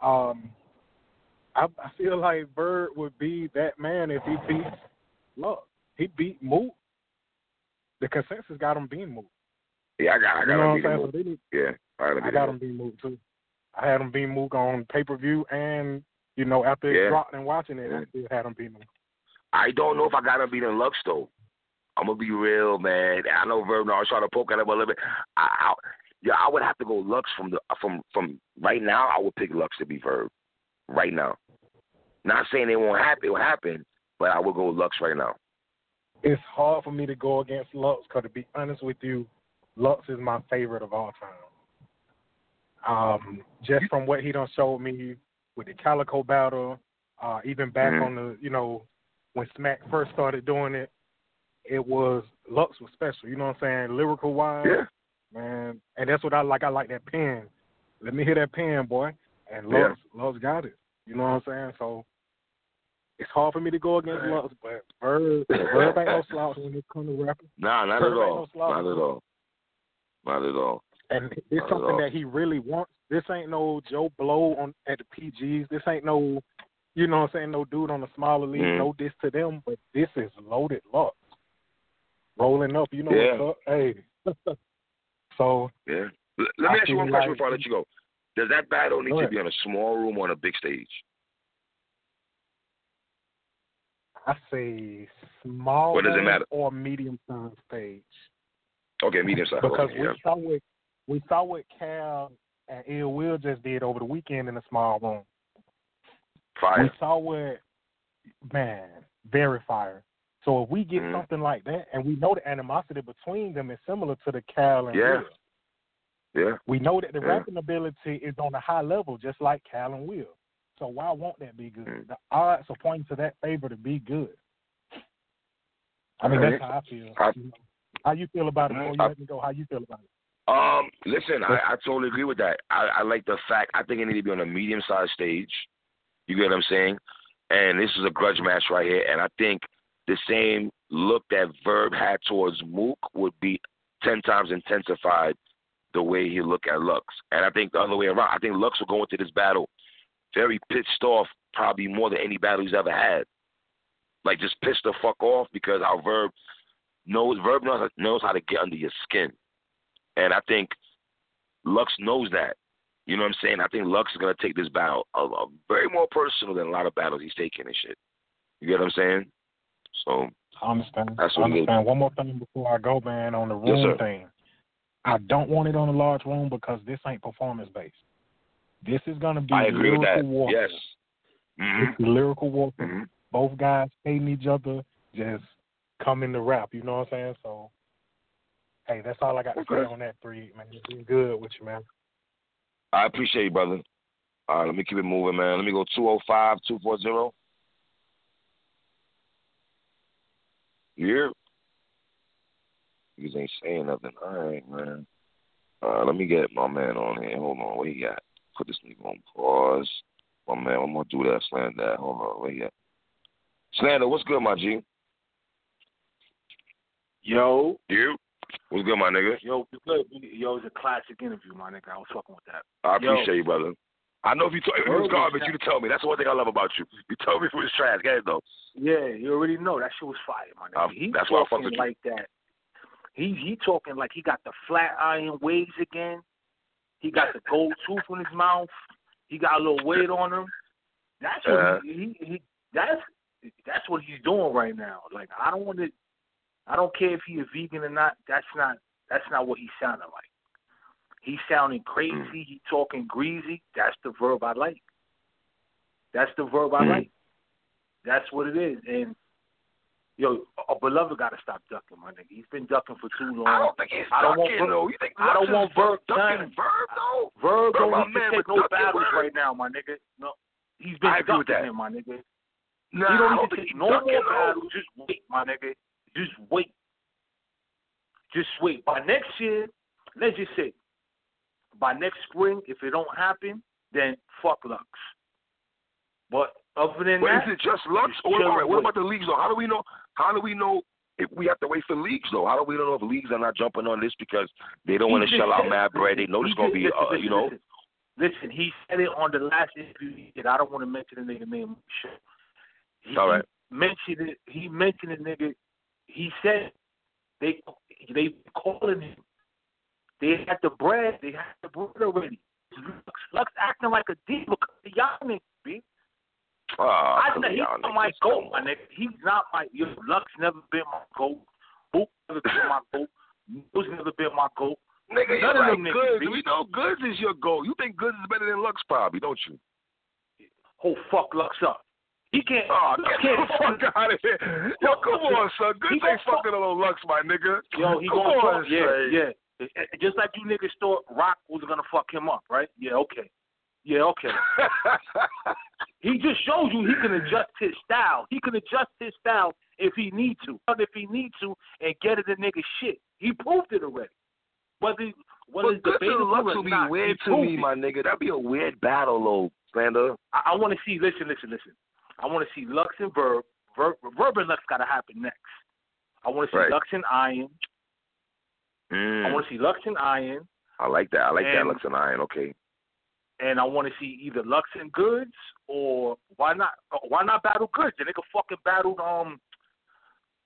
um, I, I feel like Verb would be that man if he beat Lux. He beat Mook. The consensus got him being Mook. Yeah, I got, I You got know him what I'm beating saying? So need- Yeah, I got him I beating got him being Mook too. I had him being Mook on pay per view, and you know after Yeah. it dropped and watching it, Yeah. I still had him beating him. I don't know if I got him beating Lux though. I'm gonna be real, man. I know Verb now is trying to poke at him a little bit. I, I, yeah, I would have to go Lux from the from from right now. I would pick Lux to be Verb right now. Not saying it won't happen. It will happen, but I will go Lux right now. It's hard for me to go against Lux because to be honest with you, Lux is my favorite of all time. Um, just from what he done showed me with the Calicoe battle, uh, even back Mhm. on the you know when Smack first started doing it, it was Lux was special. You know what I'm saying? Lyrical wise, Yeah, man, and that's what I like. I like that pen. Let me hear that pen, boy. And Lux, Lux got it. You know what I'm saying? So it's hard for me to go against Lux, but Verb, Verb ain't no slouch when it comes to rapping. nah, not Verb at all. no. Not at all. Not at all. And it's Not something that he really wants. This ain't no Joe Blow on at the PGs. This ain't no, you know what I'm saying, no dude on the smaller league. Mhm. No diss to them, but this is loaded Lux. Rolling up, you know Yeah. what's up. Hey. so Yeah. Let me I ask you one question like- before I let you go. Does that battle need to be on a small room or on a big stage? I say small What does it matter? or medium sized stage. Okay, medium size. Because okay, we yeah. saw what we saw what Cal and Ill Will just did over the weekend in a small room. Fire. We saw what man, very fire. So if we get Mhm. something like that and we know the animosity between them is similar to the Cal and Yeah. Will. Yeah. We know that the Yeah. rapping ability is on a high level, just like Cal and Will. So why won't that be good? Mm. The odds are pointing to that favor to be good. I mean, that's how I feel. I- you know. How you feel about it? Before you I- let me go, how you feel about it? Um, listen, I, I totally agree with that. I, I like the fact I think it need to be on a medium sized stage. You get what I'm saying? And this is a grudge match right here, and I think the same look that Verb had towards Mook would be ten times intensified the way he look at Lux. And I think the other way around, I think Lux will go into this battle very pissed off, probably more than any battle he's ever had. Like just pissed the fuck off because our Verb knows Verb knows knows how to get under your skin. And I think Lux knows that. You know what I'm saying? I think Lux is gonna take this battle a, a very more personal than a lot of battles he's taking and shit. You get what I'm saying? So I understand. I what it is. understand. One more thing before I go, man, on the Yes, room sir. thing. I don't want it on a large room because this ain't performance based. This is gonna be I agree with lyrical that. warfare. Yes. hmm It's lyrical warfare. hmm Both guys hating each other, just coming to rap. You know what I'm saying? So, hey, that's all I got to say on that three, man. It's been good with you, man. I appreciate you, brother. All right, let me keep it moving, man. Let me go 205 240. Yeah. Niggas ain't saying nothing. All right, man. Uh, let me get my man on here. Hold on. What he got? Put this nigga on pause. My man, I'm going to do that, Slander. That. Hold on. Where he at? Slander, what's good, my G? Yo, You? What's good, my nigga? yo, you good? Yo, it's a classic interview, my nigga. I was fucking with that. I Yo. appreciate you, brother. I know if you told if it was Word was garbage, you'd tell me. That's the one thing I love about you. You told me if it was trash. Get it, though. Yeah, you already know that shit was fire, my nigga. Um, he that's why I fuck talking with you. like that. He he talking like he got the flat iron waves again. He got the gold tooth in his mouth. He got a little weight on him. That's what Uh-huh. he, he he that's that's what he's doing right now. Like I don't want to. I don't care if he a vegan or not. That's not that's not what he's sounding like. He's sounding crazy. Mm. He talking greasy. That's the verb I like. That's the verb I Mm. like. That's what it is. And yo, a beloved got to stop ducking, my nigga. He's been ducking for too long. I don't think he's I don't want ducking, Verb- though. You think I don't want Verb ducking. Verb, though? Verb Bro, don't need to take no battles Verb. right now, my nigga. No, he's been I agree with that. him, my nigga. Nah, he don't need to take no ducking, more battles. Just wait, my nigga. Just wait. Just wait. By next year, let's just say, by next spring, if it don't happen, then fuck Lux. But other than But that, is it just Lux? Or, all right, what about the leagues, though? How do we know? How do we know if we have to wait for leagues, though? How do we know if leagues are not jumping on this because they don't want to shell out mad bread? They know there's going to be, uh, you know. listen. He said it on the last interview he did. I don't want to mention the nigga name. on the show. He All right. mentioned it. He mentioned the nigga. He said they they calling him. They had the bread. They had the bread already. Lux, Lux acting like a diva. 'cause the Y'all niggas, Oh, I know he's not my goat, come my nigga. He's not my. Yo, Lux never been my goat. Boop never been my goat. News never been my goat. Nigga, you None of like them Goodz. We know Goodz is your goal. You think Goodz is better than Lux, probably, don't you? Oh fuck Lux up. He can't. Oh, get can't. the fuck out of here. Yo, come on, son. Goodz ain't fucking on no Lux, my nigga. Yo, he come gonna on, fuck. Yeah, son. yeah. Just like you niggas thought Roc was gonna fuck him up, right? Yeah, okay. Yeah, okay. He just shows you he can adjust his style. He can adjust his style if he need to. If he need to and get it the nigga shit. He proved it already. Whether whether but Goodz Lux will be not, weird to me, it. my nigga. That'd be a weird battle, though, Slander. I, I want to see. Listen, listen, listen. I want to see Lux and Verb. Verb, Verb and Lux got to happen next. I want to see Right. Lux and Iron. I Mm, want to see Lux and Iron, I like that. I like that, Lux and Iron. Okay. And I want to see either Lux and Goodz or why not? uh, Why not battle Goodz? The nigga fucking battled um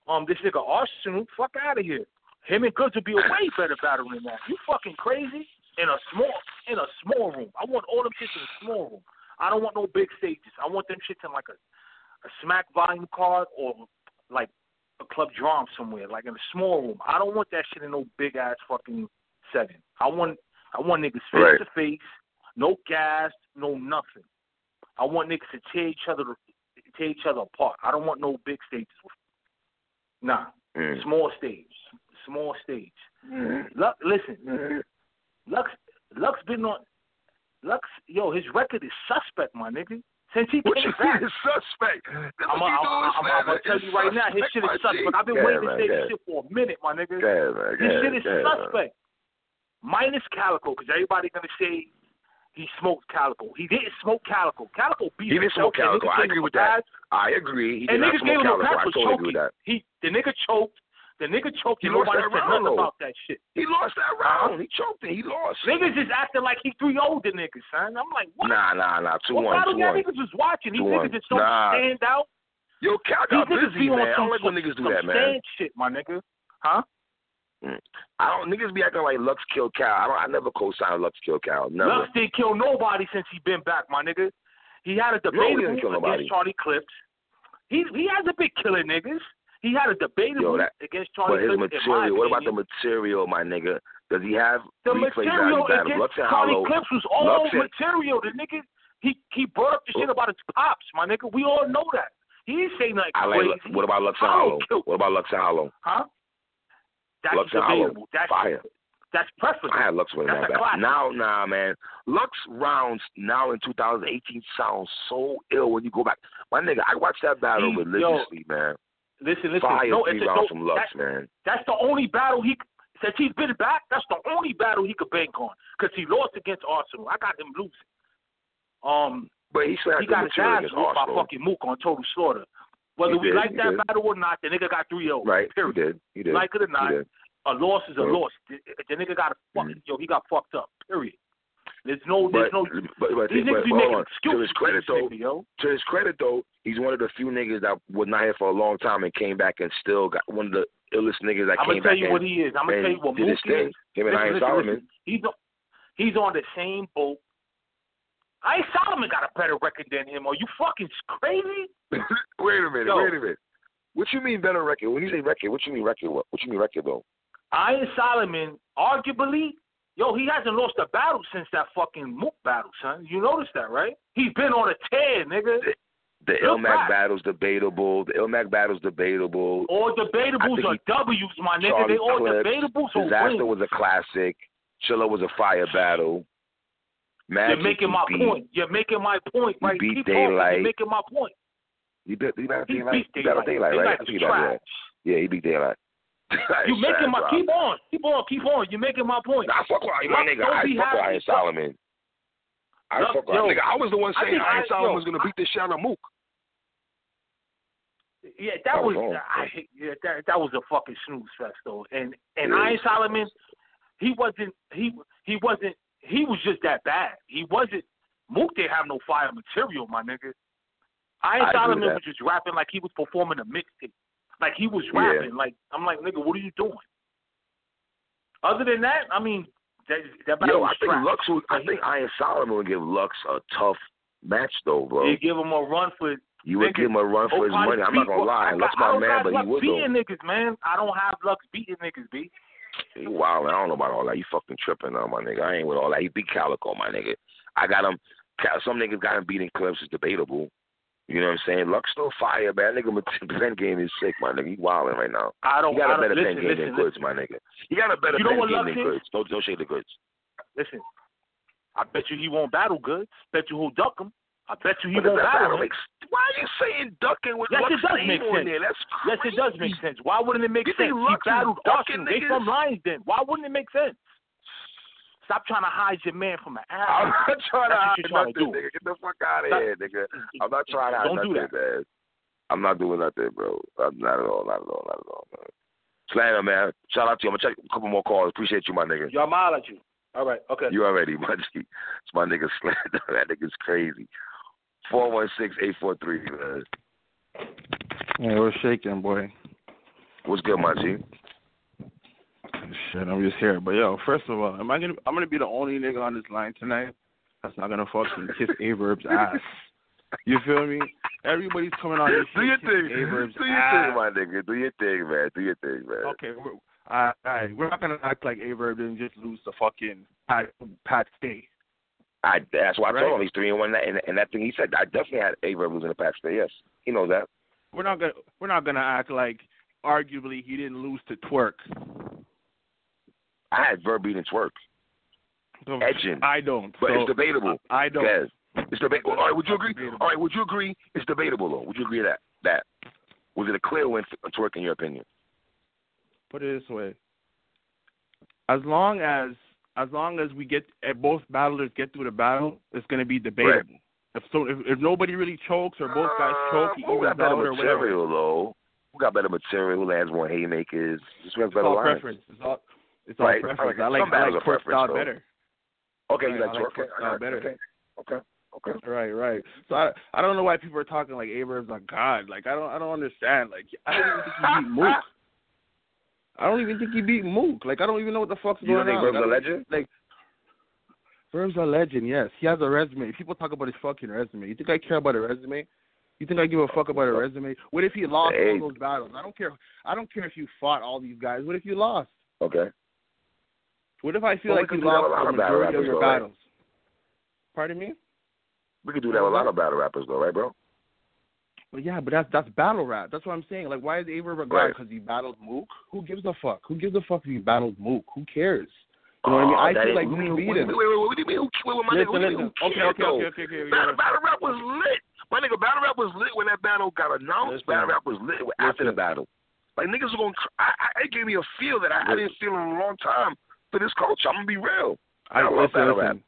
um this nigga Arsonal. Fuck out of here. Him and Goodz would be a way better battle than that. You fucking crazy? In a small in a small room. I want all them shits in a small room. I don't want no big stages. I want them shits in like a a smack volume card or like a club drum somewhere, like in a small room. I don't want that shit in no big ass fucking setting. I want I want niggas face Right. to face, no gas, no nothing. I want niggas to tear each other tear each other apart. I don't want no big stages. Nah, Mm. small stage, small stage. Lux, listen, Lux, Lux been on. Lux, yo, his record is suspect, my nigga. Since he What came you back, it's suspect? That's I'm what I'm- doing, I'm- I'm Slander. gonna tell you right now, his shit is suspect. I've been waiting to say this shit for a minute, my nigga. Go ahead, man. Go This shit is go ahead, man. suspect. Minus Calicoe, because everybody gonna say he smoked Calicoe. He didn't smoke Calicoe. Calicoe beat He didn't smoke Calicoe. I agree with that. I agree. He And niggas gave him a Calicoe. pass for totally agree with choking. He the nigga choked. The nigga choked He and nobody said round, nothing though. about that shit. He lost that round. He choked it. He lost. Niggas is acting like he three older niggas, son. I'm like, what? Nah, nah, nah. Two what one, battle two y'all niggas was watching? These niggas just don't Nah. stand out. Yo, Cal These got niggas busy, man. I don't like when niggas do that, man. stand shit, my nigga. Huh? I don't. Niggas be acting like Lux killed Cal. I don't. I never co-signed Lux killed Cal. Never. Lux didn't kill nobody since he been back, my nigga. He had a debate nobody. against Charlie Clips. He he hasn't been killing niggas. He had a debate against But his Clips. material. What about the material, my nigga? Does he have The material against Lux and Charlie Hollow. Clips was all Lux and- material. The nigga he he brought up the shit oh. about his pops, my nigga. We all know that. He didn't say nothing I like. crazy. What about Lux and Hollow Hollow? What about Lux and Hollow? Huh? That's Lux debatable. That's Fire. that's preference. I had Lux winning That's that battle. Now, nah, man. Lux rounds now in 2018 sounds so ill when you go back. My nigga, I watched that battle He- yo, religiously, man. Listen, listen. Fire no, three rounds no, from Lux, that- man. That's the only battle he since he's been back. That's the only battle he could bank on because he lost against Arsonal. I got him losing. Um, But he he got his ass whooped by fucking Mook on Total Slaughter. Whether He we did, like he that did. battle or not, the nigga got 3-0. Right, he Period. did. He did. Like it or not, a loss is a loss. The, the nigga got a fuck. Mhm. Yo, he got fucked up. Period. There's no, But, there's no. but, but, These but niggas be making. To his credit, though, nigga, to his credit though, he's one of the few niggas that was not here for a long time and came back and still got one of the illest niggas that I'm came gonna tell you what he is. I'm gonna tell you what did Mook his thing. is. Him and Listen, listen, Solomon. listen. He's on, he's on the same boat. Iron Solomon got a better record than him. Are you fucking crazy? wait a minute, Yo. wait a minute. What you mean better record? When you say record, what you mean record? What, what you mean record though? Iron Solomon, arguably, yo, he hasn't lost a battle since that fucking Mook battle, son. You noticed that, right? He's been on a tear, nigga. The Look Ilmac battle's debatable. The Ilmac battle's debatable. All debatables are he- W's, my nigga. Charlie they all Clips, debatables Dizaster wins. was a classic. Chilla was a fire battle. Magic, You're making my beat, point. You're making my point, right? beat Keep. Daylyt. You're making my point. He beat, he beat He Daylyt. beat Daylyt. Daylyt, right? Daylyt think was he battled Daylyt. Yeah, he beat Daylyt. You making my keep on, keep on, keep on. You're making my point. Nah, I fuck with my nigga. I fuck with. Iron Solomon. I fuck with nigga. I was the one saying Iron Solomon was gonna beat the shit out of Mook. Yeah, that That was was. I, yeah, that that was a fucking snooze fest though. And and Yeah, Iron. Solomon, he wasn't he he wasn't he was just that bad. He wasn't. Mook didn't have no fire material, my nigga. Iron I Solomon was just rapping like he was performing a mixtape. Like he was Yeah. rapping. Like I'm like, nigga, what are you doing? Other than that, I mean, that that Yo, was I think trash. Lux would, I think Iron Solomon would give Lux a tough match though, bro. He give him a run for You would give him a run for his money. I'm not gonna lie. Lux my man, but he would though. beating niggas, man. I don't have Lux beating niggas, B. He wild. I don't know about all that. You fucking tripping on my nigga. I ain't with all that. He beat Calicoe, my nigga. I got him. Some niggas got him beating Clips. It's debatable. You know what I'm saying? Lux still fire, man. Nigga, my pen game is sick, my nigga. He wilding right now. I don't. He got I a better listen, pen game listen, than Goodz, my nigga. He got a better You know pen game than? Goodz. Don't don't shake the Goodz. Listen, I bet you he won't battle good. Bet you he'll duck him. I bet you he But does that battle battle him. makes, why are you saying ducking with Yes, Lux it does make sense. there? That's Yes, it does make sense. Why wouldn't it make You sense? He Lux is battled ducking Austin. They niggas? from Lions Den. Why wouldn't it make sense? Stop trying to hide your man from the I'm not trying to That's what hide to nothing, nigga. Get the fuck out of Stop- here, nigga. I'm not trying to hide Don't do nothing, man. I'm not doing nothing, bro. I'm not at all, not at all, not at all, man. Slammer, man. Shout out to you. I'm gonna check a couple more calls. Appreciate you, my nigga. Y'all mile at you. All right. Okay. You already, my G. It's my nigga Slam. that nigga's crazy. Four one six eight four three, man. Yeah, we're shaking, boy. What's good, my G? Shit, I'm just here. But yo, first of all, am I gonna I'm gonna be the only nigga on this line tonight that's not gonna fucking kiss Aye Verb's ass. You feel me? Everybody's coming on this Do your thing. Aye Verb's Do your ass. thing, my nigga. Do your thing, man. Do your thing, man. Okay, we're, all right, we're not gonna act like Aye Verb didn't just lose the fucking Pat Pat Stay. I that's why I Right. told him he's three and one. And, and that thing he said, I definitely had Aye Verb losing the Pat Stay. Yes, he knows that. We're not gonna we're not gonna act like arguably he didn't lose to Twork. I had Verb beating Twork, edging, I don't. but so it's debatable. I don't. Yes, it's debatable. All right, would you agree? All right, would you agree? It's debatable though. Would you agree that that was it a clear win for Twork in your opinion? put it this way. As long as as long as we get if both battlers get through the battle, it's gonna be debatable. If so if, if nobody really chokes or both guys choke, he Uh, who got better material though? Who got better material? Who lands more haymakers? Just has It's better all lines? preference. It's all it's all Right. preference. I like Some I like Twork style though. better. Okay, you Right, like I like Twork? Style better. Okay, okay, okay. Right, right. So I I don't know why people are talking like Aye Verb's a god. Like I don't I don't understand. Like I don't even think he beat Mook. I don't even think he beat Mook. Like I don't even know what the fuck's You don't going think on. Verb's a legend? Like Verb's a legend, yes. He has a resume. People talk about his fucking resume. You think I care about a resume? You think I give a fuck about a resume? What if he lost Hey. all those battles? I don't care. I don't care if you fought all these guys. What if you lost? Okay. What if I feel Well, like you could do that with a lost lot the majority of your though, right? battles? Pardon me? We could do that with a lot of battle rappers though, right, bro? But yeah, but that's that's battle rap. That's what I'm saying. Like, why is Aye Verb a god? Right. Because he battled Mook. Who gives a fuck? Who gives a fuck if he battled Mook? Who cares? You know what I mean? Oh, I feel like Mook beat him. wait, wait, wait, what do you mean? Who, wait, wait, my nigga, Listen, you listen. Who Okay, okay, okay, okay, okay. Battle, battle rap was lit. My nigga, battle rap was lit when that battle got announced. Battle rap was lit after the battle. Like niggas were gonna. I, I, it gave me a feel that I, I didn't feel in a long time for this culture. I'm gonna be real. I, I love listen, battle listen.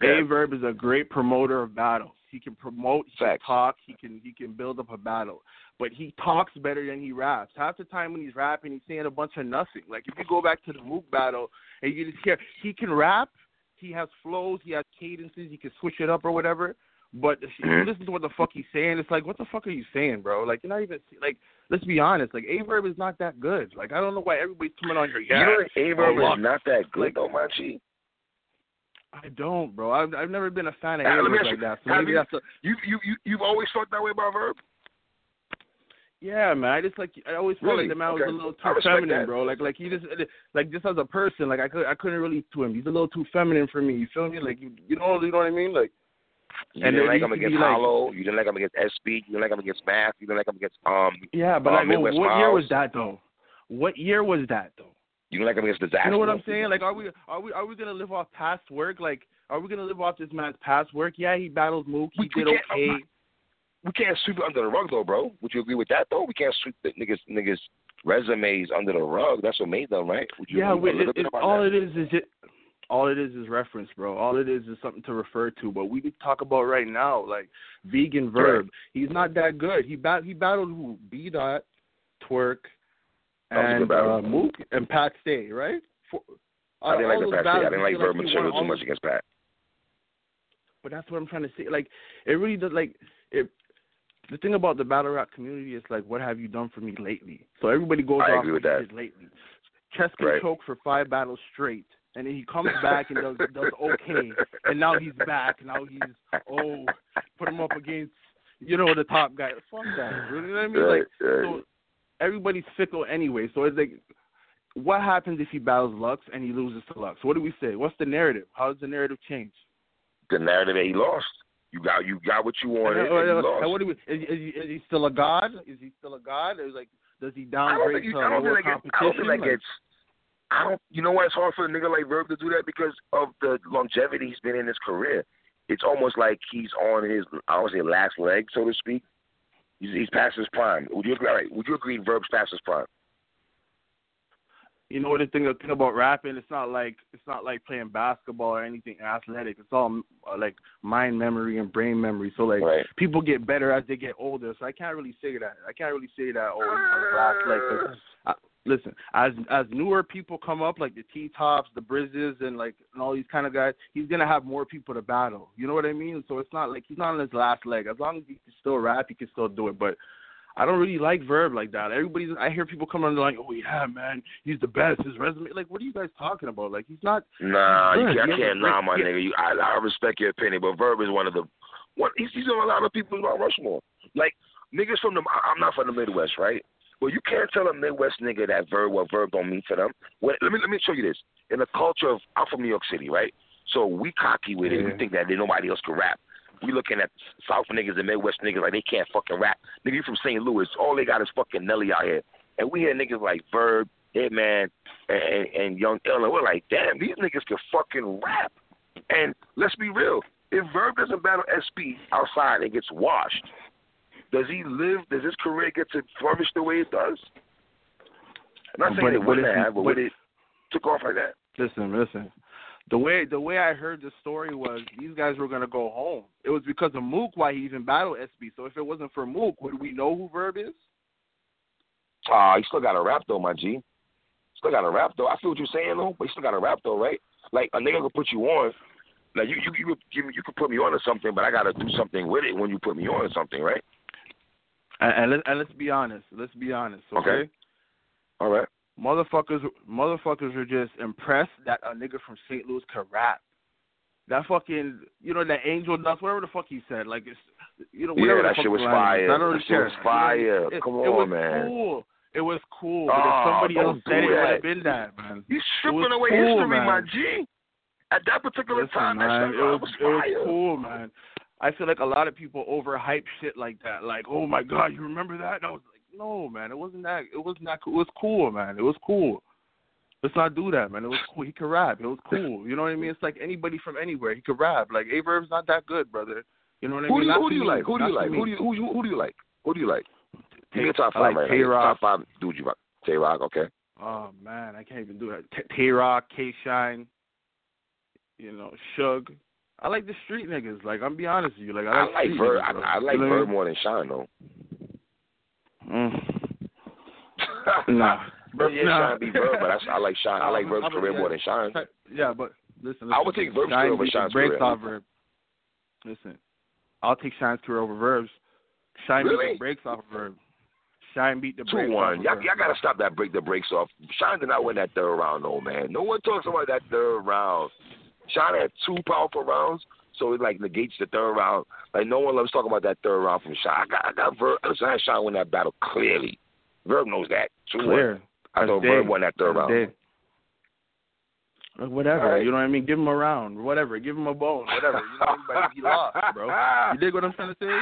Yeah. Aye Verb is a great promoter of battles. He can promote, he Facts. can talk, he can he can build up a battle. But he talks better than he raps. Half the time when he's rapping, he's saying a bunch of nothing. Like if you go back to the Mook battle and you just hear he can rap, he has flows, he has cadences, he can switch it up or whatever. But if you Mhm. listen to what the fuck he's saying, it's like, what the fuck are you saying, bro? Like you're not even like. Let's be honest. Like Aye Verb is not that good. Like I don't know why everybody's coming on here. You Yeah, know Aye Verb is not that good like- though, G. I don't, bro. I've I've never been a fan of Aye Verb like you, that. So maybe you- that's a, You you you you've always thought that way about Verb. Yeah, man. I just like I always felt Really? like the man Okay. was a little too feminine, that. bro. Like like he just like just as a person, like I could I couldn't relate to him. He's a little too feminine for me. You feel me? Like you you know you know what I mean? Like You And didn't like him against like- Hollow. You didn't like him against SB. You didn't like him against Math. You didn't like him against um. yeah, but Uh, like well, what year was that though? What year was that though? You didn't like him against Dizaster. You know what I'm saying? Like are we are we are we gonna live off past work? Like are we gonna live off this man's past work? Yeah, he battled Mook. He We- we did can't- okay. we can't sweep it under the rug though, bro. Would you agree with that though? We can't sweep the niggas niggas resumes under the rug. That's what made them, right? Would you Yeah, we- it, it, all that? it is is it. All it is is reference, bro. All it is is something to refer to. But we talk about right now, like vegan verb. He's not that good. He bat he battled who? B dot, twork, That was a good and uh, Mook and Pat Stay, right? For, I didn't like the Pat shit. I didn't like Verb he won material all too much against Pat. But that's what I'm trying to say. Like, it really does. Like, it. The thing about the battle rap community is like, what have you done for me lately? So everybody goes I off agree with that. lately. Chess can Right. choke for five battles straight, and then he comes back and does does okay, and now he's back. Now he's oh, put him up against you know the top guy. Fuck that. You know what I mean? Right, like, right. so everybody's fickle anyway. So it's like, what happens if he battles Lux and he loses to Lux? What do we say? What's the narrative? How does the narrative change? The narrative that he lost. You got you got what you wanted, And, and uh, and lost. what do we? Is, is, he, is he still a god? Is he still a god? Is like, does he downgrade to I don't lower think I don't competition? think that gets. I don't. You know why it's hard for a nigga like Verb to do that because of the longevity he's been in his career. It's almost like he's on his I don't say last leg, so to speak. He's, he's past his prime. Would you agree? All right, would you agree? Verb's past his prime. you know what the thing, the thing about rapping? It's not like it's not like playing basketball or anything athletic. It's all uh, like mind memory and brain memory. So like Right. people get better as they get older. So I can't really say that. I can't really say that. Oh, he's on his last leg. 'cause I, listen, as as newer people come up, like the T Tops, the Brizzes, and like and all these kind of guys, he's gonna have more people to battle. You know what I mean? So it's not like he's not on his last leg. As long as he can still rap, he can still do it. But I don't really like Verb like that. Everybody's I hear people come on like, oh yeah, man, he's the best. His resume, like, what are you guys talking about? Like, he's not. Nah, you can't, I can't nah, my yeah. nigga. You, I, I respect your opinion, but Verb is one of the one. He's, he's on a lot of people's Mount Rushmore. Like niggas from the. I'm not from the Midwest, right? Well, you can't tell a Midwest nigga that Verb what Verb don't mean to them. When, let me let me show you this. In the culture of, I'm from New York City, right? So we cocky with it. We think that nobody else can rap. We looking at South niggas and Midwest niggas like they can't fucking rap. Nigga, you from St. Louis. All they got is fucking Nelly out here. And we hear niggas like Verb, Hitman, and, and, and Yung Ill, and we're like, damn, these niggas can fucking rap. And let's be real. If Verb doesn't battle SP outside and gets washed, does he live? Does his career get to flourish the way it does? I'm not saying it wouldn't have, but would it took off like that? Listen, listen. The way the way I heard the story was these guys were gonna go home. It was because of Mook why he even battled SB. So if it wasn't for Mook, would we know who Verb is? Ah, he still got a rap though, my G. Still got a rap though. I feel what you're saying though, but he still got a rap though, right? Like a nigga could put you on. Like you, you, you could give me, you could put me on to something, but I got to do something with it when you put me on to something, right? And, and, let, and let's be honest. Let's be honest. Okay. Okay. All right. Motherfuckers, motherfuckers are just impressed that a nigga from St. Louis could rap. That fucking, you know, that Angel Dust, whatever the fuck he said, like it's, you know, Yeah, whatever that the fuck shit was fire. I don't That really shit care. was You know, fire. it, Come it on, was man. Cool. It was cool. But Oh, if ah, somebody else do said it, it would have been that, man. You It stripping away cool, history, man. my G. At that particular Listen, time, man, that it shit was was it was cool, man. I feel like a lot of people overhype shit like that. Like, oh my god, you remember that? And I was like, no, man, it wasn't that. It wasn't that. Cool. It was cool, man. It was cool. Let's not do that, man. It was cool. He could rap. It was cool. You know what I mean? It's like anybody from anywhere. He could rap. Like Averb's not that good, brother. You know what I Who mean? do you, who do you like? Who do you like? Who do you who, you- who do you like? Who do you like? Give me your top five like right. Top five dudes you rock. Tay Roc, okay. Oh man, I can't even do that. Tay Roc, K Shine, you know, Shug. I like the street niggas. Like I'm be honest with you. Like I I like, like street Verb. niggas, I. I like You know Verb more than Shine though. Mm. Nah. Verb yeah, Nah. Shine be Verb, but I, I like Shine. I like Verb's career yeah. more than Shine. Yeah, but listen. listen I would take Verb's Shine career over beat Shine's career. off Verb. Listen, I'll take Shine's career over Verb's. Shine beat Really? the brakes off of Verb. Shine beat the Two brakes off one. Y'all, y'all gotta stop that break the brakes off. Shine did not win that third round, no man. No one talks about that third round. Shine had two powerful rounds, so it like negates the third round. Like no one loves talking about that third round from Shine. I got, I got Verb. I had Shine win that battle clearly. Verb knows that. Two. Clear. I thought. Verb won that third That's round. Like, Whatever, Alright. you know what I mean. Give him a round, whatever. Give him a bone, whatever. You know, what I mean? but he lost, bro. You dig what I'm trying to say?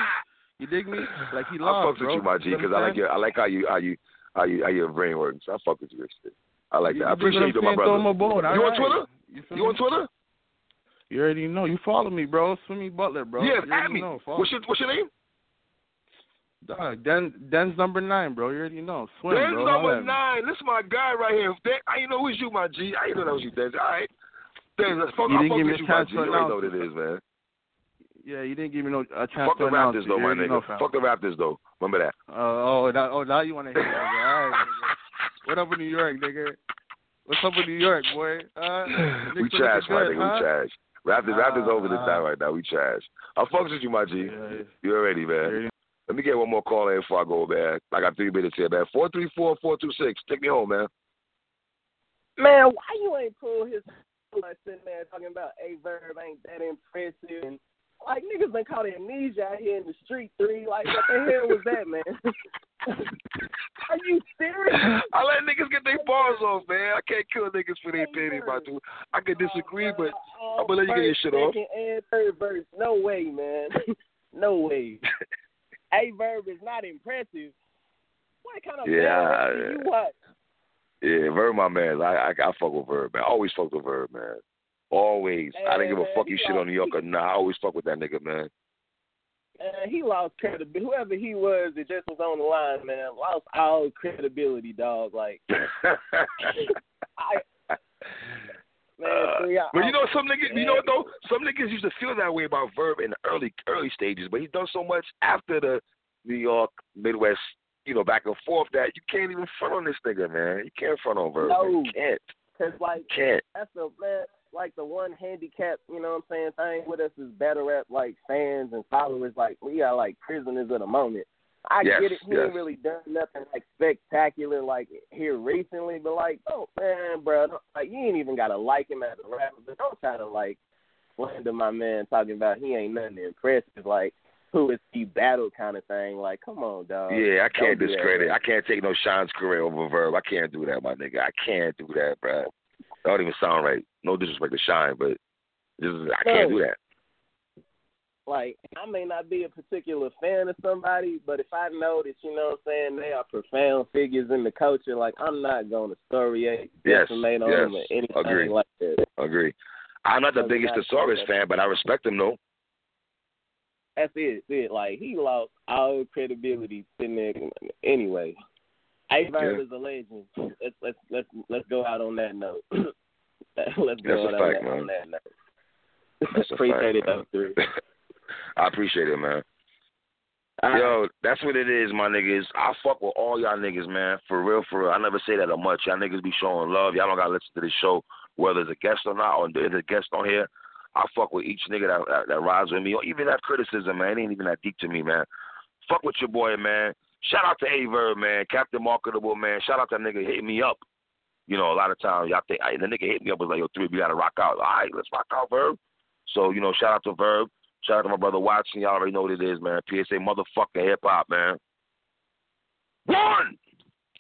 You dig me? Like he I lost, fucks bro. with you, my G, You because I like your, I like how you, how you, how you, how your brain works. I fuck with you, shit. I like that. I You appreciate you, my saying? Throw him brother. a bone. You on. Twitter? You, You on? Twitter? You already know. You follow me, bro. Swimmy Butler, bro. Yeah, you at me. Know. Follow What's your, what's your name? Dog, Den, Den's number nine, bro. You already know. Swim, Den's bro. number Holla at me. nine. This is my guy right here. Den, I didn't know it was you, my G. I didn't know that was you, Denz. All right. Denz, let's fuck, You didn't give me with a chance to You already know what it is, man. Yeah, you didn't give me no a chance Fuck to the Raptors, though, my nigga. know. Fuck the Raptors, though. Remember that. Uh, oh, that, oh, now you want to hear that? All right. What up in New York, nigga? What's up with New York, boy? Uh, we trash, my nigga. huh? We trash. Raptors, Raptors Ah, over the ah. time right now. We trash. I fucks with you, my G. Yeah, You already, man. yeah. Let me get one more call in before I go, man. I got three minutes here, man. Four three four four two six. Take me home, man. Man, why you ain't pull his like sitting there talking about a verb ain't that impressive and like niggas been caught amnesia out here in the street three. Like what the hell was that, man? Are you serious? I let niggas get their bars off, man. I can't kill niggas for their opinion, my dude. I can disagree, oh, but oh, I'm gonna let you get your shit off. And third verse, no way, man. no way. a verb is not impressive. What kind of Yeah, do you watch? Yeah, Verb, my man. I, I I fuck with Verb, man. I always fuck with Verb, man. Always. I didn't give a Man, fuck you shit on New York or nah. I always fuck with that nigga, man. Uh, he lost credibility. Whoever he was that just was on the line, man, lost all credibility, dog. Like, I, man, Uh, three, I, but you know some niggas, you know what though? Some niggas used to feel that way about Verb in the early early stages, but he's done so much after the New York Midwest, you know, back and forth that you can't even front on this nigga, man. You can't front on Verb. man. No. You can't. Cause like Can't. that's the man, like the one handicap, you know what I'm saying, thing with us is battle rap like fans and followers. Like we are like prisoners of the moment. I Yes, get it. He yes. ain't really done nothing like spectacular like here recently, but like, oh man, bro, like you ain't even gotta like him as a rapper, but don't try to like slander my man talking about he ain't nothing impressive. Like who is he battle kind of thing. Like, come on, dog. Yeah, I can't do that, discredit. I can't take no Sean's career over Verb. I can't do that, my nigga. I can't do that, bro. That don't even sound right. No disrespect to Shine, but this is, I can't do that. like I may not be a particular fan of somebody, but if I know that you know what I'm saying they are profound figures in the culture, like I'm not gonna story Yes, defamate on yes, them or anything agree. like that. Agree. I'm not the biggest. Thesaurus fan, but I respect him though. That's it. That's it. Like he lost all credibility sitting there anyway. Verb Yeah. is a legend. Let's let's let's let's go out on that note. let's go That's out on, that, on that note. That's Appreciate it fact, man. though, three. I appreciate it, man. Right. Yo, that's what it is, my niggas. I fuck with all y'all niggas, man. For real, for real. I never say that a much. Y'all niggas be showing love. Y'all don't gotta listen to this show, whether it's a guest or not, or there's a guest on here. I fuck with each nigga that, that that rides with me, or even that criticism, man. It ain't even that deep to me, man. Fuck with your boy, man. Shout out to Aye Verb, man. Captain Marketable, man. Shout out to that nigga Hit me up. You know, a lot of times y'all think I, the nigga hit me up was like, yo, three, we gotta rock out. All right, let's rock out, Verb. So, you know, shout out to Verb. Shout out to my brother Watson. Y'all already know what it is, man. PSA motherfucking hip hop, man. One!